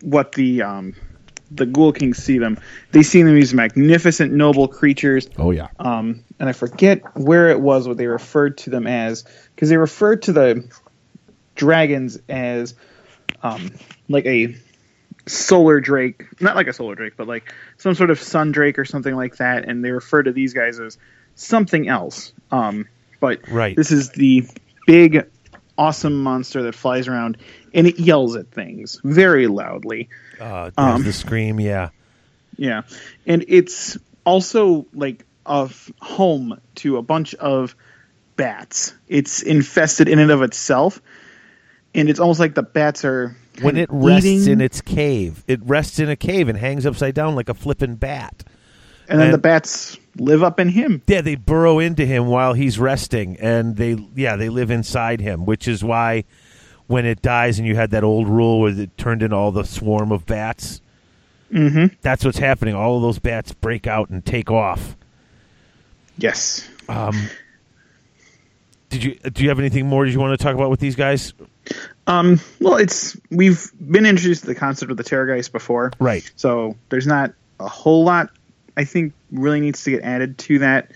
what the um, the Ghoul Kings see them. They see them as magnificent, noble creatures.
Oh yeah.
Um, and I forget where it was what they referred to them as because they referred to the dragons as um, like a solar drake, not like a solar drake, but like some sort of sun drake or something like that. And they refer to these guys as something else. Um, but
Right.
this is the big, awesome monster that flies around and it yells at things very loudly.
Uh,
Um,
the scream. Yeah.
Yeah, and it's also like a home to a bunch of bats. It's infested in and of itself, and it's almost like the bats are
When it rests
eating,
in its cave, it rests in a cave and hangs upside down like a flippin' bat.
And then
and-
the bats live up in him.
Yeah, they burrow into him while he's resting, and they yeah they live inside him, which is why when it dies and you had that old rule where it turned into all the swarm of bats.
Mm-hmm.
That's what's happening. All of those bats break out and take off.
Yes.
Um, did you do you have anything more? Did you want to talk about with these guys?
Um. Well, it's we've been introduced to the concept of the Terrorgeist before,
Right.
so there's not a whole lot I think really needs to get added to that.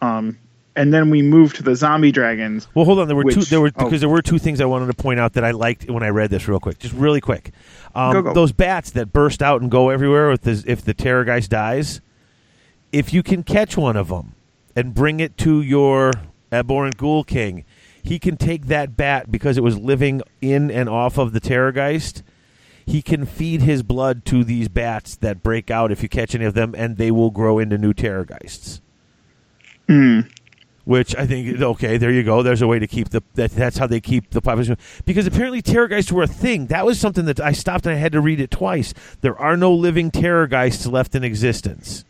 Um, and then we move to the zombie dragons.
Well, hold on. There were two. There were
oh.
because there were two things I wanted to point out that I liked when I read this real quick, just really quick. Um,
Go, go.
Those bats that burst out and go everywhere if the if the terrorgeist dies, if you can catch one of them and bring it to your abhorrent ghoul king, he can take that bat because it was living in and off of the terrorgeist. He can feed his blood to these bats that break out if you catch any of them, and they will grow into new terrorgeists hmm. which I think okay, there you go. There's a way to keep the that, that's how they keep the population because apparently terrorgeists were a thing. That was something that I stopped and I had to read it twice. There are no living terrorgeists left in existence.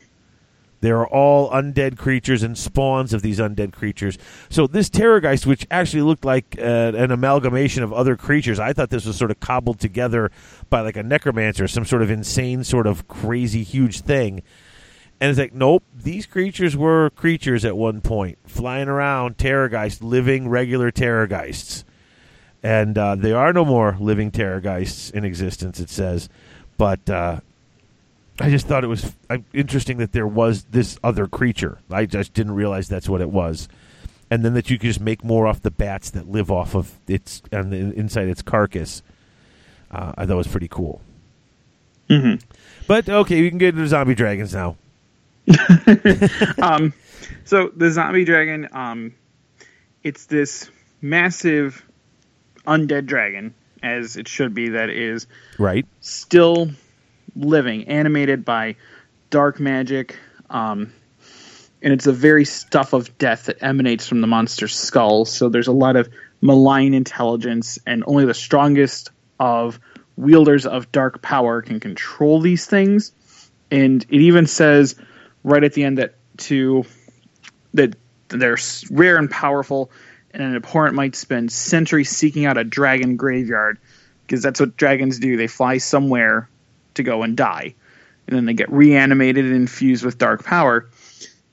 They are all undead creatures and spawns of these undead creatures. So this terrorgeist, which actually looked like uh, an amalgamation of other creatures, I thought this was sort of cobbled together by like a necromancer, some sort of insane, sort of crazy, huge thing. And it's like, nope, these creatures were creatures at one point, flying around, terrorgeists, living regular terrorgeists. And uh, there are no more living terrorgeists in existence, it says. But uh, I just thought it was uh, interesting that there was this other creature. I just didn't realize that's what it was. And then that you could just make more off the bats that live off of its and the inside its carcass. Uh, I thought was pretty cool.
Mm-hmm.
But okay, we can get into zombie dragons now. <laughs>
um, so the zombie dragon, um, it's this massive undead dragon, as it should be, that is
Right.
still living, animated by dark magic. Um, and it's the very stuff of death that emanates from the monster's skull. So there's a lot of malign intelligence, and only the strongest of wielders of dark power can control these things. And it even says right at the end that to that they're rare and powerful, and an abhorrent might spend centuries seeking out a dragon graveyard because that's what dragons do. They fly somewhere to go and die, and then they get reanimated and infused with dark power.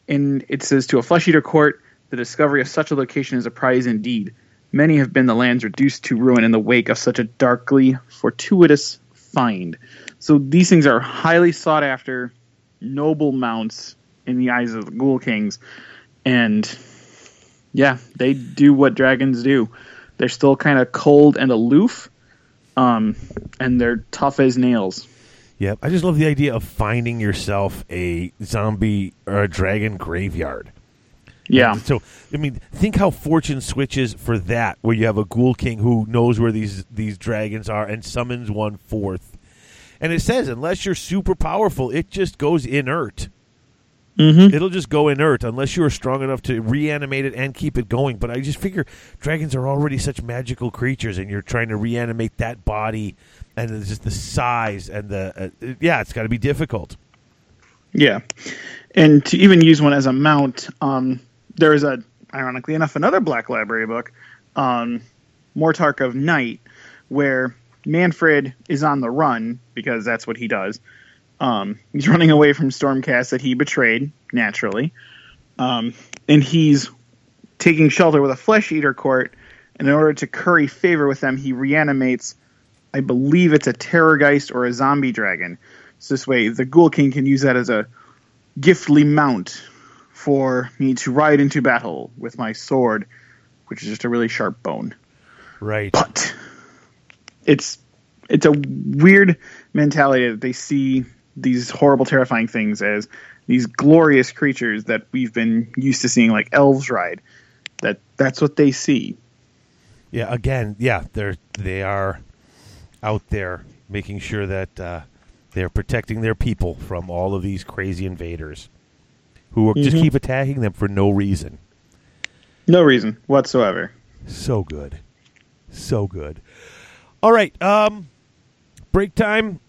And it says to a flesh eater court, the discovery of such a location is a prize indeed. Many have been the lands reduced to ruin in the wake of such a darkly fortuitous find. So these things are highly sought after, noble mounts in the eyes of the Ghoul Kings, and yeah, they do what dragons do. They're still kind of cold and aloof, um, and they're tough as nails.
Yep. I just love the idea of finding yourself a zombie or a dragon graveyard.
Yeah,
So, I mean, think how fortune switches for that, where you have a ghoul king who knows where these these dragons are and summons one forth. And it says, unless you're super powerful, it just goes inert.
mm-hmm.
It'll just go inert unless you are strong enough to reanimate it and keep it going. But I just figure dragons are already such magical creatures, and you're trying to reanimate that body, and it's just the size and the uh, yeah, it's got to be difficult.
Yeah, and to even use one as a mount, um, there is a ironically enough another Black Library book, um, Mortarch of Night, where Mannfred is on the run because that's what he does. Um, he's running away from Stormcast that he betrayed naturally, um, and he's taking shelter with a flesh eater court and in order to curry favor with them, he reanimates. I believe it's a terrorgeist or a zombie dragon. So this way, the Ghoul King can use that as a giftly mount for me to ride into battle with my sword, which is just a really sharp bone.
Right.
But it's it's a weird mentality that they see these horrible, terrifying things as these glorious creatures that we've been used to seeing, like elves ride. That that's what they see.
Yeah. Again, yeah, they're they are out there making sure that uh, they're protecting their people from all of these crazy invaders who just
Mhm.
keep attacking them for no reason.
No reason whatsoever.
So good. So good. All right. Um, break time.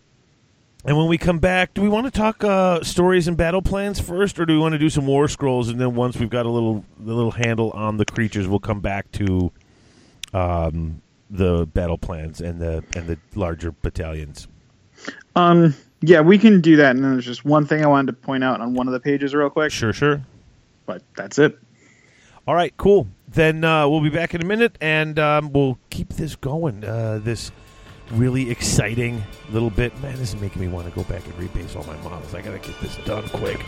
And when we come back, do we want to talk uh, stories and battle plans first, or do we want to do some war scrolls? And then once we've got a little the little handle on the creatures, we'll come back to um, the battle plans and the and the larger battalions.
Um, yeah, we can do that. And then there's just one thing I wanted to point out on one of the pages, real quick.
Sure, sure.
But that's it.
All right, cool. Then uh, we'll be back in a minute, and um, we'll keep this going. Uh, this really exciting little bit. Man, this is making me want to go back and rebase all my models. I got to get this done quick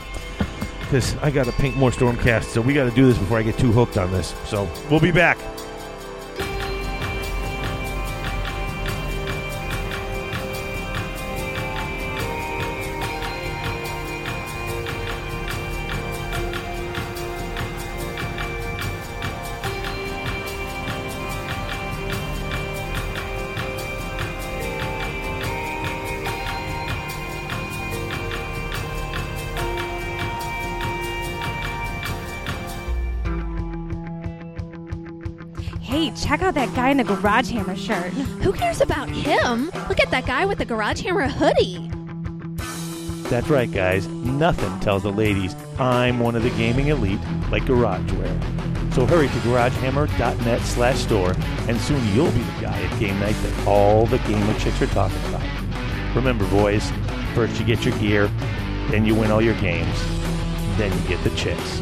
because I got to paint more Stormcast. So we got to do this before I get too hooked on this. So we'll be back.
In the garage hammer shirt.
Who cares about him? Look at that guy with the garage hammer hoodie.
That's right, guys. Nothing tells the ladies I'm one of the gaming elite like GarageWare. So hurry to garagehammer.net slash store, and soon you'll be the guy at game night that all the gamer chicks are talking about. Remember, boys, first you get your gear, then you win all your games, then you get the chicks.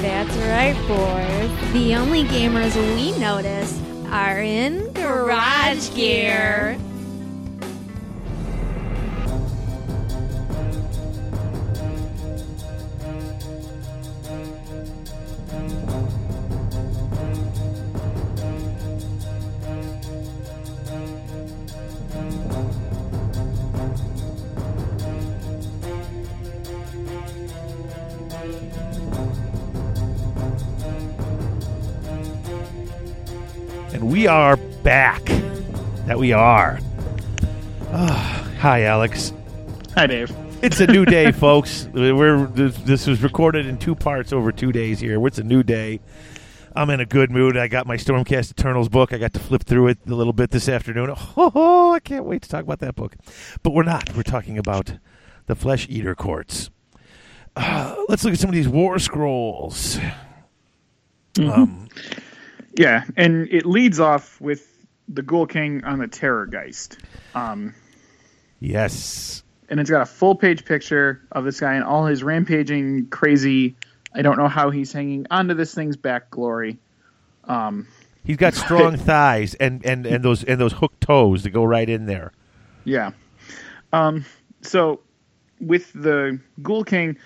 That's right, boys.
The only gamers we notice are in garage gear.
And we are back. That we are. Ah, hi, Alex.
Hi, Dave.
It's a new day, <laughs> folks. We're this, this was recorded in two parts over two days here. It's a new day. I'm in a good mood. I got my Stormcast Eternals book. I got to flip through it a little bit this afternoon. Oh, I can't wait to talk about that book. But we're not. We're talking about the Flesh Eater Courts. Uh, let's look at some of these war scrolls. Um,
Yeah, and it leads off with the Ghoul King on the Terrorgeist. Um,
yes.
and it's got a full page picture of this guy and all his rampaging, crazy. I don't know how he's hanging onto this thing's back glory. Um,
He's got <laughs> strong thighs and, and, and those and those hooked toes that go right in there.
yeah. Um, so with the Ghoul King,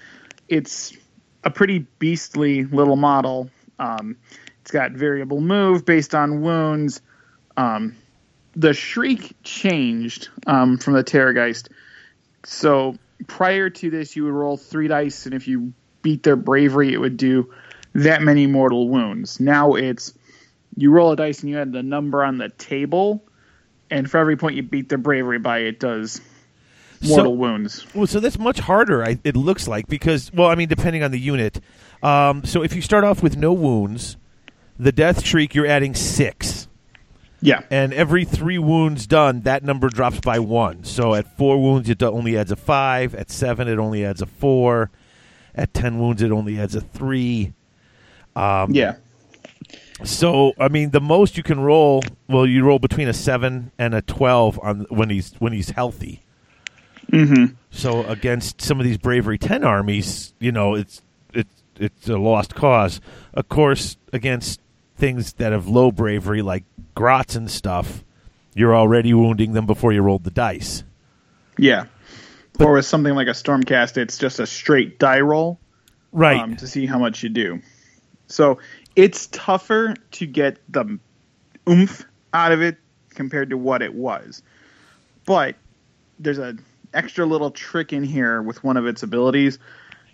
it's a pretty beastly little model. Um, it's got variable move based on wounds. Um, the shriek changed um, from the Terrorgeist. So prior to this, you would roll three dice, and if you beat their bravery, it would do that many mortal wounds. Now it's you roll a dice and you add the number on the table, and for every point you beat their bravery by, it does mortal
So-
wounds.
Well, so that's much harder. I, it looks like because, well, I mean, depending on the unit. Um, so if you start off with no wounds, the death shriek you're adding six,
Yeah,
and every three wounds done, that number drops by one. So at four wounds, it only adds a five. At seven, it only adds a four. At ten wounds, it only adds a three. Um,
yeah,
So I mean, the most you can roll, well, you roll between a seven and a twelve on when he's when he's healthy.
mm-hmm.
So against some of these bravery ten armies, you know, it's it's it's a lost cause. Of course, against
things that have low bravery, like grots and stuff, you're already wounding them before you rolled the dice.
Yeah. or with something like a Stormcast, it's just a straight die roll
Right.
um, to see how much you do. So it's tougher to get the oomph out of it compared to what it was. But there's a extra little trick in here with one of its abilities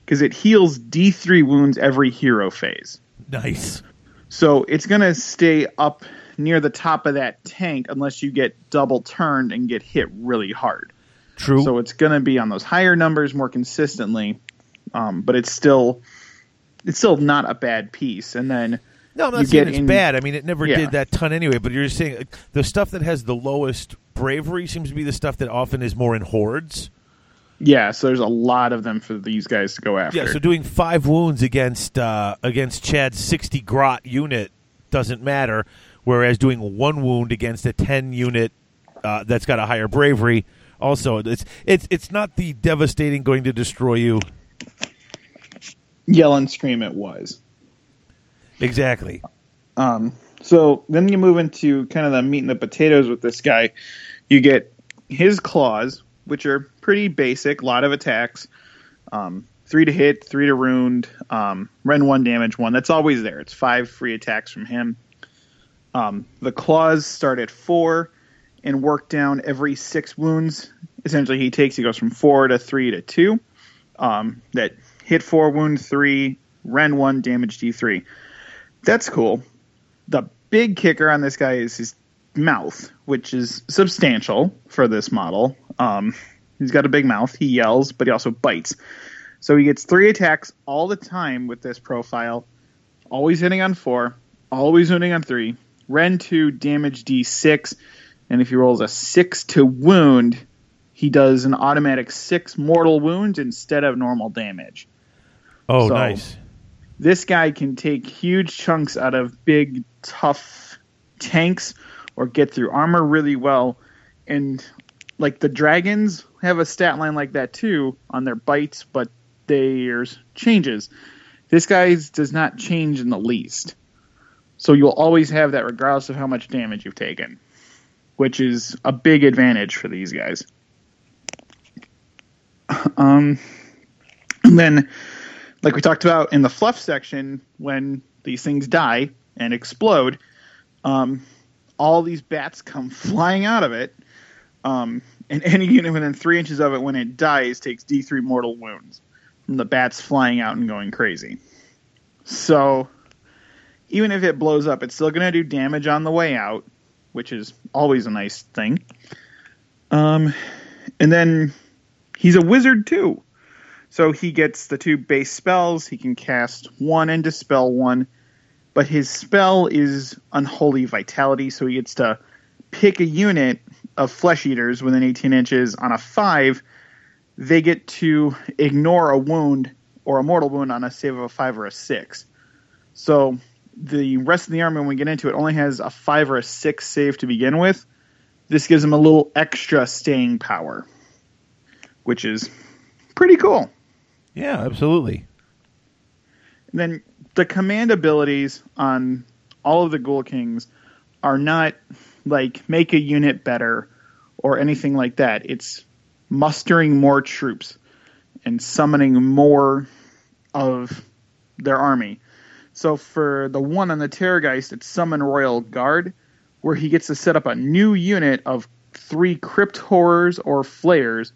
because it heals D3 wounds every hero phase.
nice.
So it's going to stay up near the top of that tank unless you get double turned and get hit really hard.
True.
So it's going to be on those higher numbers more consistently, um, but it's still it's still not a bad piece. And then
no, I'm not saying it's
in-
bad. I mean, it never
Yeah.
did that ton anyway. But you're just saying like, the stuff that has the lowest bravery seems to be the stuff that often is more in hordes.
Yeah, so there's a lot of them for these guys to go after.
Yeah, so doing five wounds against uh, against Chad's sixty grot unit doesn't matter, whereas doing one wound against a ten unit uh, that's got a higher bravery also it's it's it's not the devastating going to destroy you
Yell and scream it was.
exactly.
Um, so then you move into kind of the meat and the potatoes with this guy. You get his claws, which are pretty basic, a lot of attacks. Um, three to hit, three to wound, um, Rend one damage one. That's always there. It's five free attacks from him. Um, the claws start at four and work down every six wounds. Essentially, he takes he goes from four to three to two. Um, that hit four, wound three, Rend one, damage D three. That's cool. The big kicker on this guy is his mouth, which is substantial for this model. Um, he's got a big mouth. He yells, but he also bites. So he gets three attacks all the time with this profile. Always hitting on four, always hitting on three. Rend two, damage D6, and if he rolls a six to wound, he does an automatic six mortal wounds instead of normal damage
Oh,
So-
nice.
this guy can take huge chunks out of big, tough tanks or get through armor really well. And like the dragons have a stat line like that too on their bites, but theirs changes. This guy's does not change in the least. So you'll always have that regardless of how much damage you've taken, which is a big advantage for these guys. <clears throat> Um, and then like we talked about in the fluff section, when these things die and explode, um, all these bats come <laughs> flying out of it. Um, and <laughs> any unit within three inches of it when it dies takes D3 mortal wounds from the bats flying out and going crazy. So even if it blows up, it's still going to do damage on the way out, which is always a nice thing. Um, and then he's a wizard too. So he gets the two base spells. He can cast one and dispel one, but his spell is Unholy Vitality, so he gets to pick a unit of flesh eaters within 18 inches on a five. They get to ignore a wound or a mortal wound on a save of a five or a six. So the rest of the army, when we get into it, only has a five or a six save to begin with. This gives them a little extra staying power, which is pretty cool.
Yeah, absolutely.
And then the command abilities on all of the Ghoul Kings are not like make a unit better or anything like that. It's mustering more troops and summoning more of their army. So for the one on the Terrorgeist, it's Summon Royal Guard, where he gets to set up a new unit of three Crypt Horrors or Flayers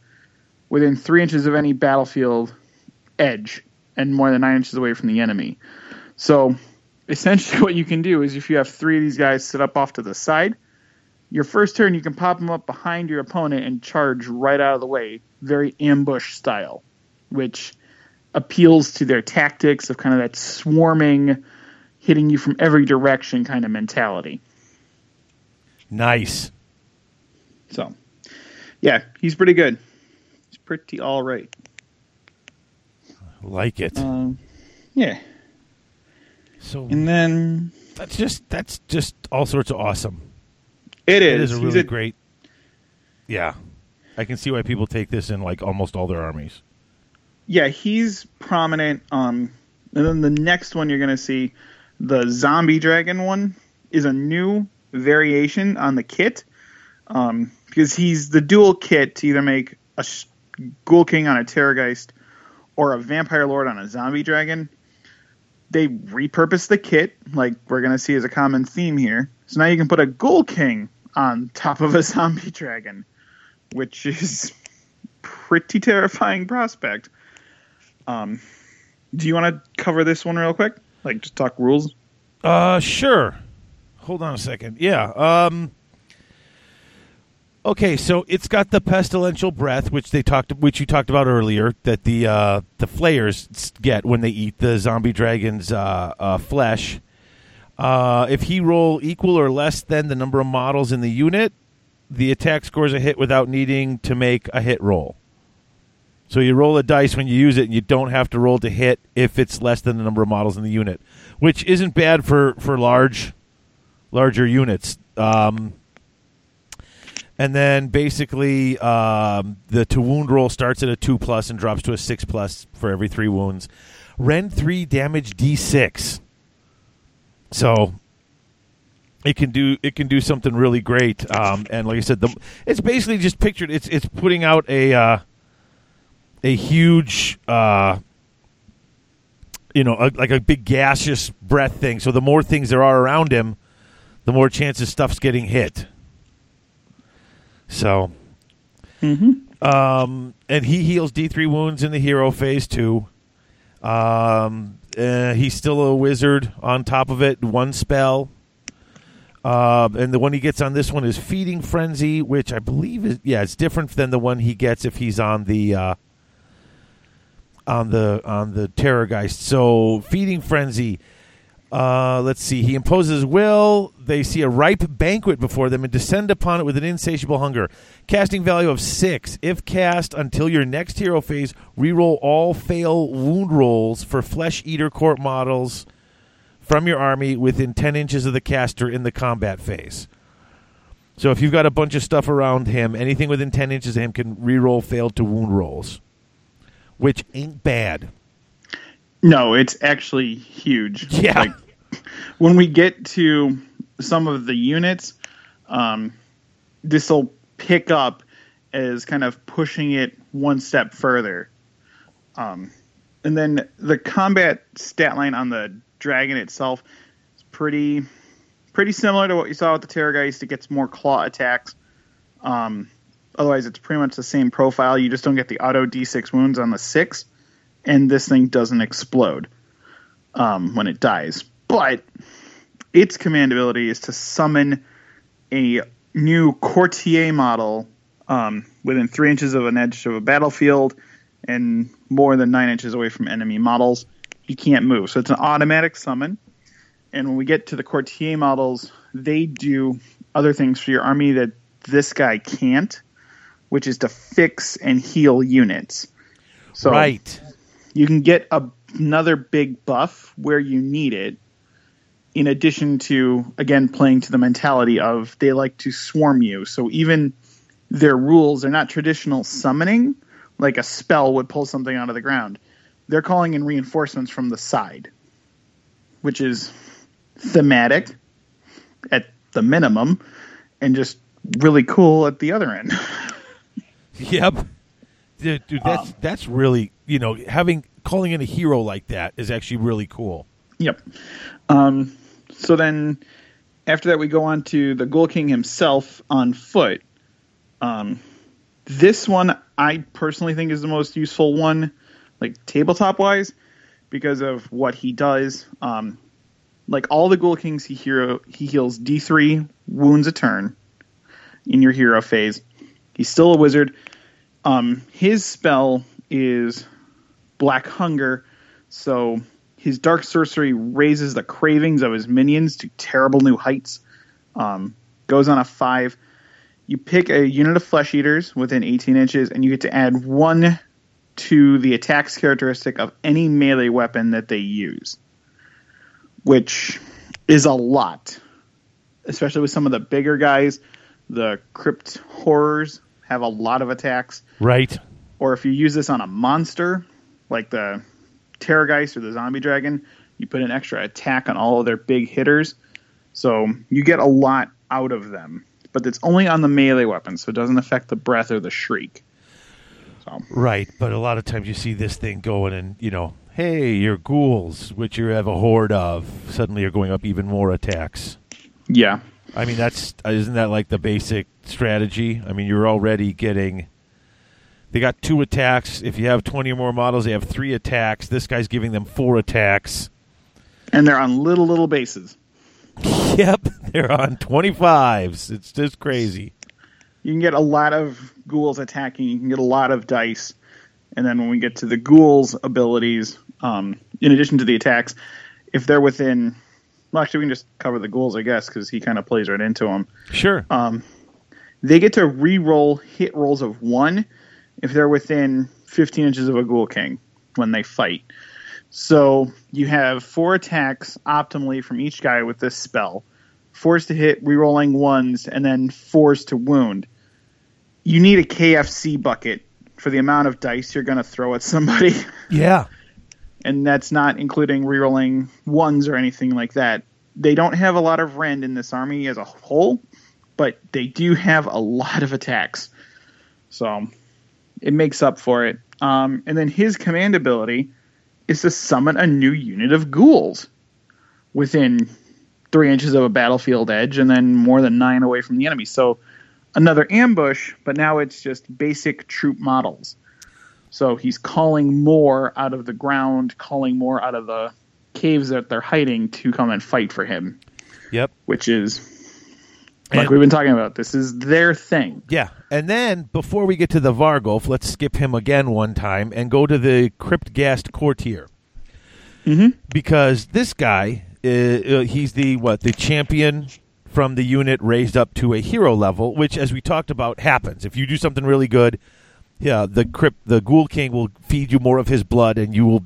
within three inches of any battlefield edge and more than nine inches away from the enemy. So essentially, <laughs> what you can do is if you have three of these guys set up off to the side, your first turn you can pop them up behind your opponent and charge right out of the way, very ambush style, which appeals to their tactics of kind of that swarming, hitting you from every direction kind of mentality.
Nice.
So, yeah, he's pretty good. He's pretty all right.
Like it.
Um, yeah,
so
and then
that's just that's just all sorts of awesome.
It
It
is.
is a
He's
really great. Yeah, I can see why people take this in like almost all their armies.
yeah, he's prominent. Um, and then the next one you're going to see, The zombie dragon one is a new variation on the kit um, because he's the dual kit to either make a sh- Ghoul King on a Terrorgeist or a Vampire Lord on a zombie dragon. They repurpose the kit, like we're going to see as a common theme here. So now you can put a Ghoul King on top of a <laughs> zombie dragon, which is pretty terrifying prospect. Um, do you want to cover this one real quick? Like just talk rules?
Uh, sure. Hold on a second. Yeah. Um. Okay, so it's got the pestilential breath, which they talked, which you talked about earlier, that the uh, the flayers get when they eat the zombie dragon's uh, uh, flesh. Uh, if he roll equal or less than the number of models in the unit, the attack scores a hit without needing to make a hit roll. So you roll a dice when you use it, and you don't have to roll to hit if it's less than the number of models in the unit, which isn't bad for for large, larger units. Um, and then basically, um, the to wound roll starts at a two plus and drops to a six plus for every three wounds. Rend three damage d six. So it can do it can do something really great. Um, and like I said, the, it's basically just pictured. It's it's putting out a uh, a huge. Uh, you know, a, like a big gaseous breath thing. So the more things there are around him, the more chances stuff's getting hit. So, um, and he heals D three wounds in the hero phase too. Um, uh, he's still a wizard on top of it. One spell. Uh, and the one he gets on this one is feeding frenzy, which I believe is yeah, it's different than the one he gets if he's on the uh, on the on the terrorgeist. So feeding frenzy. Uh, let's see. He imposes will. They see a ripe banquet before them and descend upon it with an insatiable hunger. Casting value of six. If cast until your next hero phase, reroll all fail wound rolls for flesh eater court models from your army within 10 inches of the caster in the combat phase. So if you've got a bunch of stuff around him, anything within 10 inches of him can reroll failed to wound rolls, which ain't bad.
No, it's actually huge. <laughs>
Yeah.
Like when we get to some of the units, um, this will pick up as kind of pushing it one step further. Um, and then the combat stat line on the dragon itself is pretty pretty similar to what you saw with the Terrorgeist. It gets more claw attacks. Um, otherwise, it's pretty much the same profile. You just don't get the auto D6 wounds on the six, and this thing doesn't explode um, when it dies. But its command ability is to summon a new courtier model um, within three inches of an edge of a battlefield and more than nine inches away from enemy models. He can't move, so it's an automatic summon. And when we get to the courtier models, they do other things for your army that this guy can't, which is to fix and heal units. So
right.
you can get a, another big buff where you need it in addition to again playing to the mentality of they like to swarm you so even their rules are not traditional summoning like a spell would pull something out of the ground they're calling in reinforcements from the side which is thematic at the minimum and just really cool at the other end <laughs>
Yep. Dude, dude, that's that's really you know having calling in a hero like that is actually really cool.
Yep. Um, so then, after that, we go on to the Ghoul King himself on foot. Um, this one, I personally think is the most useful one, like tabletop wise, because of what he does. Um, like all the Ghoul Kings, he hero he heals D three wounds a turn in your hero phase. He's still a wizard. Um, his spell is Black Hunger, so his dark sorcery raises the cravings of his minions to terrible new heights. Um, goes on a five. You pick a unit of flesh eaters within 18 inches, and you get to add one to the attacks characteristic of any melee weapon that they use, which is a lot, especially with some of the bigger guys. The crypt horrors have a lot of attacks
Right.
or if you use this on a monster, like the Terrorgeist or the Zombie Dragon, You put an extra attack on all of their big hitters, so you get a lot out of them. But it's only on the melee weapons, so it doesn't affect the breath or the shriek. So
Right, but a lot of times you see this thing going, and you know, hey, your ghouls, which you have a horde of, suddenly are going up even more attacks.
yeah,
I mean, that's isn't that like the basic strategy? I mean, you're already getting. They got two attacks. If you have twenty or more models, they have three attacks. This guy's giving them four attacks.
and they're on little little bases. <laughs>
Yep, they're on twenty fives. It's just crazy.
You can get a lot of ghouls attacking. You can get a lot of dice, and then when we get to the ghouls' abilities, um, in addition to the attacks, if they're within, well, actually, we can just cover the ghouls, I guess, because he kind of plays right into them.
Sure.
They get to re-roll hit rolls of one if they're within 15 inches of a ghoul king when they fight. So you have four attacks optimally from each guy with this spell. Fours to hit, re-rolling ones, and then fours to wound. You need a KFC bucket for the amount of dice you're going to throw at somebody, <laughs>
yeah.
and that's not including re-rolling ones or anything like that. They don't have a lot of rend in this army as a whole, but they do have a lot of attacks. So it makes up for it. Um, and then his command ability is to summon a new unit of ghouls within three inches of a battlefield edge and then more than nine away from the enemy. So another ambush, but now it's just basic troop models. So he's calling more out of the ground, calling more out of the caves that they're hiding to come and fight for him,
Yep.
which is like we've been talking about. This is their thing.
Yeah, and then before we get to the Varghulf, let's skip him again one time and go to the Crypt Ghast Courtier. Mm-hmm. Because this guy, uh, uh, he's the what the champion from the unit raised up to a hero level, which, as we talked about, happens if you do something really good. Yeah, the crypt, the Ghoul King will feed you more of his blood, and you will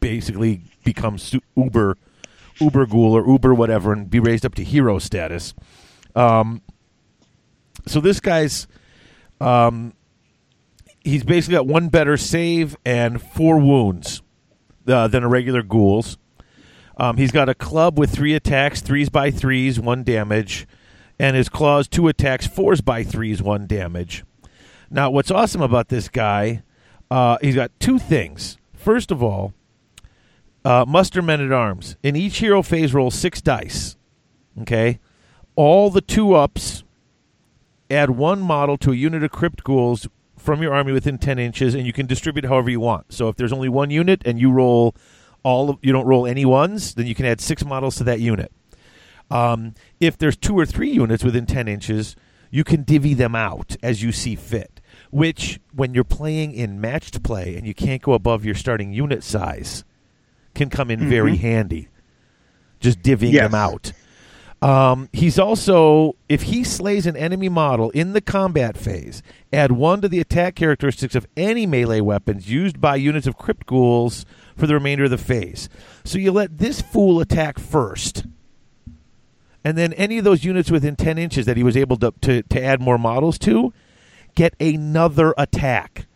basically become su- uber, uber ghoul or uber whatever, and be raised up to hero status. Um, so this guy's um, he's basically got one better save and four wounds uh, than a regular ghouls. Um, he's got a club with three attacks, threes by threes, one damage, and his claws two attacks, fours by threes, one damage. Now, what's awesome about this guy, uh, he's got two things. First of all, uh, muster men at arms. In each hero phase, roll six dice. Okay, all the two ups add one model to a unit of crypt ghouls from your army within 10 inches and you can distribute however you want. So if there's only one unit and you roll all of, you don't roll any ones then you can add six models to that unit. Um, if there's two or three units within 10 inches you can divvy them out as you see fit which when you're playing in matched play and you can't go above your starting unit size can come in very handy. Just divvying
Yes.
them out um, he's also, if he slays an enemy model in the combat phase, add one to the attack characteristics of any melee weapons used by units of crypt ghouls for the remainder of the phase. So you let this fool attack first, and then any of those units within 10 inches that he was able to, to, to add more models to get another attack.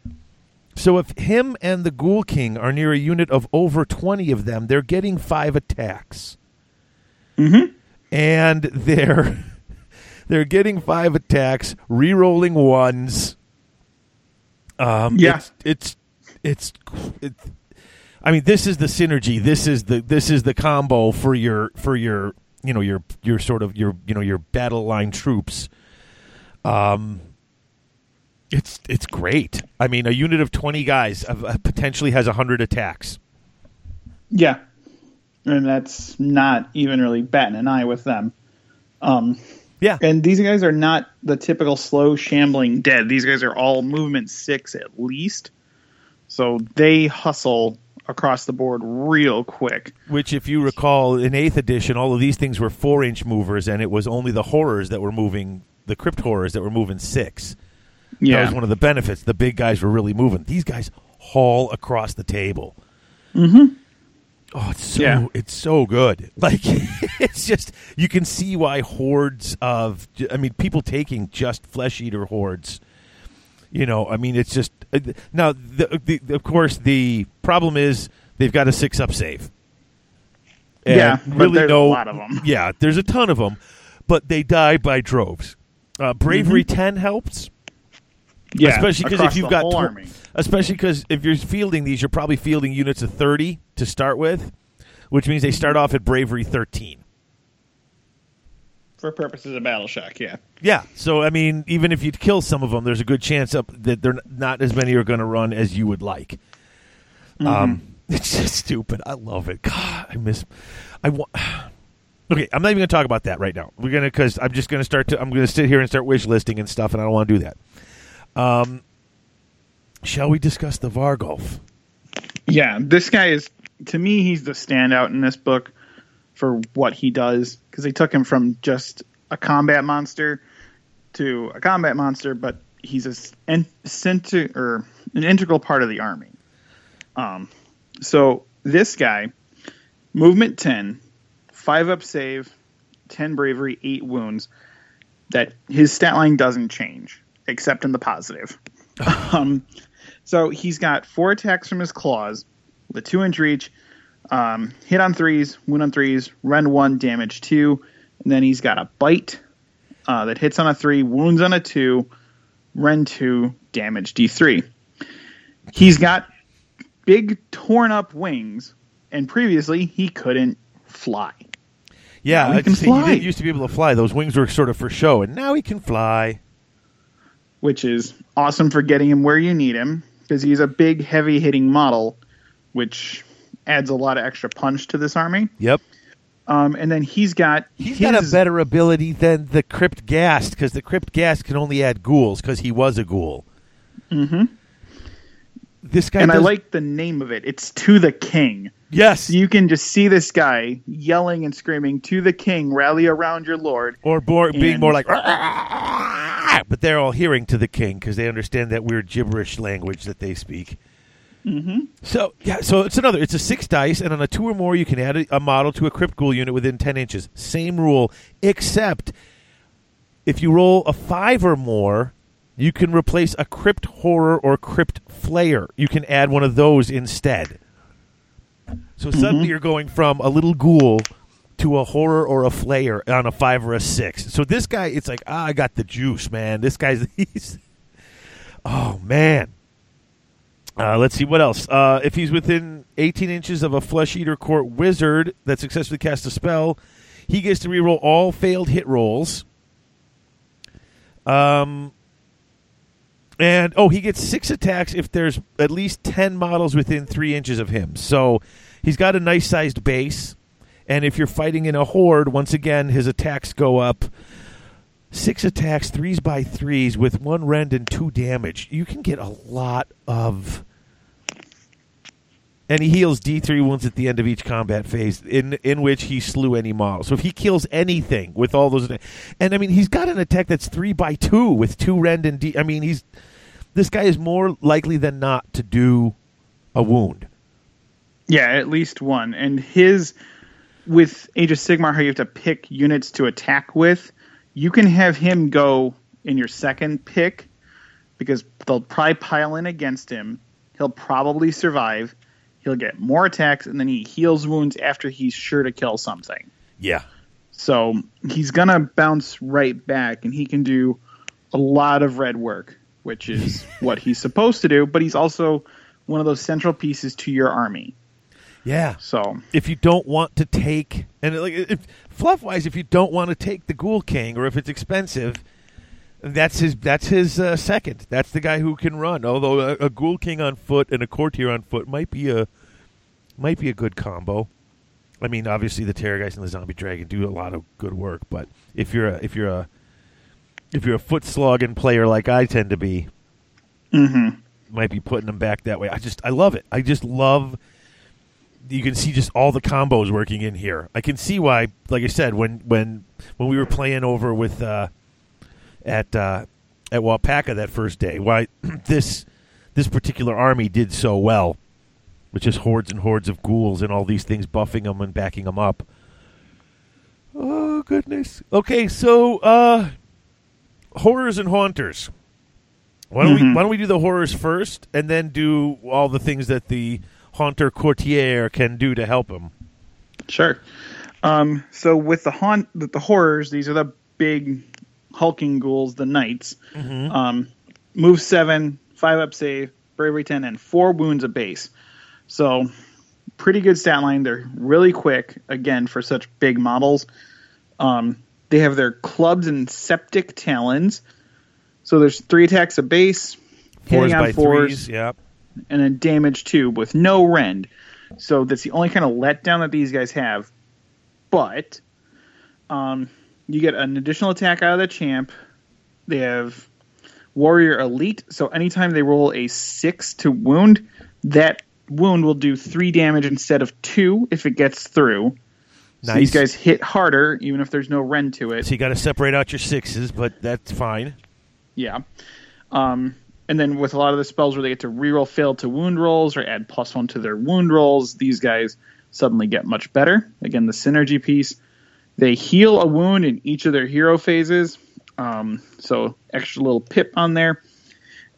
So if him and the Ghoul King are near a unit of over 20 of them, they're getting five attacks and they're <laughs> they're getting five attacks, re-rolling ones. Um,
Yeah.
it's it's it's, it's I mean, this is the synergy. This is the this is the combo for your for your you know your your sort of your you know your battle line troops. Um, it's it's great. I mean, a unit of twenty guys uh, potentially has hundred attacks.
Yeah, and that's not even really batting an eye with them. Um,
Yeah,
and these guys are not the typical slow shambling dead. These guys are all movement six at least, so they hustle across the board real quick.
Which, if you recall, in Eighth Edition, all of these things were four-inch movers, and it was only the horrors that were moving, the crypt horrors that were moving six.
Yeah.
That was one of the benefits. The big guys were really moving. These guys haul across the table. Mm-hmm. Oh, it's so
Yeah.
it's so good. <laughs> Like it's just you can see why hordes of I mean people taking just flesh eater hordes. You know, I mean it's just uh, now the, the, of course the problem is they've got a six up save. and
Yeah, but
really
there's a
no
lot of 'em. <laughs>
Yeah, there's a ton of them, but they die by droves. Uh, Bravery ten helps,
Yeah,
especially because if you've
the
got
whole
tw-
army.
especially because if you're fielding these, you're probably fielding units of thirty to start with, which means they start off at Bravery thirteen.
for purposes of battle shock. Yeah,
Yeah, so I mean, even if you kill some of them, there's a good chance up that they're not as many are going to run as you would like. Um, <laughs> it's just stupid. I love it. God, I miss. I want. <sighs> Okay, I'm not even going to talk about that right now. We're gonna because I'm just going to start to. I'm going to sit here and start wish listing and stuff, and I don't want to do that. Um, shall we discuss the Varghulf?
yeah. This guy is to me, he's the standout in this book for what he does because they took him from just a combat monster to a combat monster, but he's a en- center or an integral part of the army. Um, so this guy, movement ten, five up save, ten bravery, eight wounds. That his stat line doesn't change except in the positive. <laughs> um, so he's got four attacks from his claws, with a two inch reach, um, hit on threes, wound on threes, rend one, damage two, and then he's got a bite uh, that hits on a three, wounds on a two, rend two, damage d3. He's got big torn up wings, and previously he couldn't fly.
Yeah,
Now he can fly.
he used to be able to fly. Those wings were sort of for show, and now he can fly.
which is awesome for getting him where you need him because he's a big, heavy hitting model, which adds a lot of extra punch to this army.
Yep.
Um, and then he's got
He's
his,
got a better ability than the Crypt Ghast because the Crypt Ghast can only add ghouls because he was a ghoul. Mm-hmm. This guy
and I like the name of it. It's to the king.
yes,
So you can just see this guy yelling and screaming to the king, rally around your lord.
or more, being more like, but they're all hearing to the king because they understand that weird gibberish language that they speak. Mm-hmm. So yeah, so it's another. It's a six dice, and on a two or more, you can add a, a model to a crypt ghoul unit within ten inches. Same rule, except if you roll a five or more, you can replace a crypt horror or crypt flayer. You can add one of those instead. So suddenly you're going from a little ghoul to a horror or a flayer on a five or a six. So this guy, it's like, ah, I got the juice, man. This guy's <laughs> he's oh man. Uh, let's see what else. Uh, if he's within 18 inches of a flesh eater court wizard that successfully cast a spell, he gets to reroll all failed hit rolls. Um, and oh, he gets six attacks if there's at least 10 models within three inches of him. So he's got a nice sized base. And if you're fighting in a horde, once again, his attacks go up. Six attacks, threes by threes, with one rend and two damage. You can get a lot of. And he heals D3 wounds at the end of each combat phase, in in which he slew any model. So if he kills anything with all those, and I mean he's got an attack that's three by two with two rend and D. I mean he's this guy is more likely than not to do a wound.
Yeah, at least one. And his with Age of Sigmar, how you have to pick units to attack with, you can have him go in your second pick because they'll probably pile in against him. He'll probably survive. He'll get more attacks, and then he heals wounds after he's sure to kill something.
Yeah,
So he's gonna bounce right back, and he can do a lot of red work, which is <laughs> what he's supposed to do. But he's also one of those central pieces to your army.
Yeah.
So
if you don't want to take and like if, fluff wise, if you don't want to take the Ghoul King or if it's expensive, that's his that's his uh, second. That's the guy who can run. Although a, a Ghoul King on foot and a Courtier on foot might be a might be a good combo. I mean, obviously the Terrorgeist and the Zombie Dragon do a lot of good work, but if you're a if you're a if you're a foot slogging player like I tend to be,
mm-hmm.
might be putting them back that way. I just I love it. I just love you can see just all the combos working in here. I can see why like I said when when when we were playing over with uh at uh at Wapaka that first day why <clears throat> this this particular army did so well with just hordes and hordes of ghouls and all these things buffing them and backing them up. Oh goodness. Okay, so uh horrors and haunters. Why don't we
Mhm.
why don't we do the horrors first and then do all the things that the haunter courtier can do to help him?
Sure. Um, so with the haunt, the, the horrors, these are the big hulking ghouls, the knights. Um, move seven, five up save, bravery ten, and four wounds a base. So pretty good stat line. They're really quick again for such big models. Um, they have their clubs and septic talons. So there's three attacks a base,
Fours
hitting on
by
fours,
threes. Yeah.
And then damage two with no rend. So that's the only kind of letdown that these guys have. But um, you get an additional attack out of the champ. They have warrior elite. So anytime they roll a six to wound, that wound will do three damage instead of two if it gets through. So these guys hit harder even if there's no rend to it.
So you got to separate out your sixes, but that's fine.
Yeah. Um, and then with a lot of the spells where they get to reroll fail to wound rolls or add plus one to their wound rolls, these guys suddenly get much better. Again, the synergy piece. They heal a wound in each of their hero phases. Um, so extra little pip on there.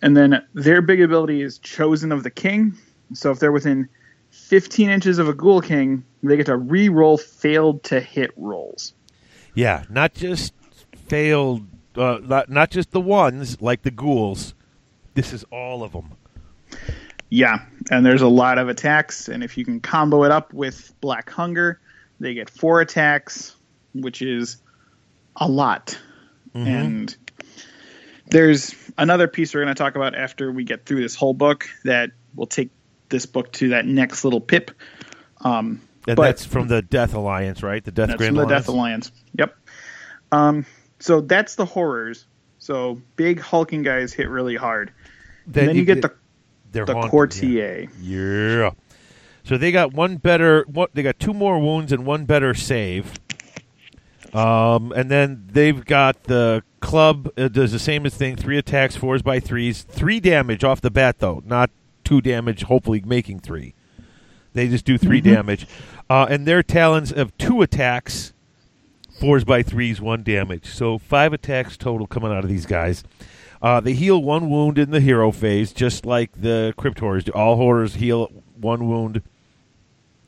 And then their big ability is Chosen of the King. So if they're within 15 inches of a Ghoul King, they get to re-roll failed to hit rolls.
Yeah, not just failed, uh, not, not just the ones like the ghouls. This is all of them.
Yeah, and there's a lot of attacks, and if you can combo it up with Black Hunger, they get four attacks, which is a lot. And there's another piece we're going to talk about after we get through this whole book that will take this book to that next little pip. Um,
And
But-
that's from the Death Alliance, right? The Death
that's
Grand
from the
Alliance.
Death Alliance. Yep. Um, so that's the horrors. So big hulking guys hit really hard.
Then,
then you, get, the the
haunter,
courtier.
Yeah. yeah. So they got one better. What they got two more wounds and one better save. Um, and then they've got the club uh, does the same as thing. Three attacks, fours by threes, three damage off the bat though, not two damage. Hopefully making three. They just do 3 damage, uh, and their talons have two attacks, fours by threes, one damage. So five attacks total coming out of these guys. Uh, they heal one wound in the hero phase, just like the Crypt Horrors do. All horrors heal one wound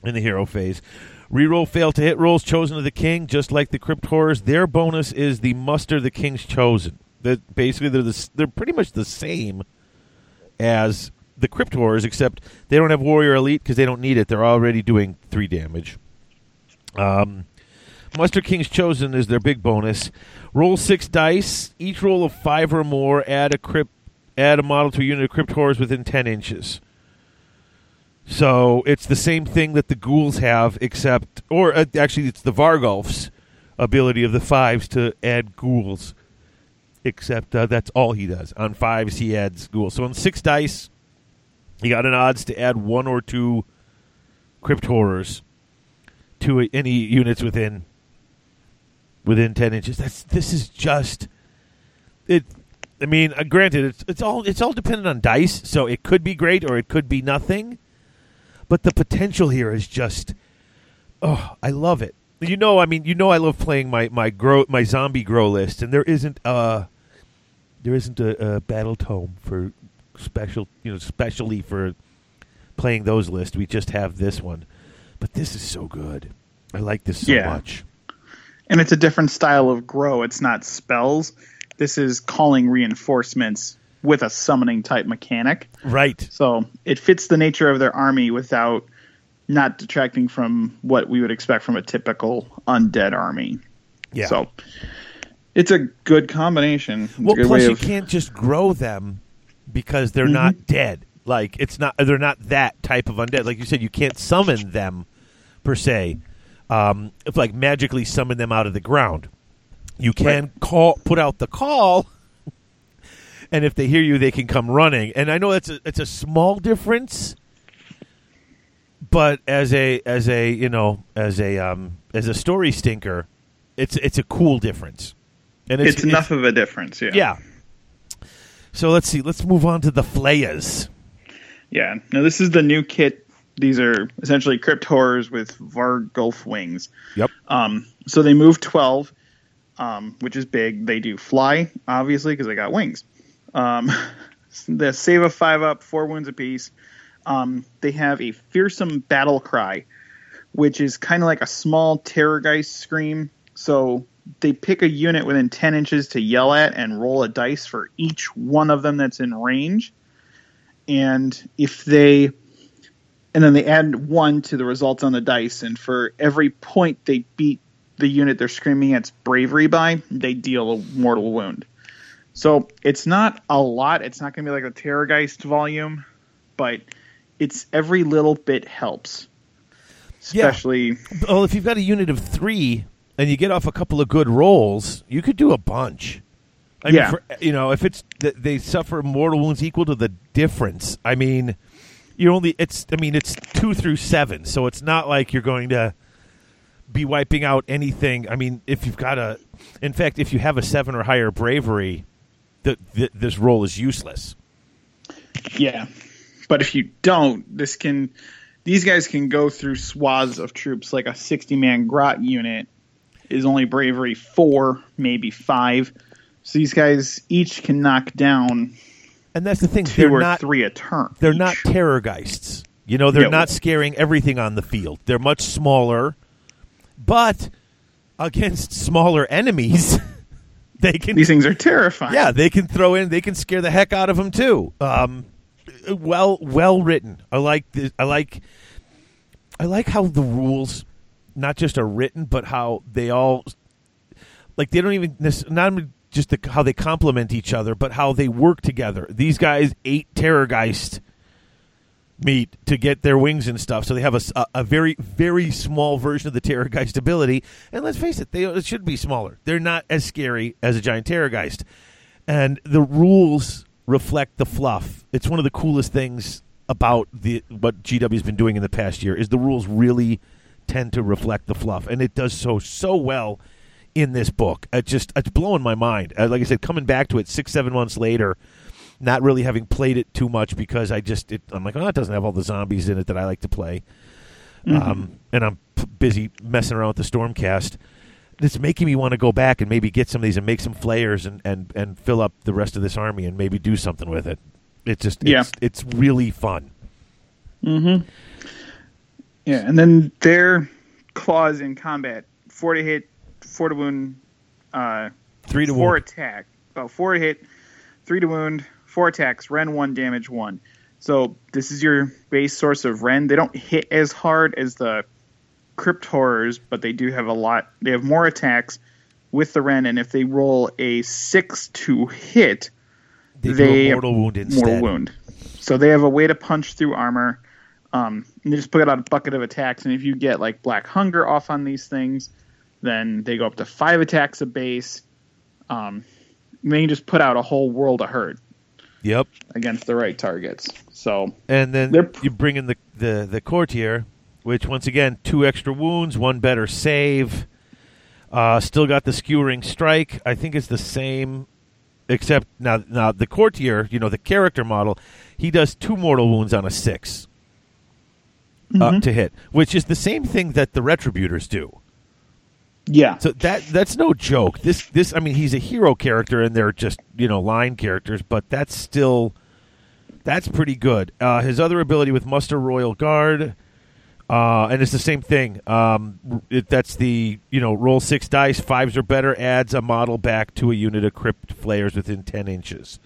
in the hero phase. Reroll fail to hit rolls chosen of the king, just like the Crypt Horrors. Their bonus is the muster the king's chosen. That basically they're the, they're pretty much the same as the Crypt Horrors, except they don't have Warrior Elite because they don't need it. They're already doing three damage. Um, Muster King's Chosen is their big bonus. Roll six dice. Each roll of five or more. Add a crypt. Add a model to a unit of Crypt Horrors within ten inches. So it's the same thing that the ghouls have, except, or uh, actually, it's the Varghulf's ability of the fives to add ghouls. Except uh, that's all he does. On fives, he adds ghouls. So on six dice, he got an odds to add one or two crypt horrors to any units within within ten inches. That's this is just it. I mean, uh, granted, it's it's all it's all dependent on dice, so it could be great or it could be nothing. But the potential here is just, oh, I love it. You know, I mean, you know, I love playing my my grow my zombie grow list, and there isn't a there isn't a, a battle tome for special, you know, specially for playing those lists. We just have this one, but this is so good. I like this so
Yeah.
much.
And it's a different style of grow. It's not spells. This is calling reinforcements with a summoning type mechanic.
Right.
So it fits the nature of their army without not detracting from what we would expect from a typical undead army.
Yeah.
So it's a good combination. It's
Well, plus you
of-
can't just grow them because they're
Mm-hmm.
not dead. Like it's not they're not that type of undead. Like you said, you can't summon them per se. Um, if like magically summon them out of the ground, you can call put out the call, <laughs> and if they hear you, they can come running. And I know it's a it's a small difference, but as a as a you know as a um, as a story stinker, it's it's a cool difference. And
it's, enough of a difference. Yeah.
yeah. So let's see. Let's move on to the flayers.
Yeah. Now this is the new kit. These are essentially crypt horrors with Varghulf wings.
Yep.
Um, so they move 12, um, which is big. They do fly, obviously, because they got wings. Um, <laughs> the save a five up, four wounds apiece. Um, they have a fearsome battle cry, which is kind of like a small terrorgeist scream. So they pick a unit within 10 inches to yell at and roll a dice for each one of them that's in range. And if they and then they add one to the results on the dice, and for every point they beat the unit they're screaming at's bravery by, they deal a mortal wound. So it's not a lot. It's not going to be like a Terrorgeist volume, but it's every little bit helps.
Yeah.
Especially,
Well, if you've got a unit of three and you get off a couple of good rolls, you could do a bunch. I
Yeah.
mean, for, you know, if it's th- they suffer mortal wounds equal to the difference. I mean, you're only it's. I mean, it's two through seven, so it's not like you're going to be wiping out anything. I mean, if you've got a, in fact, if you have a seven or higher bravery, th- th- this role is useless.
yeah. But if you don't, this can these guys can go through swaths of troops like a 60 man grot unit is only bravery 4, maybe 5. So these guys each can knock down
And that's the thing;
2
they're
or
not
3 a turn.
they're
each.
not terrorgeists. You know, they're not scaring everything on the field. They're much smaller, but against smaller enemies, <laughs> they can.
These things are terrifying.
yeah, they can throw in. They can scare the heck out of them too. Um, well, well written. I like. The, I like. I like how the rules, not just are written, but how they all, like they don't even not even just the, how they complement each other, but how they work together. These guys ate Terrorgeist meat to get their wings and stuff, so they have a, a very very small version of the Terrorgeist ability. And let's face it, they it should be smaller. They're not as scary as a giant Terrorgeist, and the rules reflect the fluff. It's one of the coolest things about the what GW's been doing in the past year is the rules really tend to reflect the fluff, and it does so so well in this book. It just it's blowing my mind. Uh, like I said, coming back to it six seven months later, not really having played it too much because I just it, I'm like, oh, it doesn't have all the zombies in it that I like to play, um, and I'm p- busy messing around with the Stormcast. It's making me want to go back and maybe get some of these and make some flayers and, and, and fill up the rest of this army and maybe do something with it. It's just
Yeah.
it's, it's really fun. Mm-hmm.
Yeah, and then their claws in combat: four to hit, four to wound, uh,
Three to
four
wound.
attack, oh, four hit, three to wound, four attacks, Rend one, damage one. So this is your base source of Rend. They don't hit as hard as the Crypt Horrors, but they do have a lot. They have more attacks with the Rend, and if they roll a six to hit,
They,
they
mortal wound instead.
mortal wound. So they have a way to punch through armor. Um, and they just put out a bucket of attacks, and if you get like Black Hunger off on these things, then they go up to five attacks a base. Um, they can just put out a whole world of hurt
Yep.
against the right targets. So
And then
They're-
you bring in the, the, the courtier, which once again, two extra wounds, one better save. Uh, still got the skewering strike. I think it's the same, except now now the courtier, you know, the character model, he does two mortal wounds on a 6 uh, to hit, which is the same thing that the retributors do.
Yeah,
So that that's no joke. This this I mean he's a hero character and they're just you know line characters, but that's still that's pretty good. Uh, his other ability with muster royal guard, uh, and it's the same thing. Um, it, that's the you know roll six dice, fives or better, adds a model back to a unit of crypt flayers within ten inches.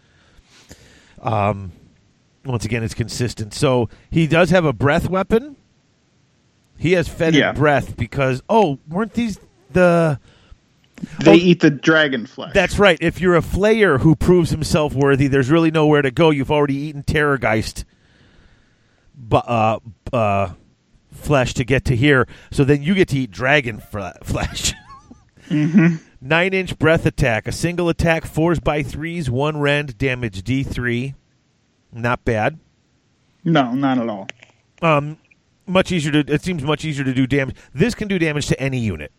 Um, once again, it's consistent. So he does have a breath weapon. He has fetid
Yeah.
breath because oh, weren't these the
they
Oh,
eat the dragon flesh.
that's right. If you're a flayer who proves himself worthy, there's really nowhere to go. You've already eaten Terrorgeist bu- uh, uh, flesh to get to here. So then you get to eat dragon fle- flesh. <laughs> Nine inch breath attack. A single attack, fours by threes, one rend, damage D3. Not bad.
no, not at all.
Um, much easier to. It seems much easier to do damage. This can do damage to any unit,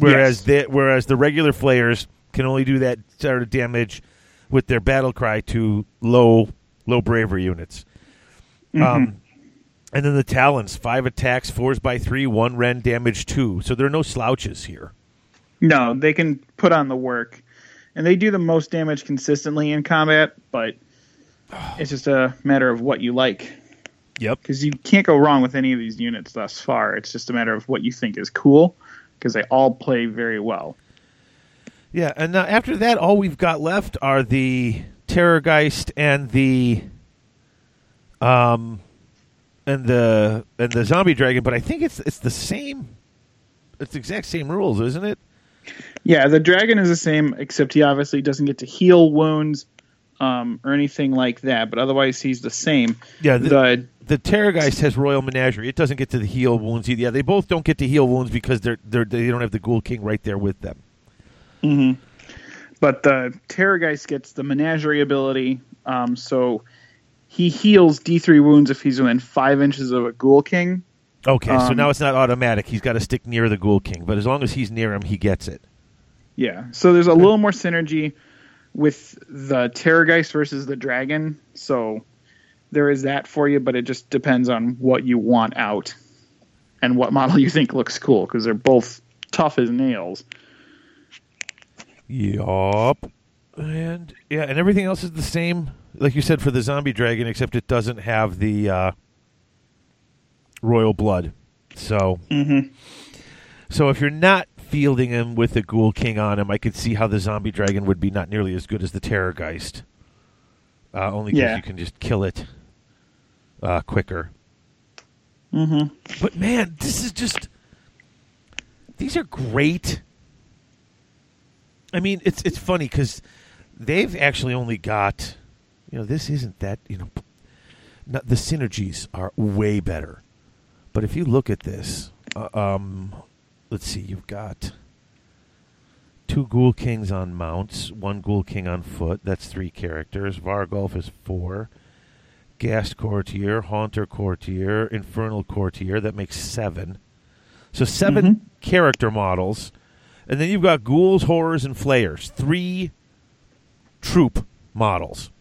whereas
Yes.
the whereas the regular flayers can only do that sort of damage with their battle cry to low low bravery units. Um, and then the talons, five attacks, fours by three, one rend, damage two. So there are no slouches here.
No, they can put on the work, and they do the most damage consistently in combat. But <sighs> it's just a matter of what you like.
Yep.
because you can't go wrong with any of these units thus far. It's just a matter of what you think is cool because they all play very well.
Yeah, and now after that, all we've got left are the Terrorgeist and the um and the and the zombie dragon. But I think it's it's the same. It's the exact same rules, isn't it?
Yeah, the dragon is the same, except he obviously doesn't get to heal wounds um, or anything like that. But otherwise, he's the same.
Yeah, the,
The
the Terrorgeist has Royal Menagerie. It doesn't get to the heal wounds either. Yeah, they both don't get to heal wounds because they're they're they don't have the Ghoul King right there with them.
hmm but the Terrorgeist gets the menagerie ability, um, so he heals D3 wounds if he's within five inches of a Ghoul King.
Okay, so
Um,
now it's not automatic. He's got to stick near the Ghoul King, but as long as he's near him, he gets it.
Yeah, so there's a little more synergy with the Terrorgeist versus the Dragon. So there is that for you, but it just depends on what you want out and what model you think looks cool because they're both tough as nails.
Yup. And yeah, and everything else is the same, like you said for the zombie dragon, except it doesn't have the uh, royal blood. So, so if you're not fielding him with the ghoul king on him, I could see how the zombie dragon would be not nearly as good as the terrorgeist. Uh, only because
Yeah.
you can just kill it uh, quicker. Mm-hmm. But man, this is just these are great. I mean, it's it's funny because they've actually only got, you know, this isn't that you know, not, the synergies are way better. But if you look at this, uh, um, let's see, you've got two Ghoul Kings on mounts, one Ghoul King on foot. That's three characters. Varghulf is four. Ghast Courtier, Haunter Courtier, Infernal Courtier. That makes seven. So 7 mm-hmm. character models, and then you've got ghouls, horrors, and flayers. Three troop models.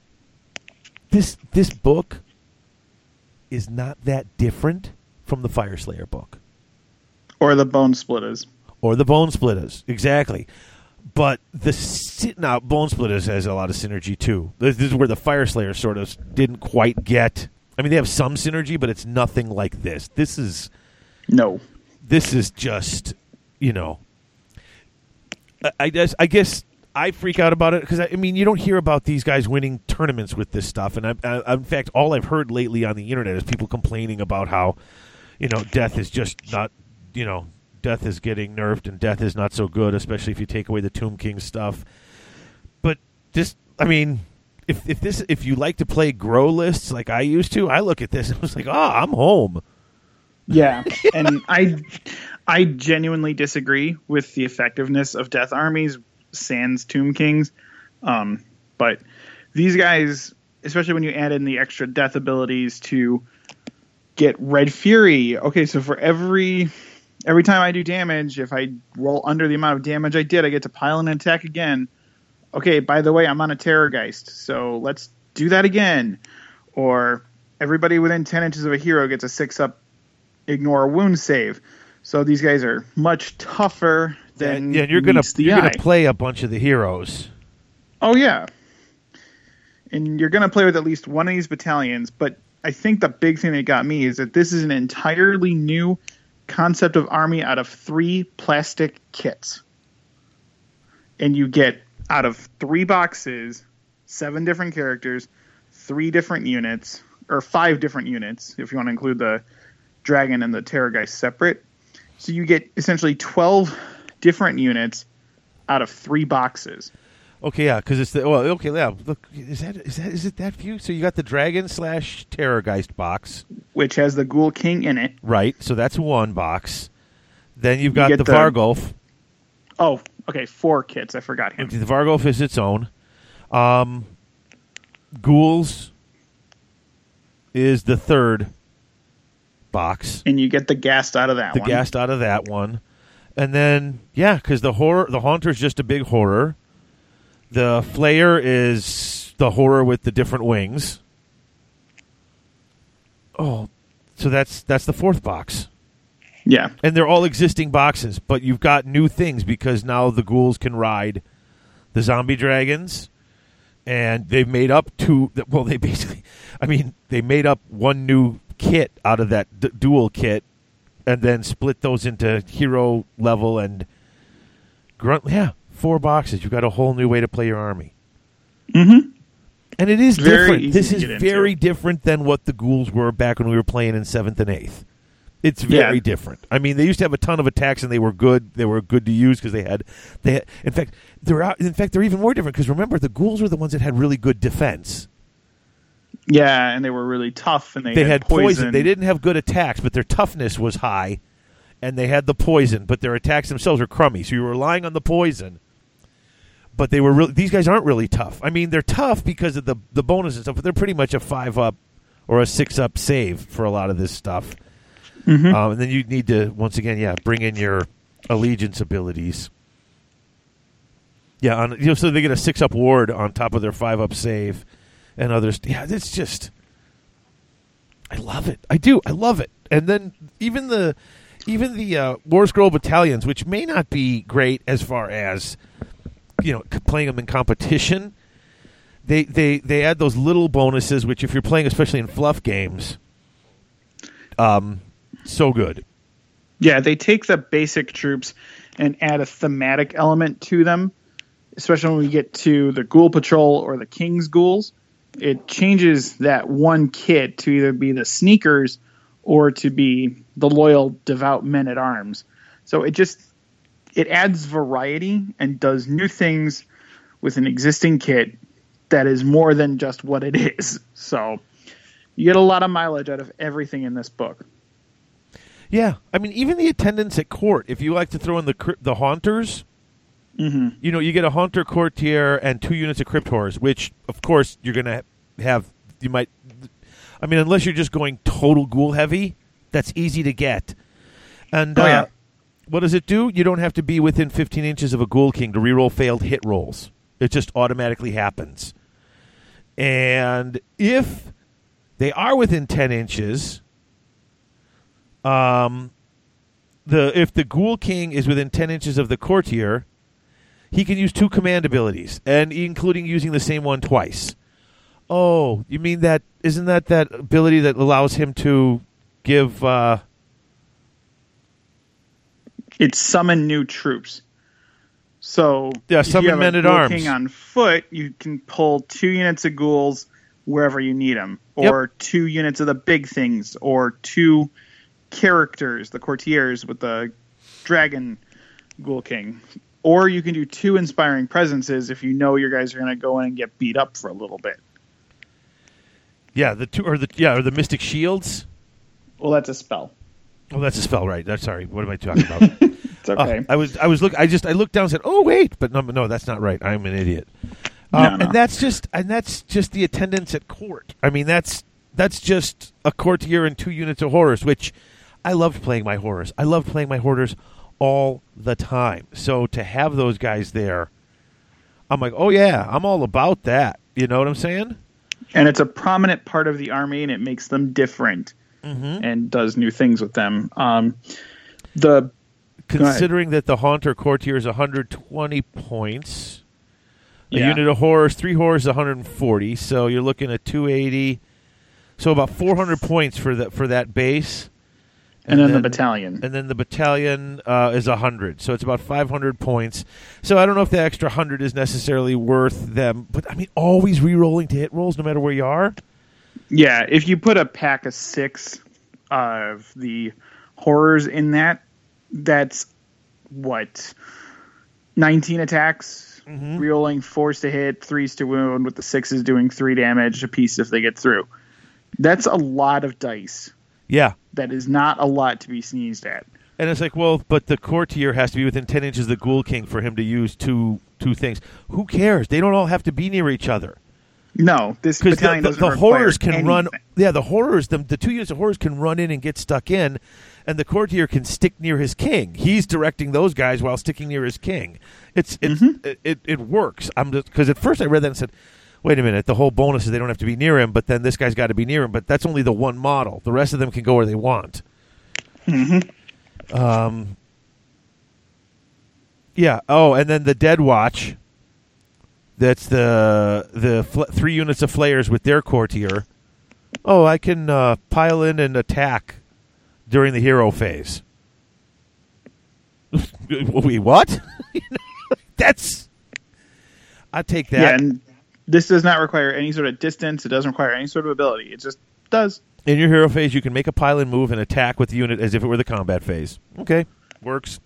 This this book is not that different from the Fyreslayer book
Or the Bonesplitterz.
or the Bonesplitterz. Exactly. But the now Bonesplitterz has a lot of synergy too. This, this is where the Fyreslayer sort of didn't quite get. I mean, they have some synergy, but it's nothing like this. This is
No.
this is just you know I- I guess I guess I freak out about it because I, I mean you don't hear about these guys winning tournaments with this stuff, and I, I, in fact all I've heard lately on the internet is people complaining about how you know death is just not you know death is getting nerfed and death is not so good, especially if you take away the Tomb King stuff. But this, I mean. If, if this if you like to play grow lists like I used to, I look at this <laughs> and was like, oh, I'm home.
Yeah, <laughs> and I I genuinely disagree with the effectiveness of Death Armies sans Tomb Kings. Um, but these guys, especially when you add in the extra death abilities to get Red Fury. Okay, so for every every time I do damage, if I roll under the amount of damage I did, I get to pile an attack again. Okay, by the way, I'm on a Terrorgeist, so let's do that again. Or everybody within 10 inches of a hero gets a six up ignore a wound save. So these guys are much tougher than
yeah, and you're gonna you're gonna play a bunch of the heroes.
Oh yeah, and you're gonna play with at least one of these battalions. But I think the big thing that got me is that this is an entirely new concept of army out of three plastic kits, and you get out of three boxes, seven different characters, three different units, or five different units if you want to include the dragon and the terrorgeist separate. So you get essentially twelve different units out of three boxes.
Okay, yeah, because it's the well. Okay, yeah. Look, is that is that is it that few? So you got the dragon slash terrorgeist box,
which has the Ghoul King in it.
right? So that's one box. Then you've got
get
the,
the-
Varghulf.
Oh, okay, four kits. I forgot him.
The Varghulf is its own. Um, Ghouls is the third box.
And you get the ghast out of that
the
one.
ghast out of that one, and then yeah, because the horror, the haunter's just a big horror. The flayer is the horror with the different wings. Oh, so that's that's the fourth box,
Yeah.
and they're all existing boxes, but you've got new things because now the ghouls can ride the zombie dragons, and they've made up two. <laughs> Well, they basically, I mean, they made up one new kit out of that d- dual kit, and then split those into hero level and grunt. Yeah, four boxes. You've got a whole new way to play your army.
Mm-hmm.
And it is
Very
different. This is
get into.
very different than what the ghouls were back when we were playing in seventh and eighth. It's very
Yeah.
different. I mean, they used to have a ton of attacks, and they were good. They were good to use because they had. They had, in fact, they're out, in fact they're even more different because remember the ghouls were the ones that had really good defense.
Yeah, and they were really tough, and they,
They, had, poison.
poison.
They didn't have good attacks, but their toughness was high, and they had the poison. But their attacks themselves were crummy, so you were relying on the poison. But they were really. These guys aren't really tough. I mean, they're tough because of the the bonus and stuff, but they're pretty much a five up or a six up save for a lot of this stuff.
Mhm.
Um, and then you need to once again, yeah, bring in your allegiance abilities. Yeah, on, you know, so they get a six up ward on top of their five up save, and others. Yeah, it's just, I love it. I do. I love it. And then even the, even the uh, Warscroll battalions, which may not be great as far as, you know, playing them in competition. They they they add those little bonuses, which if you're playing, especially in fluff games, um, so good.
Yeah, they take the basic troops and add a thematic element to them, especially when we get to the Ghoul Patrol or the King's Ghouls. It changes that one kit to either be the sneakers or to be the loyal, devout men at arms. So it just it adds variety and does new things with an existing kit that is more than just what it is. So you get a lot of mileage out of everything in this book.
Yeah, I mean, even the attendants at court. If you like to throw in the the haunters,
hmm
you know, you get a haunter courtier and two units of crypt horrors, which of course you're going to have. You might, I mean, unless you're just going total ghoul heavy, that's easy to get. And
Oh,
uh,
yeah.
What does it do? You don't have to be within 15 inches of a ghoul king to reroll failed hit rolls. It just automatically happens. And if they are within 10 inches, um, the if the ghoul king is within 10 inches of the courtier, he can use two command abilities, and including using the same one twice. Oh, you mean that? Isn't that that ability that allows him to give? Uh,
it's summon new troops. So
Yeah,
if
summon men
a
at arms.
King on foot, you can pull two units of ghouls wherever you need them, or two units of the big things, or two characters, the courtiers with the dragon Ghoul King. Or you can do two inspiring presences if you know your guys are going to go in and get beat up for a little bit.
yeah, the two or the yeah or the mystic shields.
Well, that's a spell.
Oh, that's a spell, right? That's sorry. What am I talking about? <laughs>
It's
Oh,
okay.
I was I was look I just I looked down and said, "Oh wait," but no, no, that's not right. I'm an idiot.
No,
Um,
no.
And that's just and that's just the attendance at court. I mean, that's that's just a courtier and two units of horrors, which I loved playing my horrors. I loved playing my horrors all the time. So to have those guys there, I'm like, oh yeah, I'm all about that. You know what I'm saying?
and it's a prominent part of the army, and it makes them different
Mm-hmm.
and does new things with them. Um, the.
Considering that the Haunter Courtier is 120 points, a
Yeah.
unit of horrors, three horrors, 140. So you're looking at 280. So about 400 points for that for that base,
and, then, the battalion.
and then the battalion uh, is 100. So it's about 500 points. So I don't know if the extra 100 is necessarily worth them, but I mean, always re-rolling to hit rolls, no matter where you are.
Yeah, if you put a pack of six of the horrors in that, that's what nineteen attacks,
Mhm.
rolling fours to hit, threes to wound, with the sixes doing three damage a piece if they get through. That's a lot of dice.
Yeah.
That is not a lot to be sneezed at.
And it's like, well, but the courtier has to be within ten inches of the ghoul king for him to use two two things. Who cares? They don't all have to be near each other
No, this
because the, the,
doesn't
the horrors can run. Yeah, the horrors, the, the two units of horrors can run in and get stuck in, and the courtier can stick near his king. He's directing those guys while sticking near his king. It's it's
Mm-hmm.
it, it it works. I'm just because at first I read that and said. Wait a minute. The whole bonus is they don't have to be near him, but then this guy's got to be near him. But that's only the one model. The rest of them can go where they want. Hmm. Um, yeah. Oh, and then the Dead Watch. That's the the fl- three units of flayers with their courtier. Oh, I can uh, pile in and attack during the hero phase. <laughs> Wait, what? <laughs> That's. I take that.
Yeah, and this does not require any sort of distance. It doesn't require any sort of ability. It just does.
In your hero phase, you can make a pile and move and attack with the unit as if it were the combat phase. Okay, works.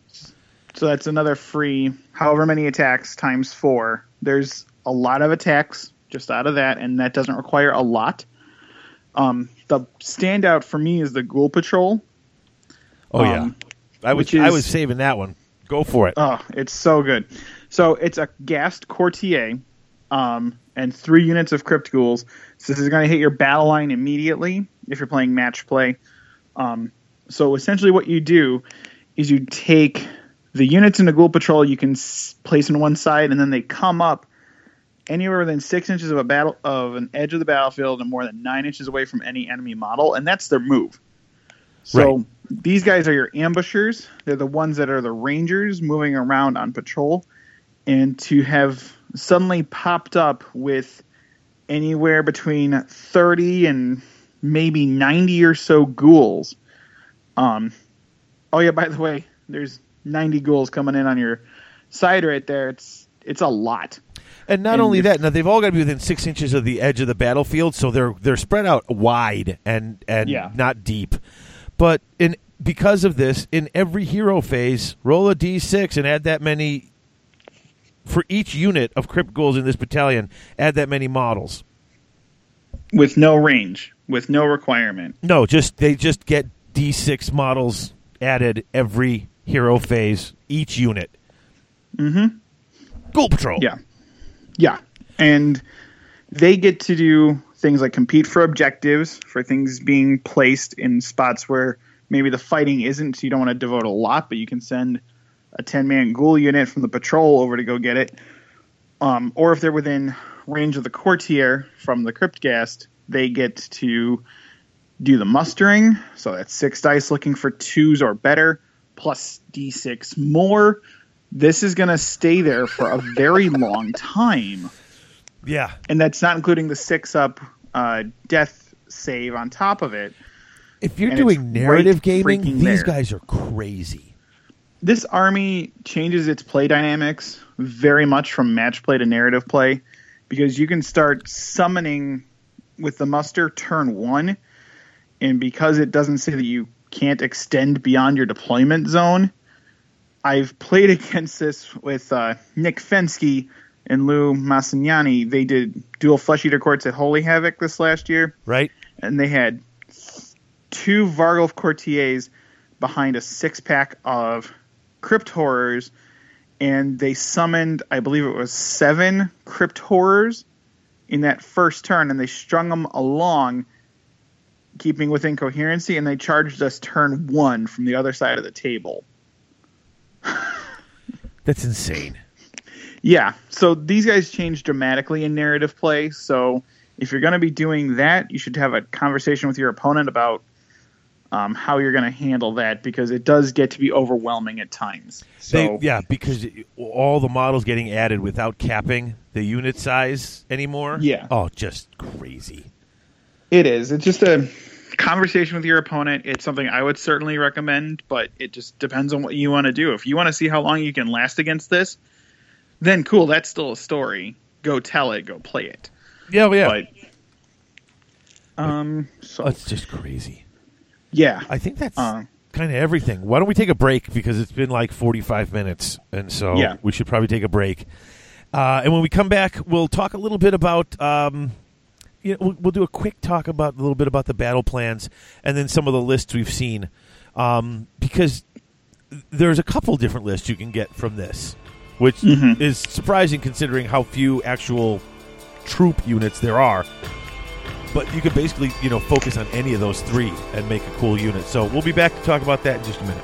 So that's another free, however many attacks times four. There's a lot of attacks just out of that, and that doesn't require a lot. Um, the standout for me is the Ghoul Patrol.
Oh yeah,
Um,
I was
which
I was saving that one. Go for it.
Oh, it's so good. So it's a ghast courtier, um, and three units of crypt ghouls. So this is going to hit your battle line immediately if you're playing match play. Um, so essentially, what you do is you take the units in the ghoul patrol. You can s- place on one side, and then they come up anywhere within six inches of a battle of an edge of the battlefield, and more than nine inches away from any enemy model, and that's their move. So
Right.
these guys are your ambushers. They're the ones that are the rangers moving around on patrol. And to have suddenly popped up with anywhere between 30 and maybe 90 or so ghouls. Um, oh, yeah, by the way, there's 90 ghouls coming in on your side right there. It's it's a lot.
And not
And
only that, now they've all got to be within six inches of the edge of the battlefield, so they're they're spread out wide and and
Yeah.
not deep. But in because of this, in every hero phase, roll a d6 and add that many for each unit of crypt ghouls in this battalion. Add that many models.
With no range, with no requirement.
No, just they just get d6 models added every hero phase, each unit. Mm-hmm. Ghoul Patrol.
Yeah. Yeah. And they get to do things like compete for objectives, for things being placed in spots where maybe the fighting isn't, so you don't want to devote a lot, but you can send a 10 man ghoul unit from the patrol over to go get it. Um, or if they're within range of the courtier from the crypt ghast, they get to do the mustering. So that's six dice looking for twos or better, plus d6 more. This is going to stay there for a very long time.
Yeah.
And that's not including the six up uh, death save on top of it.
If you're
And
doing narrative
right
gaming, these
there.
guys are crazy.
This army changes its play dynamics very much from match play to narrative play because you can start summoning with the muster turn one, and because it doesn't say that you can't extend beyond your deployment zone, I've played <laughs> against this with uh, Nick Fensky and Lou Massignani. They did dual flesh eater courts at Holy Havoc this last year.
Right?
and they had two Varghulf courtiers behind a six pack of crypt horrors, and they summoned, I believe it was seven crypt horrors in that first turn, and they strung them along, keeping within coherency, and they charged us turn one from the other side of the table. <laughs>
That's insane.
Yeah, so these guys change dramatically in narrative play. So if you're going to be doing that, you should have a conversation with your opponent about um, how you're going to handle that because it does get to be overwhelming at times. So
They, yeah, because all the models getting added without capping the unit size anymore.
Yeah.
Oh, just crazy.
it is. It's just a conversation with your opponent. It's something I would certainly recommend, but it just depends on what you want to do. If you want to see how long you can last against this, then cool. That's still a story. Go tell it. Go play it.
Yeah, well, yeah.
But um, so
That's just crazy.
yeah,
I think that's
Uh,
kind of everything. Why don't we take a break because it's been like 45 minutes, and so
Yeah.
we should probably take a break. Uh, and when we come back, we'll talk a little bit about. Um, you know, we'll, we'll do a quick talk about a little bit about the battle plans, and then some of the lists we've seen, um, because there's a couple different lists you can get from this, which is surprising considering how few actual troop units there are. But you could basically, you know, focus on any of those three and make a cool unit. So we'll be back to talk about that in just a minute.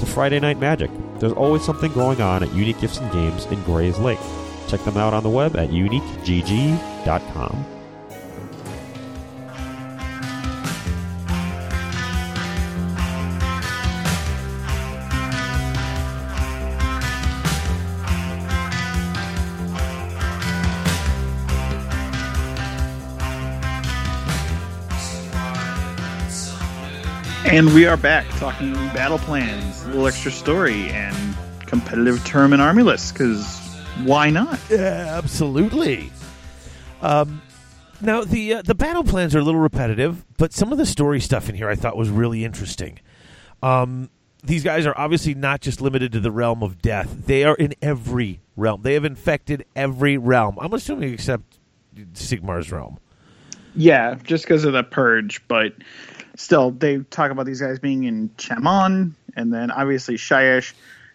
to Friday night Magic, there's always something going on at Unique Gifts and Games in Grayslake. Check them out on the web at uniquegg.com.
And we are back talking battle plans, a little extra story, and competitive term and army lists. Because why not?
Yeah, absolutely. Um, now the uh, the battle plans are a little repetitive, but some of the story stuff in here I thought was really interesting. Um, these guys are obviously not just limited to the realm of death; they are in every realm. They have infected every realm. I'm assuming except Sigmar's realm.
Yeah, just because of the purge, but still, they talk about these guys being in Chamon, and then obviously Shyish.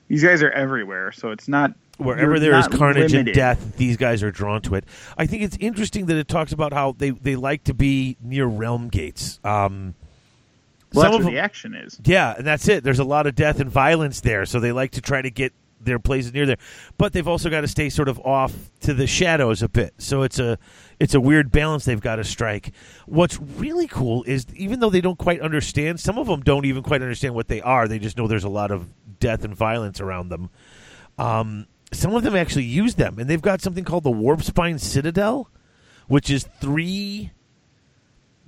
These guys are everywhere, so it's not
Wherever there is carnage and death, these guys are drawn to it. I think it's interesting that it talks about how they, they like to be near realm gates. Um,
Well,
some
that's
of
where
them-
the action is.
Yeah, and that's it. There's a lot of death and violence there, so they like to try to get their places near there. But they've also got to stay sort of off to the shadows a bit. So it's a it's a weird balance they've got to strike. What's really cool is even though they don't quite understand, some of them don't even quite understand what they are. They just know there's a lot of death and violence around them. Um, some of them actually use them, and they've got something called the Warp Spine Citadel, which is three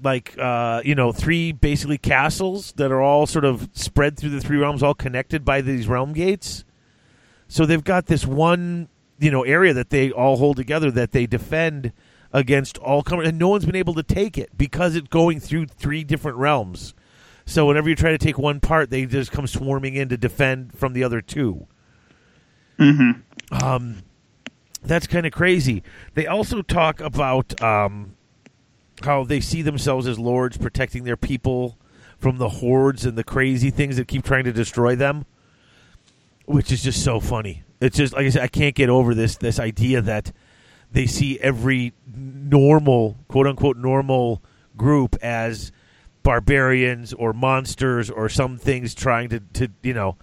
like uh, you know three basically castles that are all sort of spread through the three realms, all connected by these realm gates. So they've got this one you know area that they all hold together that they defend against all comers, and no one's been able to take it because it's going through three different realms. So whenever you try to take one part, they just come swarming in to defend from the other two.
Mm-hmm.
Um, that's kind of crazy. They also talk about um, how they see themselves as lords protecting their people from the hordes and the crazy things that keep trying to destroy them, which is just so funny. It's just like I said, I can't get over this this idea that they see every normal, quote unquote, normal group as barbarians or monsters or some things trying to, to you know,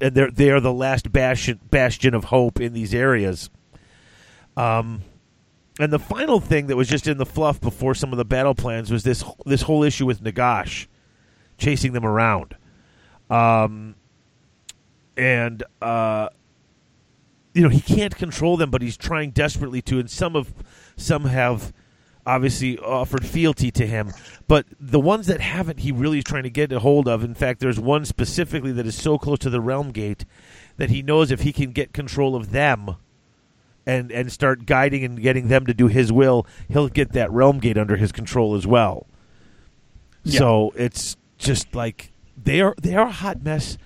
and they're they are the last bastion bastion of hope in these areas. Um, and the final thing that was just in the fluff before some of the battle plans was this this whole issue with Nagash chasing them around, um, and uh, you know he can't control them, but he's trying desperately to. And some of some have obviously offered fealty to him, but the ones that haven't, he really is trying to get a hold of. In fact, there's one specifically that is so close to the realm gate that he knows if he can get control of them and and start guiding and getting them to do his will, he'll get that realm gate under his control as well. So it's just like they are they are a hot mess,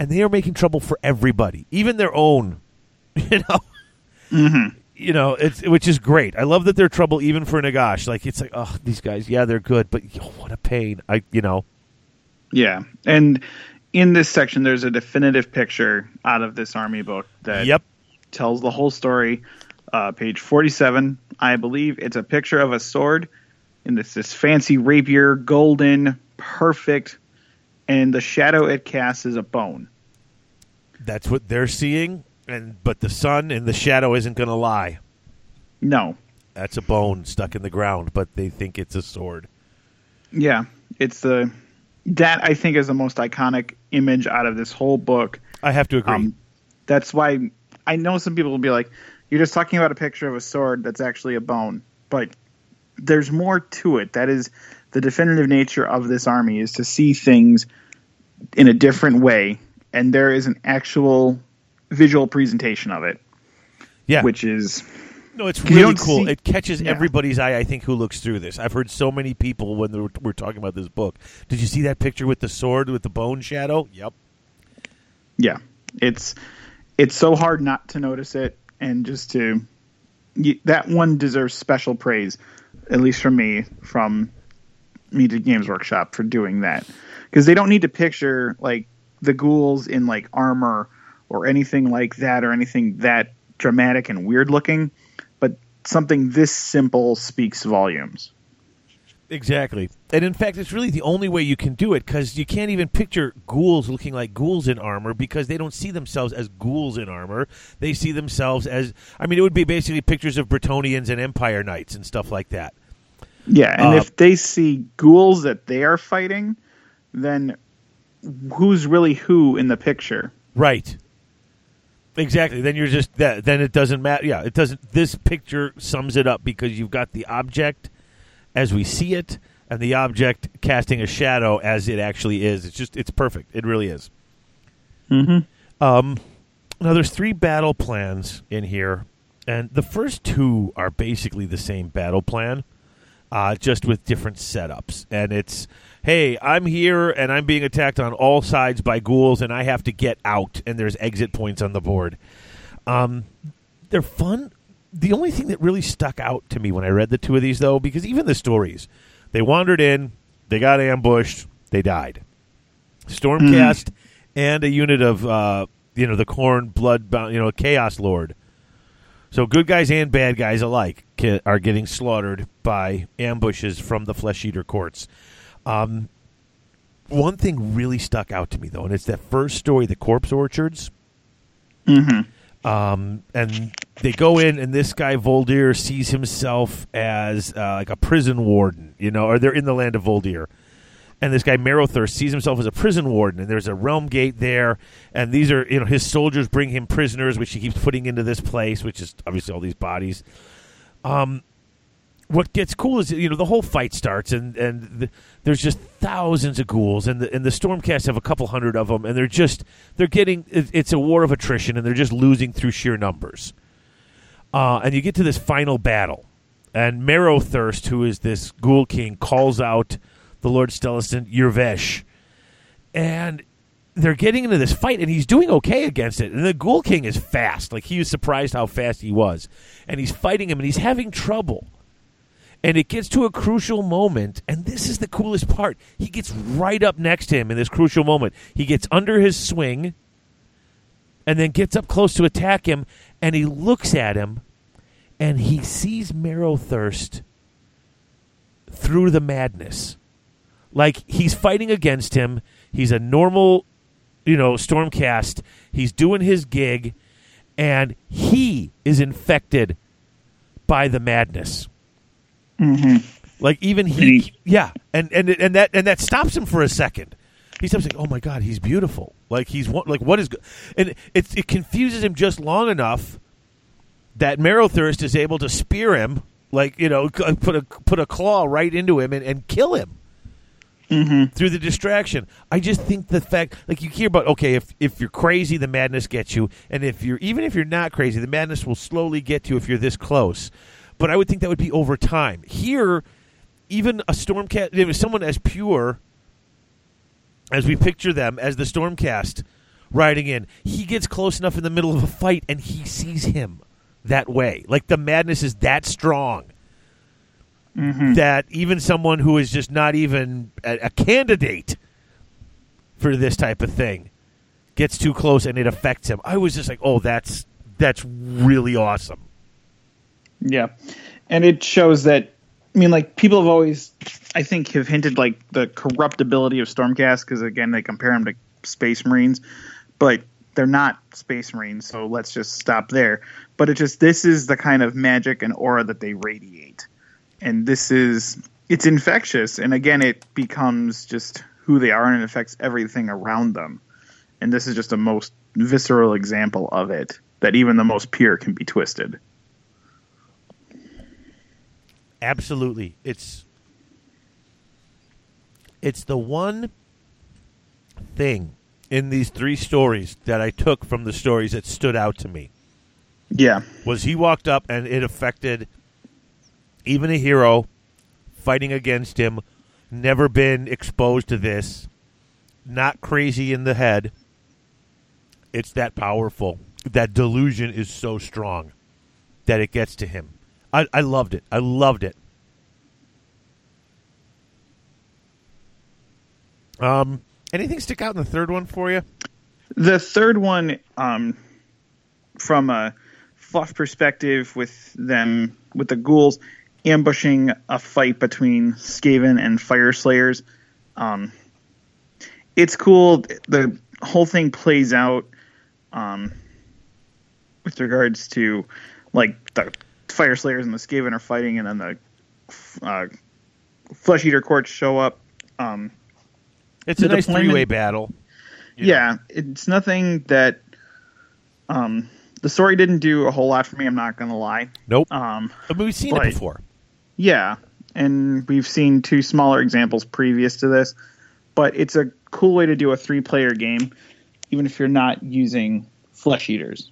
and they are making trouble for everybody, even their own. <laughs> You know,
Mm-hmm.
you know it's which is great. I love that they're trouble even for Nagash. Like it's like oh these guys, yeah they're good, but yo, what a pain. I you know
Yeah, and in this section, there's a definitive picture out of this army book that
yep
tells the whole story. Uh, page 47, I believe it's a picture of a sword, and it's this fancy rapier, golden, perfect, and the shadow it casts is a bone.
that's what they're seeing, and but the sun and the shadow isn't going to lie.
No,
That's a bone stuck in the ground, but they think it's a sword.
yeah, it's the that I think is the most iconic image out of this whole book.
I have to agree.
Um, that's why I know some people will be like, "You're just talking about a picture of a sword that's actually a bone," but there's more to it. That is the definitive nature of this army is to see things in a different way, and there is an actual visual presentation of it,
yeah,
which is
No, it's really cool.
see-
it catches
Yeah.
everybody's eye. I think who looks through this. I've heard so many people when were, were talking about this book. Did you see that picture with the sword with the bone shadow? Yep.
Yeah, it's it's so hard not to notice it, and just to you, that one deserves special praise, at least from me, from Media Games Workshop for doing that, because they don't need to picture like the ghouls in like armor or anything like that, or anything that dramatic and weird looking, but something this simple speaks volumes.
Exactly. And in fact, it's really the only way you can do it because you can't even picture ghouls looking like ghouls in armor because they don't see themselves as ghouls in armor. They see themselves as, I mean, it would be basically pictures of Bretonnians and Empire Knights and stuff like that.
Yeah, and
Uh,
if they see ghouls that they are fighting, then who's really who in the picture?
Right. Exactly. Then you're just that. Then it doesn't matter. Yeah, it doesn't. This picture sums it up because you've got the object as we see it, and the object casting a shadow as it actually is. It's just it's perfect. It really is.
Mhm.
Um, now there's three battle plans in here, and the first two are basically the same battle plan, uh, just with different setups. And it's, hey, I'm here and I'm being attacked on all sides by ghouls, and I have to get out, and there's exit points on the board. Um, they're fun. The only thing that really stuck out to me when I read the two of these, though, because even the stories, they wandered in, they got ambushed, they died. Stormcast and a unit of uh, you know the Khorne Blood, you know Chaos Lord. So good guys and bad guys alike are getting slaughtered by ambushes from the Flesh Eater courts. Um, one thing really stuck out to me though, and it's that first story, the Corpse Orchards.
Mm-hmm.
Um, and they go in, and this guy Voldir sees himself as uh, like a prison warden, you know, or they're in the land of Voldir. And this guy Marrowthirst sees himself as a prison warden, and there's a realm gate there, and these are you know his soldiers bring him prisoners, which he keeps putting into this place, which is obviously all these bodies. Um, what gets cool is you know the whole fight starts and and the, there's just thousands of ghouls and the and the stormcast have a couple hundred of them and they're just they're getting it's a war of attrition and they're just losing through sheer numbers. Uh, and you get to this final battle, and Marrowthirst, who is this ghoul king, calls out the Lord-Celestant Yurvesh, and they're getting into this fight, and he's doing okay against it. And the Ghoul King is fast; like he was surprised how fast he was, and he's fighting him, and he's having trouble. And it gets to a crucial moment, and this is the coolest part. He gets right up next to him in this crucial moment. He gets under his swing, and then gets up close to attack him, and he looks at him, and he sees Marrowthirst through the madness. Like he's fighting against him. He's a normal, you know, Stormcast. He's doing his gig, and he is infected by the madness. Mm-hmm. Like even he, yeah, and and and that and that stops him for a second. He stops like, "Oh my god, he's beautiful." Like he's one- like, "What is?" Go-? And it it confuses him just long enough that Marrowthirst is able to spear him, like you know, put a put a claw right into him and, and kill him Mm-hmm. through the distraction. I just think the fact, like you hear about, okay, if if you're crazy, the madness gets you, and if you're even if you're not crazy, the madness will slowly get you if you're this close. But I would think that would be over time. Here, even a stormcast, if someone as pure as we picture them as the stormcast riding in, he gets close enough in the middle of a fight, and he sees him that way. Like the madness is that strong Mm-hmm. that even someone who is just not even a, a candidate for this type of thing gets too close and it affects him. I was just like, oh, that's that's really awesome.
Yeah, and it shows that. I mean, like people have always, I think, have hinted like the corruptibility of Stormcast because again they compare them to Space Marines, but they're not Space Marines. So let's just stop there. But it just this is the kind of magic and aura that they radiate, and this is it's infectious. And again, it becomes just who they are and it affects everything around them. And this is just a most visceral example of it that even the most pure can be twisted.
Absolutely. It's it's the one thing in these three stories that I took from the stories that stood out to me.
Yeah.
was he walked up and it affected even a hero fighting against him, never been exposed to this, not crazy in the head, It's that powerful. That delusion is so strong that it gets to him. I, I loved it. I loved it. Um, anything stick out in the third one for you?
The third one, um, from a fluff perspective, with them with the ghouls ambushing a fight between Skaven and Fyreslayers, um, it's cool. The whole thing plays out um, with regards to like the Fyreslayers and the Skaven are fighting, and then the uh, Flesh Eater courts show up. Um,
It's a nice three way battle.
yeah, it's nothing that um, the story didn't do a whole lot for me. I'm not gonna lie.
Nope.
Um,
mean, we've seen
but-
it before.
Yeah, and we've seen two smaller examples previous to this, but it's a cool way to do a three-player game, even if you're not using flesh eaters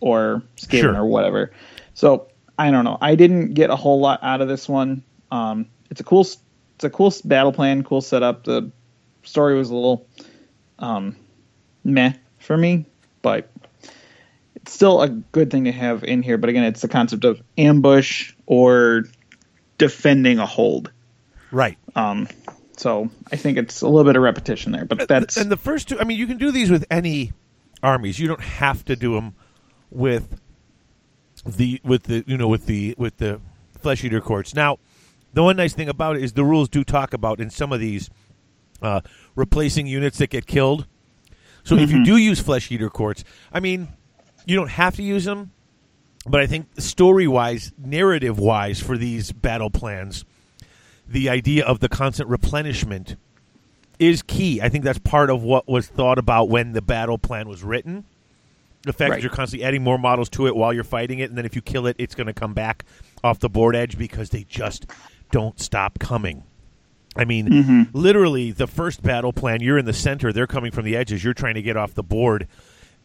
or Skaven
Sure.
or whatever. So I don't know. I didn't get a whole lot out of this one. Um, it's a cool, it's a cool battle plan, cool setup. The story was a little um, meh for me, but it's still a good thing to have in here. But again, it's the concept of ambush or defending a hold.
Right.
Um, so I think it's a little bit of repetition there, but that's
and the first two. I mean, you can do these with any armies. You don't have to do them with the with the you know with the with the flesh eater courts. Now, the one nice thing about it is the rules do talk about in some of these uh, replacing units that get killed. So if you do use flesh eater courts, I mean, you don't have to use them, but I think story wise, narrative wise, for these battle plans, the idea of the constant replenishment is key. I think that's part of what was thought about when the battle plan was written. The fact that you're constantly adding more models to it while you're fighting it, and then if you kill it, it's going to come back off the board edge because they just don't stop coming. I mean, mm-hmm. literally, the first battle plan, you're in the center, they're coming from the edges, you're trying to get off the board,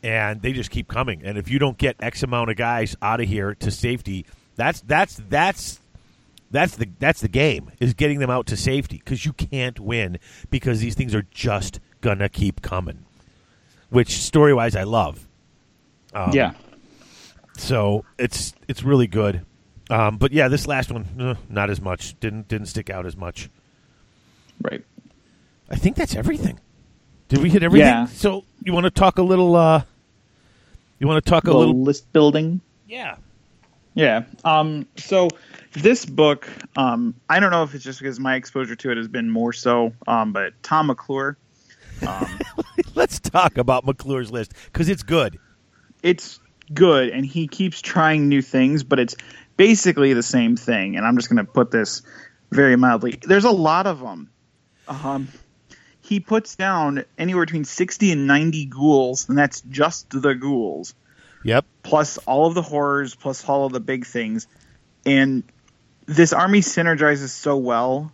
and they just keep coming. And if you don't get X amount of guys out of here to safety, that's that's that's that's the that's the game is getting them out to safety because you can't win because these things are just gonna keep coming. Which story wise, I love. Um,
yeah.
So it's it's really good. Um, but yeah, this last one, uh, not as much. Didn't didn't stick out as much.
Right.
I think that's everything. Did we hit everything?
Yeah.
So you want to talk a little? uh You want to talk a
The
little?
list building.
Yeah.
Yeah. Um, so this book, um, I don't know if it's just because my exposure to it has been more so, um, but Tom McClure, <laughs>
Let's talk about McClure's list because it's good.
it's good and he keeps trying new things, but it's basically the same thing. And I'm just going to put this very mildly. There's a lot of them. Um, he puts down anywhere between 60 and 90 ghouls, and that's just the ghouls.
Yep.
plus all of the horrors, plus all of the big things. And this army synergizes so well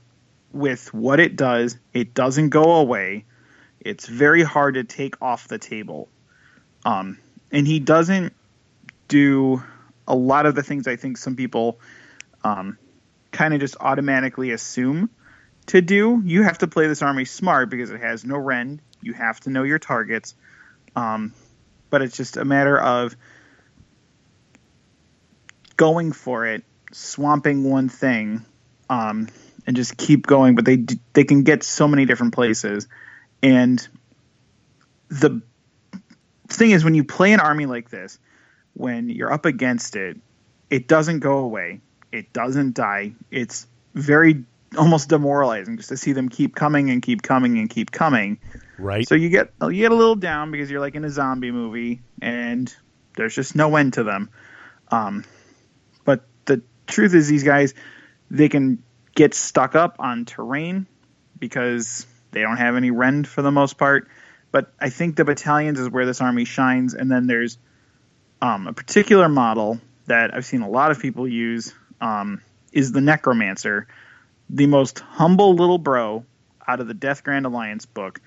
with what it does. It doesn't go away. It's very hard to take off the table. Um, and he doesn't do a lot of the things I think some people um, kind of just automatically assume to do. You have to play this army smart because it has no rend. You have to know your targets. Um, but it's just a matter of going for it, swamping one thing, um, and just keep going. But they they can get so many different places, and the thing is, when you play an army like this, when you're up against it, it doesn't go away. It doesn't die. It's very almost demoralizing just to see them keep coming and keep coming and keep coming.
Right.
So you get you get a little down because you're like in a zombie movie and there's just no end to them. Um, but the truth is, these guys they can get stuck up on terrain because they don't have any rend for the most part. But I think the battalions is where this army shines, and then there's um, a particular model that I've seen a lot of people use um, is the Necromancer, the most humble little bro out of the Death Grand Alliance book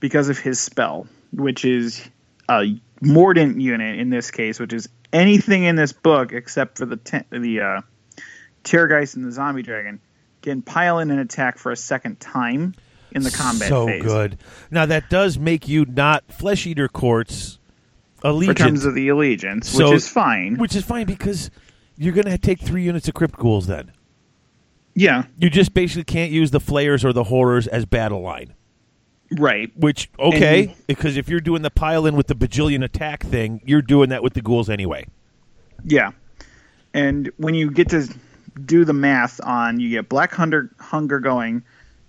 because of his spell, which is a mordant unit in this case, which is anything in this book except for the te- the uh, and the Zombie Dragon can pile in an attack for a second time. in the combat
so
phase.
good. Now that does make you not flesh eater courts
For
allegiant,
terms of the allegiance,
So-
which is fine.
which is fine because you're going to take three units of crypt ghouls. Then
yeah,
you just basically can't use the flayers or the horrors as battle line.
right.
Which okay,
And-
because if you're doing the pile in with the bajillion attack thing, you're doing that with the ghouls anyway.
Yeah. And when you get to do the math on, you get Black Hunger, hunger going,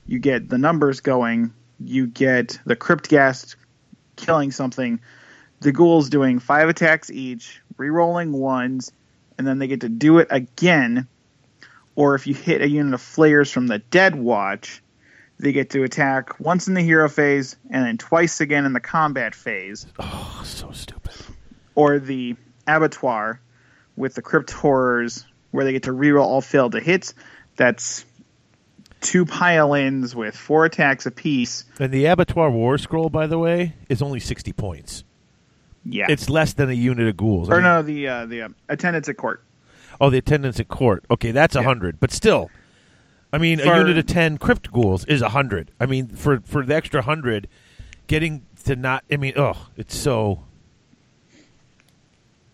you get the numbers going, you get the Crypt Ghast killing something, the ghouls doing five attacks each, re-rolling ones, and then they get to do it again. Or if you hit a unit of flayers from the Dead Watch, they get to attack once in the hero phase and then twice again in the combat phase
Oh, so stupid.
or the abattoir with the crypt horrors where they get to reroll all failed to hits. That's two pile-ins with four attacks apiece.
And the abattoir warscroll, by the way, is only sixty points.
Yeah,
It's less than a unit of ghouls. I
or
mean-
no, the uh, the uh, attendance at court.
Oh, the attendance at court. Okay, that's a
Yeah.
hundred, but still, I mean, a unit of ten crypt ghouls is a hundred. I mean, for for the extra hundred, getting to not. I mean, oh, it's so.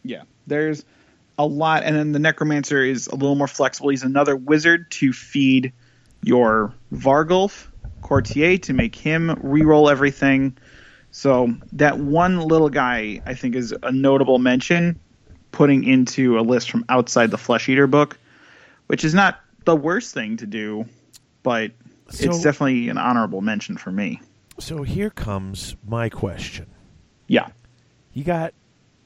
Yeah, there's a lot, and then the necromancer is a little more flexible. He's another wizard to feed your Varghulf courtier to make him reroll everything. So that one little guy, I think, is a notable mention. Putting into a list from outside the Flesh Eater book, which is not the worst thing to do, but
So-
it's definitely an honorable mention for me.
So here comes my question.
Yeah,
You got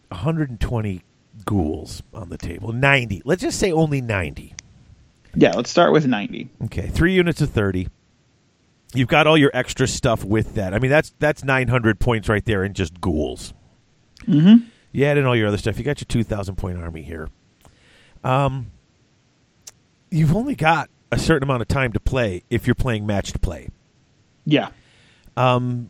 120 ghouls on the table. 90. Let's just say only 90.
yeah. Let's start with ninety.
Okay, three units of 30. You've got all your extra stuff with that. I mean, that's that's 900 points right there in just ghouls.
Mm-hmm.
You add in all your other stuff. You got your 2,000 point army here. Um, you've only got a certain amount of time to play if you're playing matched play.
Yeah.
Um,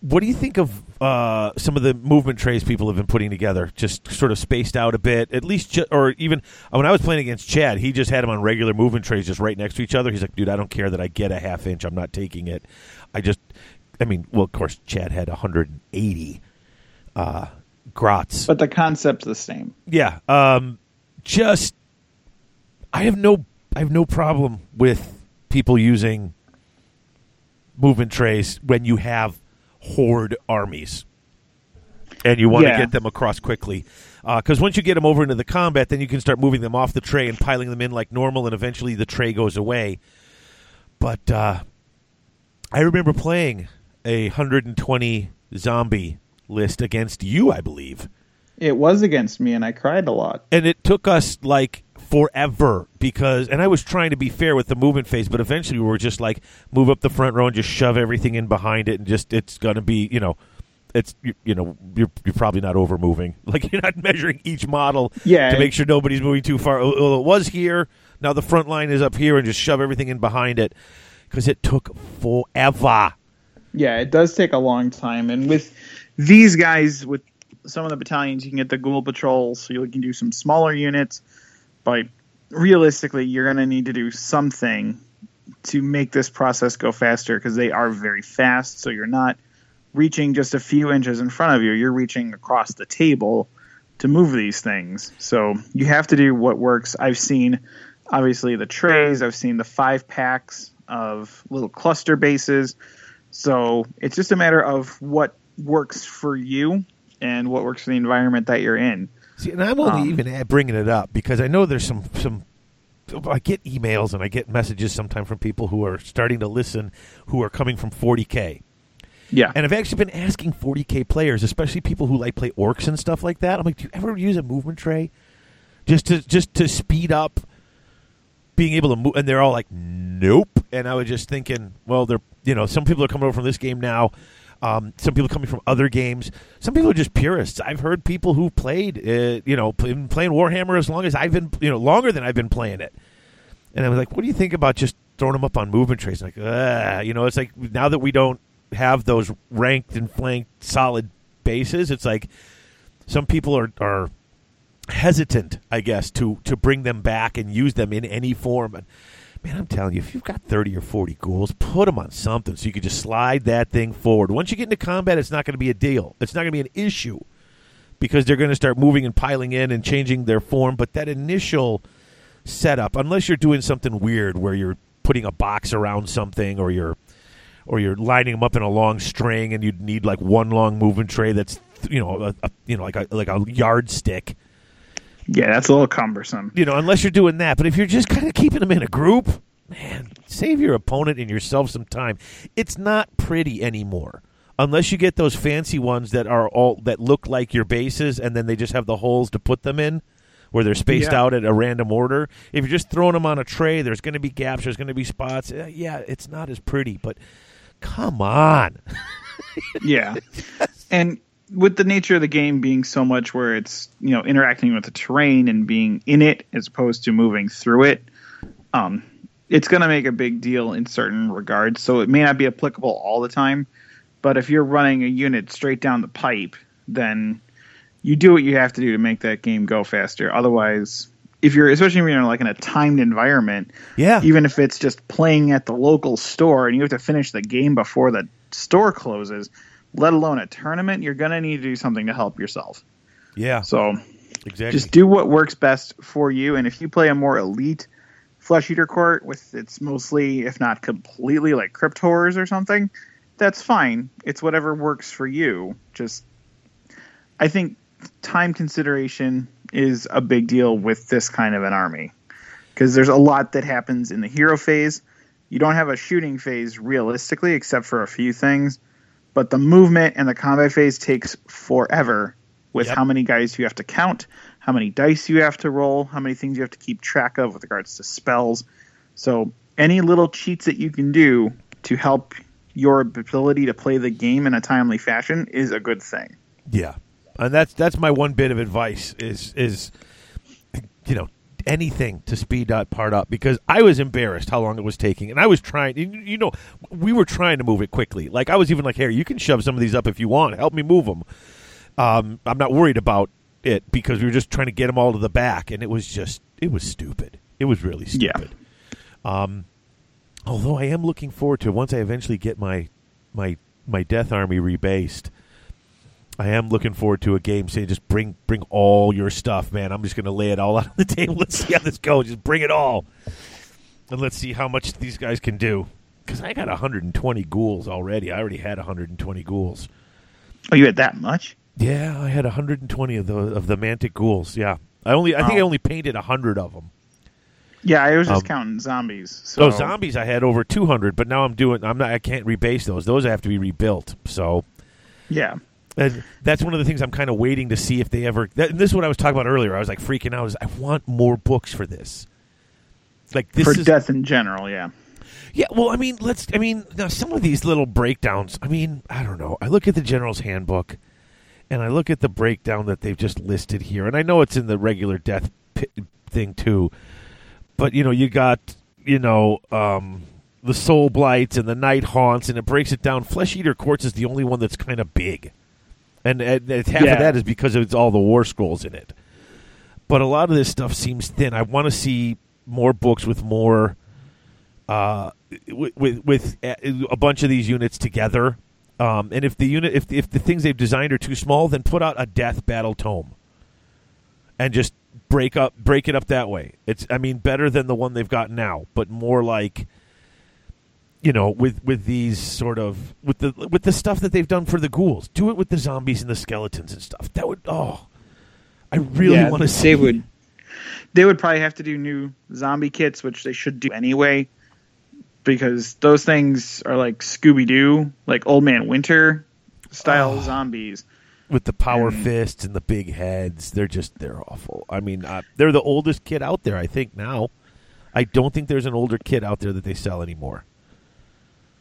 what do you think of uh, some of the movement trays people have been putting together? Just sort of spaced out a bit, at least, ju- or even when I was playing against Chad, he just had them on regular movement trays, just right next to each other. He's like, "Dude, I don't care that I get a half inch. I'm not taking it. I just, I mean, well, of course, Chad had 180 uh, grots,
But the concept's the same.
yeah. Um, just I have no I have no problem with people using movement trays when you have horde armies and you want to
Yeah.
get them across quickly. Because once you get them over into the combat, then you can start moving them off the tray and piling them in like normal, and eventually the tray goes away. But uh, I remember playing a 120 zombie list against you, I believe
It was against me, and I cried a lot.
and it took us like forever because and I was trying to be fair with the movement phase, but eventually we were just like move up the front row and just shove everything in behind it and just it's gonna be you know it's you, you know you're you're probably not over moving <laughs> like you're not measuring each model
Yeah.
to make sure nobody's moving too far. Oh, it was here now the front line is up here and just shove everything in behind it because it took forever.
Yeah, it does take a long time, and with these guys, with some of the battalions, you can get the ghoul patrols, so you can do some smaller units. But realistically, you're going to need to do something to make this process go faster because they are very fast. So you're not reaching just a few inches in front of you; you're reaching across the table to move these things. So you have to do what works. I've seen obviously the trays. I've seen the five packs of little cluster bases. So it's just a matter of what works for you and what works for the environment that you're in.
See, and I'm only
Um,
even bringing it up because I know there's some some. I get emails and I get messages sometimes from people who are starting to listen who are coming from 40k,
Yeah.
and I've actually been asking 40k players, especially people who like play orcs and stuff like that. I'm like, do you ever use a movement tray just to just to speed up being able to move? And they're all like, nope. And I was just thinking, well, they're you know, some people are coming over from this game now. Um, some people coming from other games. Some people are just purists. I've heard people who played, uh, you know, been playing Warhammer as long as I've been, you know, longer than I've been playing it. And I was like, what do you think about just throwing them up on movement trays? Like, uh, you know, it's like now that we don't have those ranked and flanked solid bases, it's like some people are are hesitant, I guess, to to bring them back and use them in any form. Man, I'm telling you, if you've got 30 or 40 ghouls, put them on something so you can just slide that thing forward. Once you get into combat, it's not going to be a deal. It's not going to be an issue because they're going to start moving and piling in and changing their form. But that initial setup, unless you're doing something weird where you're putting a box around something or you're or you're lining them up in a long string and you'd need like one long movement tray that's you know a, a, you know like a like a yardstick
Yeah, that's a little cumbersome.
you know, unless you're doing that. But if you're just kind of keeping them in a group, man, save your opponent and yourself some time. It's not pretty anymore. Unless you get those fancy ones that are all that look like your bases and then they just have the holes to put them in where they're spaced
Yeah.
out at a random order. If you're just throwing them on a tray, there's going to be gaps, there's going to be spots. Uh, yeah, it's not as pretty, but come on. <laughs>
Yeah. and with the nature of the game being so much where it's, you know, interacting with the terrain and being in it as opposed to moving through it, um, it's going to make a big deal in certain regards. So it may not be applicable all the time, but if you're running a unit straight down the pipe, then you do what you have to do to make that game go faster. Otherwise, if you're especially when you're like in a timed environment,
Yeah.
even if it's just playing at the local store and you have to finish the game before the store closes, let alone a tournament, you're going to need to do something to help yourself.
Yeah,
So
exactly.
just do what works best for you. And if you play a more elite flesh eater court with it's mostly, if not completely, like crypt horrors or something, that's fine. It's whatever works for you. Just, I think time consideration is a big deal with this kind of an army because there's a lot that happens in the hero phase. You don't have a shooting phase realistically, except for a few things, but the movement and the combat phase takes forever with
Yep.
how many guys you have to count, how many dice you have to roll, how many things you have to keep track of with regards to spells. So, any little cheats that you can do to help your ability to play the game in a timely fashion is a good thing.
Yeah, and that's that's my one bit of advice is is you know anything to speed that part up because I was embarrassed how long it was taking, and I was trying. You know, we were trying to move it quickly. Like I was even like, "Here, you can shove some of these up if you want. Help me move them." Um, I'm not worried about it because we were just trying to get them all to the back, and it was just it was stupid. It was really
Yeah.
stupid. Um, although I am looking forward to once I eventually get my my my Death Army rebased. I am looking forward to a game saying just bring bring all your stuff, man. I'm just going to lay it all out on the <laughs> table. Let's see how this goes. Just bring it all, and let's see how much these guys can do. Because I got 120 ghouls already. I already had 120 ghouls.
Oh, you had that much?
Yeah, I had 120 of the of the mantic ghouls. Yeah, I only I think I only painted 100 of them.
Yeah, I was just
Um,
counting zombies. So
Oh, zombies! I had over 200, but now I'm doing. I'm not. I can't rebase those. Those have to be rebuilt. So
Yeah.
And that's one of the things I'm kind of waiting to see if they ever. That, this is what I was talking about earlier. I was like freaking out. Is I want more books for this. Like this
For
is
death in general, yeah.
yeah. Well, I mean, let's. I mean, now some of these little breakdowns. I mean, I don't know. I look at the general's handbook, and I look at the breakdown that they've just listed here, and I know it's in the regular death thing too. But you know, you got you know um, the soul blights and the night haunts, and it breaks it down. Flesh eater courts is the only one that's kind of big, and, and it's- half
Yeah.
of that is because it's all the warscrolls in it. But a lot of this stuff seems thin. I want to see more books with more uh, with with, with a a bunch of these units together. Um, and if the unit, if if the things they've designed are too small, then put out a death battle tome, and just break up, break it up that way. It's, I mean, better than the one they've got now, but more like, you know, with with these sort of with the with the stuff that they've done for the ghouls. Do it with the zombies and the skeletons and stuff. That would, oh, I really
Yeah,
want to see.
They would. They would probably have to do new zombie kits, which they should do anyway, because those things are like Scooby Doo, like Old Man Winter style
Oh.
zombies.
with the power
And-
fists and the big heads. They're just they're awful. I mean, uh, they're the oldest kid out there. I think now. I don't think there's an older kid out there that they sell anymore.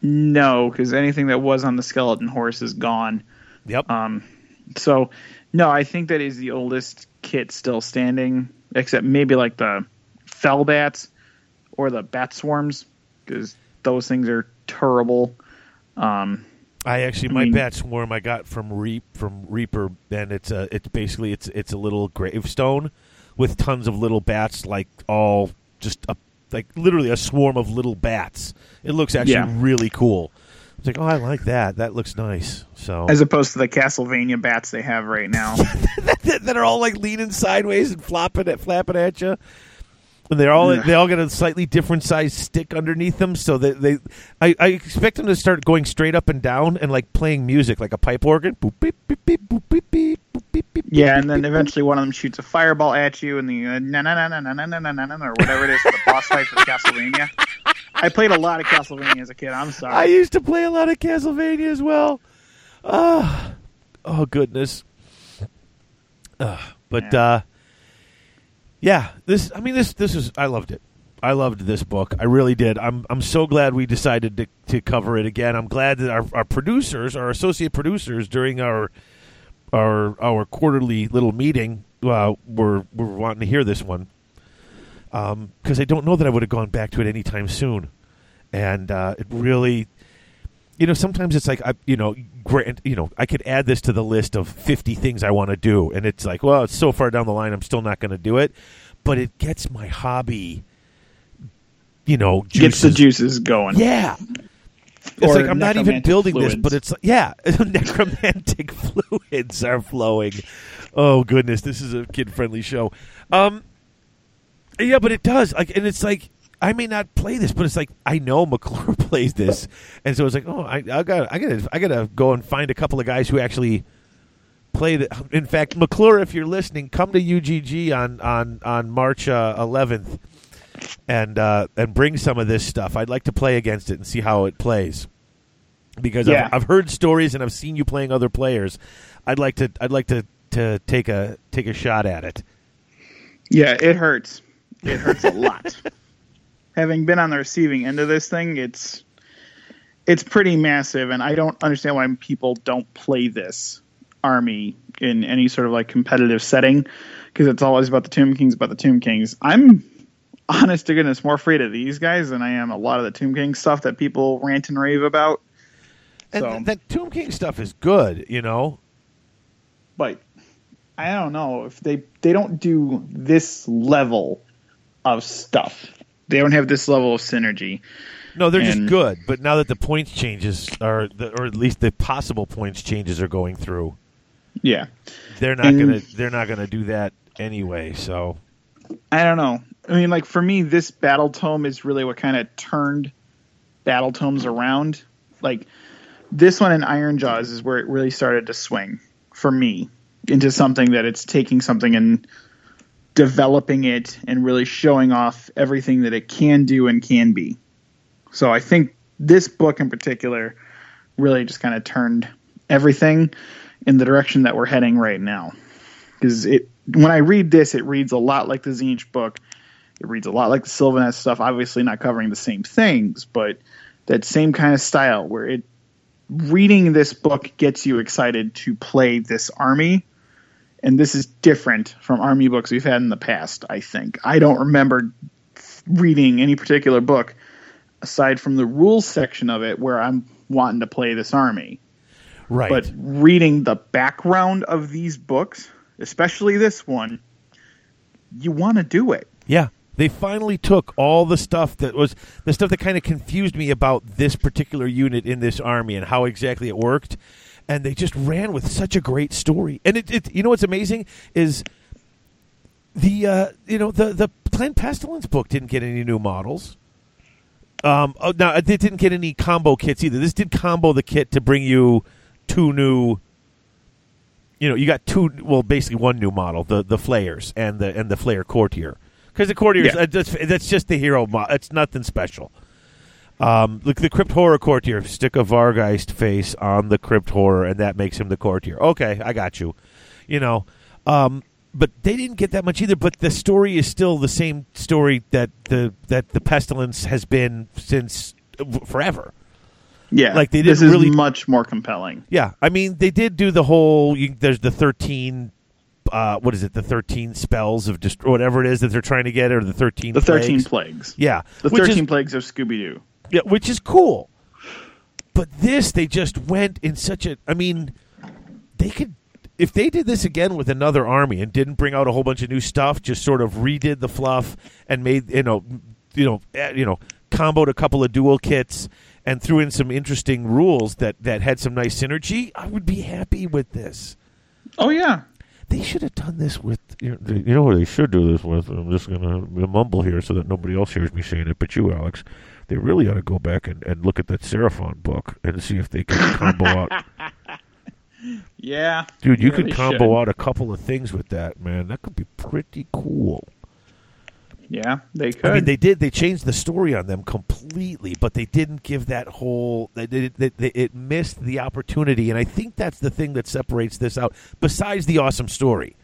No, because anything that was on the skeleton horse is gone.
Yep.
Um, so no, I think that is the oldest kit still standing, except maybe like the fell bats or the bat swarms, because those things are terrible. Um,
I actually
I
my
mean-
bat swarm I got from Reap from Reaper, and it's a it's basically it's it's a little gravestone with tons of little bats, like all just a like literally a swarm of little bats. It looks actually
Yeah.
really cool. It's like, oh, I like that. That looks nice. So
As opposed to the Castlevania bats they have right now. <laughs>
that, that are all like leaning sideways and flopping at flapping at you. And they're all
Yeah.
they all got a slightly different size stick underneath them, so that they. I, I expect them to start going straight up and down and like playing music like a pipe organ. Boop, beep, beep, beep, beep, beep, boop, beep, beep,
yeah, and then eventually one of them shoots a fireball at you, and the uh, na na na na na na na na na na or whatever it is for the boss fight for Castlevania. I played a lot of Castlevania as a kid. I'm sorry.
I used to play a lot of Castlevania as well. Ah, oh goodness. Uh, but
Yeah.
uh, yeah, this. I mean, this. This is. I loved it. I loved this book. I really did. I'm. I'm so glad we decided to to cover it again. I'm glad that our our producers, our associate producers, during our our our quarterly little meeting, uh, were were wanting to hear this one. Because I don't know that I would have gone back to it anytime soon, and uh, it really you know sometimes it's like I, you know grant you know I could add this to the list of 50 things I want to do and it's like well it's so far down the line I'm still not going to do it but it gets my hobby you know
Gets the
juices-
juices going.
yeah it's like I'm not even building this but it's like yeah <laughs> necromantic <laughs> fluids are flowing oh goodness this is a kid friendly show um yeah, but it does. Like, and it's like I may not play this, but it's like I know <laughs> McClure plays this, and so it's like, oh, I, I got, I got, I got to go and find a couple of guys who actually play the. In fact, McClure, if you're listening, come to UGG on on on March uh, 11th, and uh, and bring some of this stuff. I'd like to play against it and see how it plays, because
Yeah.
I've, I've heard stories and I've seen you playing other players. I'd like to, I'd like to to take a take a shot at it.
Yeah, it hurts. It hurts a <laughs> lot. Having been on the receiving end of this thing, it's it's pretty massive, and I don't understand why people don't play this army in any sort of like competitive setting because it's always about the Tomb Kings, about the Tomb Kings. I'm honest to goodness more afraid of these guys than I am a lot of the Tomb King stuff that people rant and rave about.
And
So-
th- that Tomb King stuff is good, you know.
but I don't know if they they don't do this level of stuff. They don't have this level of synergy.
No, they're just good. But now that the points changes are, or at least the possible points changes are going through,
Yeah,
they're not
And-
gonna they're not gonna do that anyway. So
I don't know. I mean, like for me, this battle tome is really what kind of turned battle tomes around. Like this one in Ironjawz is where it really started to swing for me into something that it's taking something and developing it and really showing off everything that it can do and can be. So I think this book in particular really just kind of turned everything in the direction that we're heading right now. Because it when I read this, it reads a lot like the Tzeentch book. It reads a lot like the Sylvaneth stuff. Obviously, not covering the same things, but that same kind of style where it reading this book gets you excited to play this army. And this is different from army books we've had in the past, I think. I don't remember reading any particular book aside from the rules section of it where I'm wanting to play this army.
right,
But reading the background of these books, especially this one, you want to do it.
yeah, they finally took all the stuff that was the stuff that kind of confused me about this particular unit in this army and how exactly it worked, and they just ran with such a great story. And it, it you know what's amazing is the uh, you know the the Clan Pestilens book didn't get any new models. Um, oh, now it didn't get any combo kits either. This did combo the kit to bring you two new. You know, you got two. Well, basically one new model, the the flayers and the and the flayer courtier. Because the courtiers,
Yeah.
uh, that's, that's just the hero. Mo- it's nothing special. Um, look, the crypt horror courtier. Stick a Vargheist face on the crypt horror, and that makes him the courtier. Okay, I got you. You know, um, but they didn't get that much either. But the story is still the same story that the that the pestilence has been since uh, forever.
Yeah,
Like, they
is
really-
much more compelling.
Yeah, I mean they did do the whole. You, there's the thirteen. Uh, what is it? The thirteen spells of just whatever it is that they're trying to get, or the thirteen.
The thirteen
plagues.
plagues.
Yeah,
The
which is-
thirteen plagues of Scooby Doo.
yeah, which is cool. But this, they just went in such a. I mean, they could. If they did this again with another army and didn't bring out a whole bunch of new stuff, just sort of redid the fluff and made, you know, you know, eh, you know, comboed a couple of dual kits and threw in some interesting rules that that had some nice synergy, I would be happy with this.
Oh yeah,
They should have done this with you know, you know what they should do this with. I'm just gonna mumble here so that nobody else hears me saying it, but you, Alex. They really ought to go back and, and look at that Seraphon book and see if they can <laughs> combo out.
yeah,
Dude, you
Yeah,
could combo
should.
out a couple of things with that, man. That could be pretty cool.
Yeah, they could.
I mean, they did. They changed the story on them completely, but they didn't give that whole. They, they, they, it missed the opportunity, and I think that's the thing that separates this out. Besides the awesome story,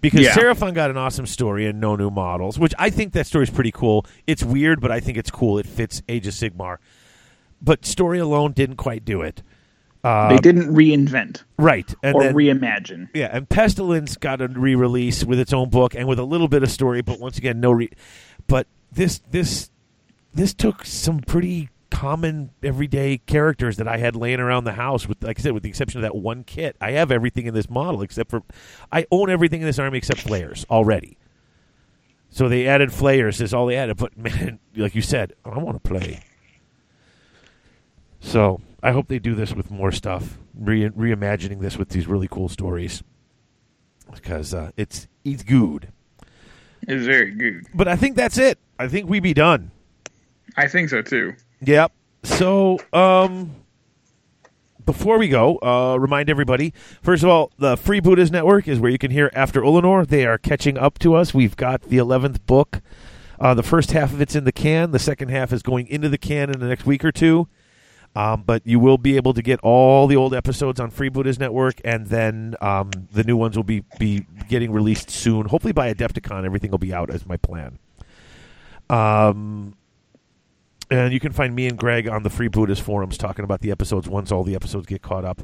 because
Yeah.
Seraphon got an awesome story and no new models, which I think that story is pretty cool. It's weird, but I think it's cool. It fits Age of Sigmar, but story alone didn't quite do it. Uh,
they didn't reinvent
right, and
or
then,
reimagine.
yeah, and Pestilens got a re-release with its own book and with a little bit of story, but once again, no. Re- but this this this took some pretty common everyday characters that I had laying around the house. With like I said, with the exception of that one kit, I have everything in this model except for I own everything in this army except flayers already. So they added flayers. Is all they added. But <laughs> man, like you said, I want to play. So I hope they do this with more stuff, re- reimagining this with these really cool stories, because uh, it's it's good.
It's very good.
But I think that's it. I think we be done.
I think so too.
Yep. So, um, before we go, uh, remind everybody first of all, the Free Buddhist Network is where you can hear After Ullanor. They are catching up to us. We've got the 11th book. Uh, the first half of it's in the can, the second half is going into the can in the next week or two. Um, but you will be able to get all the old episodes on Free Buddhist Network, and then um, the new ones will be, be getting released soon. Hopefully by Adepticon, everything will be out as my plan. Um, and you can find me and Greg on the Free Buddhist forums talking about the episodes once all the episodes get caught up.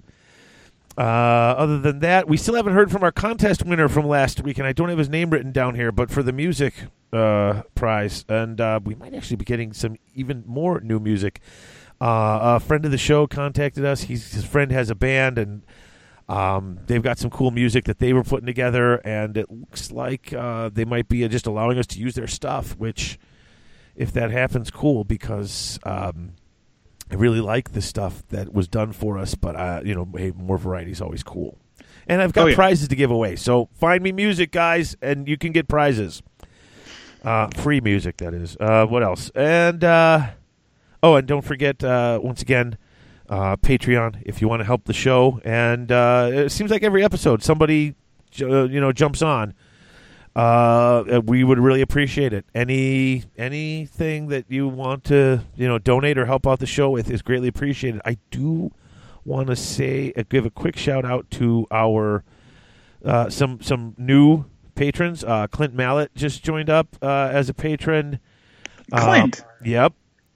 Uh, other than that, we still haven't heard from our contest winner from last week, and I don't have his name written down here, but for the music uh, prize, and uh, we might actually be getting some even more new music. Uh, a friend of the show contacted us. He's, his friend has a band, and um, they've got some cool music that they were putting together, and it looks like uh, they might be just allowing us to use their stuff, which if that happens, cool because um, I really like the stuff that was done for us. But uh, you know, hey, more variety is always cool. And I've got
Oh, yeah.
prizes to give away, so find me music, guys, and you can get prizes. Uh, free music, that is. Uh, what else? And uh, oh, and don't forget uh, once again. Uh, Patreon, if you want to help the show, and uh, it seems like every episode somebody, uh, you know, jumps on uh, we would really appreciate it. Any anything that you want to you know donate or help out the show with is greatly appreciated. I do want to say uh, give a quick shout out to our uh, some some new patrons. Uh, Clint Mallet just joined up uh, as a patron. Um,
Clint.
yep.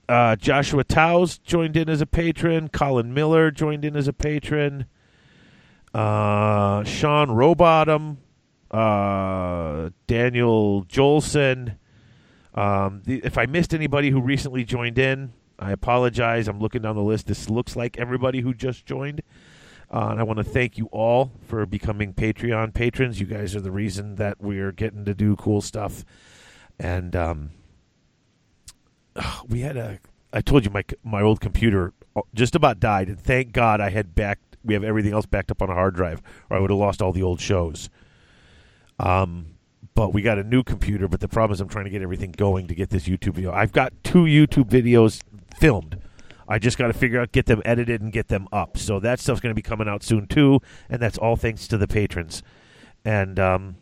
Uh, Joshua Towes joined in as a patron. Colin Miller joined in as a patron. Uh, Sean Robottom uh, Daniel Jolson. Um, the, if I missed anybody who recently joined in, I apologize. I'm looking down the list. This looks like everybody who just joined. Uh, and I want to thank you all for becoming Patreon patrons. You guys are the reason that we're getting to do cool stuff. And um, <sighs> we had a. I told you my my old computer just about died, and thank God I had backed. We have everything else backed up on a hard drive, or I would have lost all the old shows. Um, but we got a new computer. But the problem is, I'm trying to get everything going to get this YouTube video. I've got two YouTube videos filmed. I just got to figure out get them edited and get them up. So that stuff's going to be coming out soon too, and that's all thanks to the patrons. And um,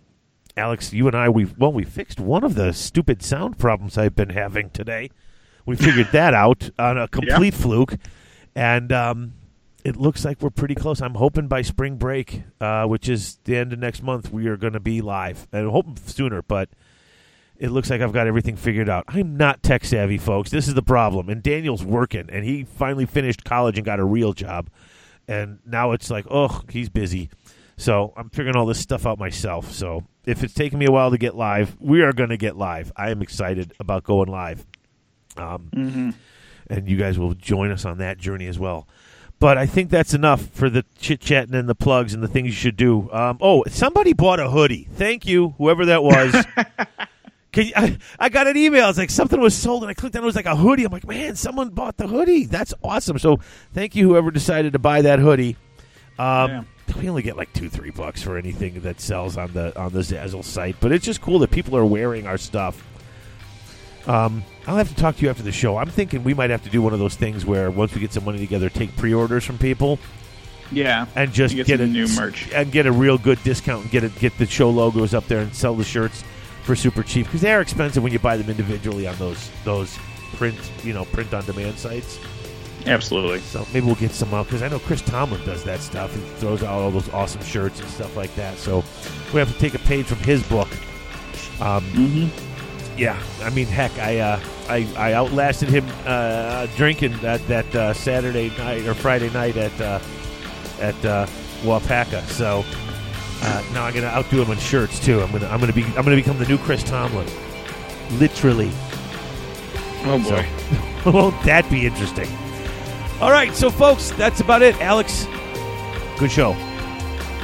Alex, you and I, we well, we fixed one of the stupid sound problems I've been having today. We figured that out on a <laughs> complete fluke, and um, it looks like we're pretty close. I'm hoping by spring break, uh, which is the end of next month, we are going to be live. And I'm hoping sooner, but it looks like I've got everything figured out. I'm not tech savvy, folks. This is the problem. And Daniel's working, and he finally finished college and got a real job. And now it's like, oh, he's busy. So I'm figuring all this stuff out myself. So if it's taking me a while to get live, we are going to get live. I am excited about going live. Um, And you guys will join us on that journey as well. But I think that's enough for the chit chatting and the plugs and the things you should do. Um, oh, somebody bought a hoodie. Thank you, whoever that was. <laughs> Can you, I, I got an email. It's like something was sold, and I clicked on it. It was like a hoodie. I'm like, man, someone bought the hoodie. That's awesome. So thank you, whoever decided to buy that hoodie. Um,
Yeah.
We only get like two, three bucks for anything that sells on the on the Zazzle site, but it's just cool that people are wearing our stuff. Um, I'll have to talk to you after the show. I'm thinking we might have to do one of those things where once we get some money together, take pre-orders from people
Yeah.
and just get,
get
a
new merch.
and get a real good discount and get it get the show logos up there and sell the shirts for super cheap because they are expensive when you buy them individually on those those print you know print on demand sites.
Absolutely.
So maybe we'll get some out because I know Chris Tomlin does that stuff. He throws out all those awesome shirts and stuff like that. So we have to take a page from his book. Um,
Mm-hmm.
Yeah, I mean, heck, I uh, I, I outlasted him uh, drinking that that uh, Saturday night or Friday night at uh, at uh, Wapaka. So uh, now I'm gonna outdo him on shirts too. I'm gonna I'm gonna be I'm gonna become the new Chris Tomlin, literally.
Oh boy.
So, <laughs> won't that be interesting? All right, so folks, that's about it. Alex, good show.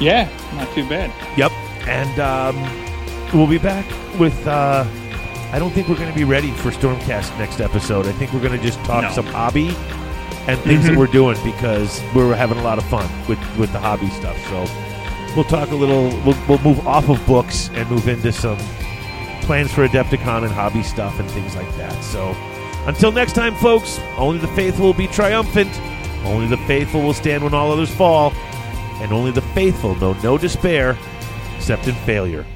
Yeah. Not too bad.
Yep, and um, we'll be back with. Uh, I don't think we're going to be ready for Stormcast next episode. I think we're going to just talk
No.
some hobby and things that
Mhm.
we're doing because we're having a lot of fun with with the hobby stuff. So we'll talk a little. We'll, we'll move off of books and move into some plans for Adepticon and hobby stuff and things like that. So until next time, folks, only the faithful will be triumphant. Only the faithful will stand when all others fall. And only the faithful know no despair except in failure.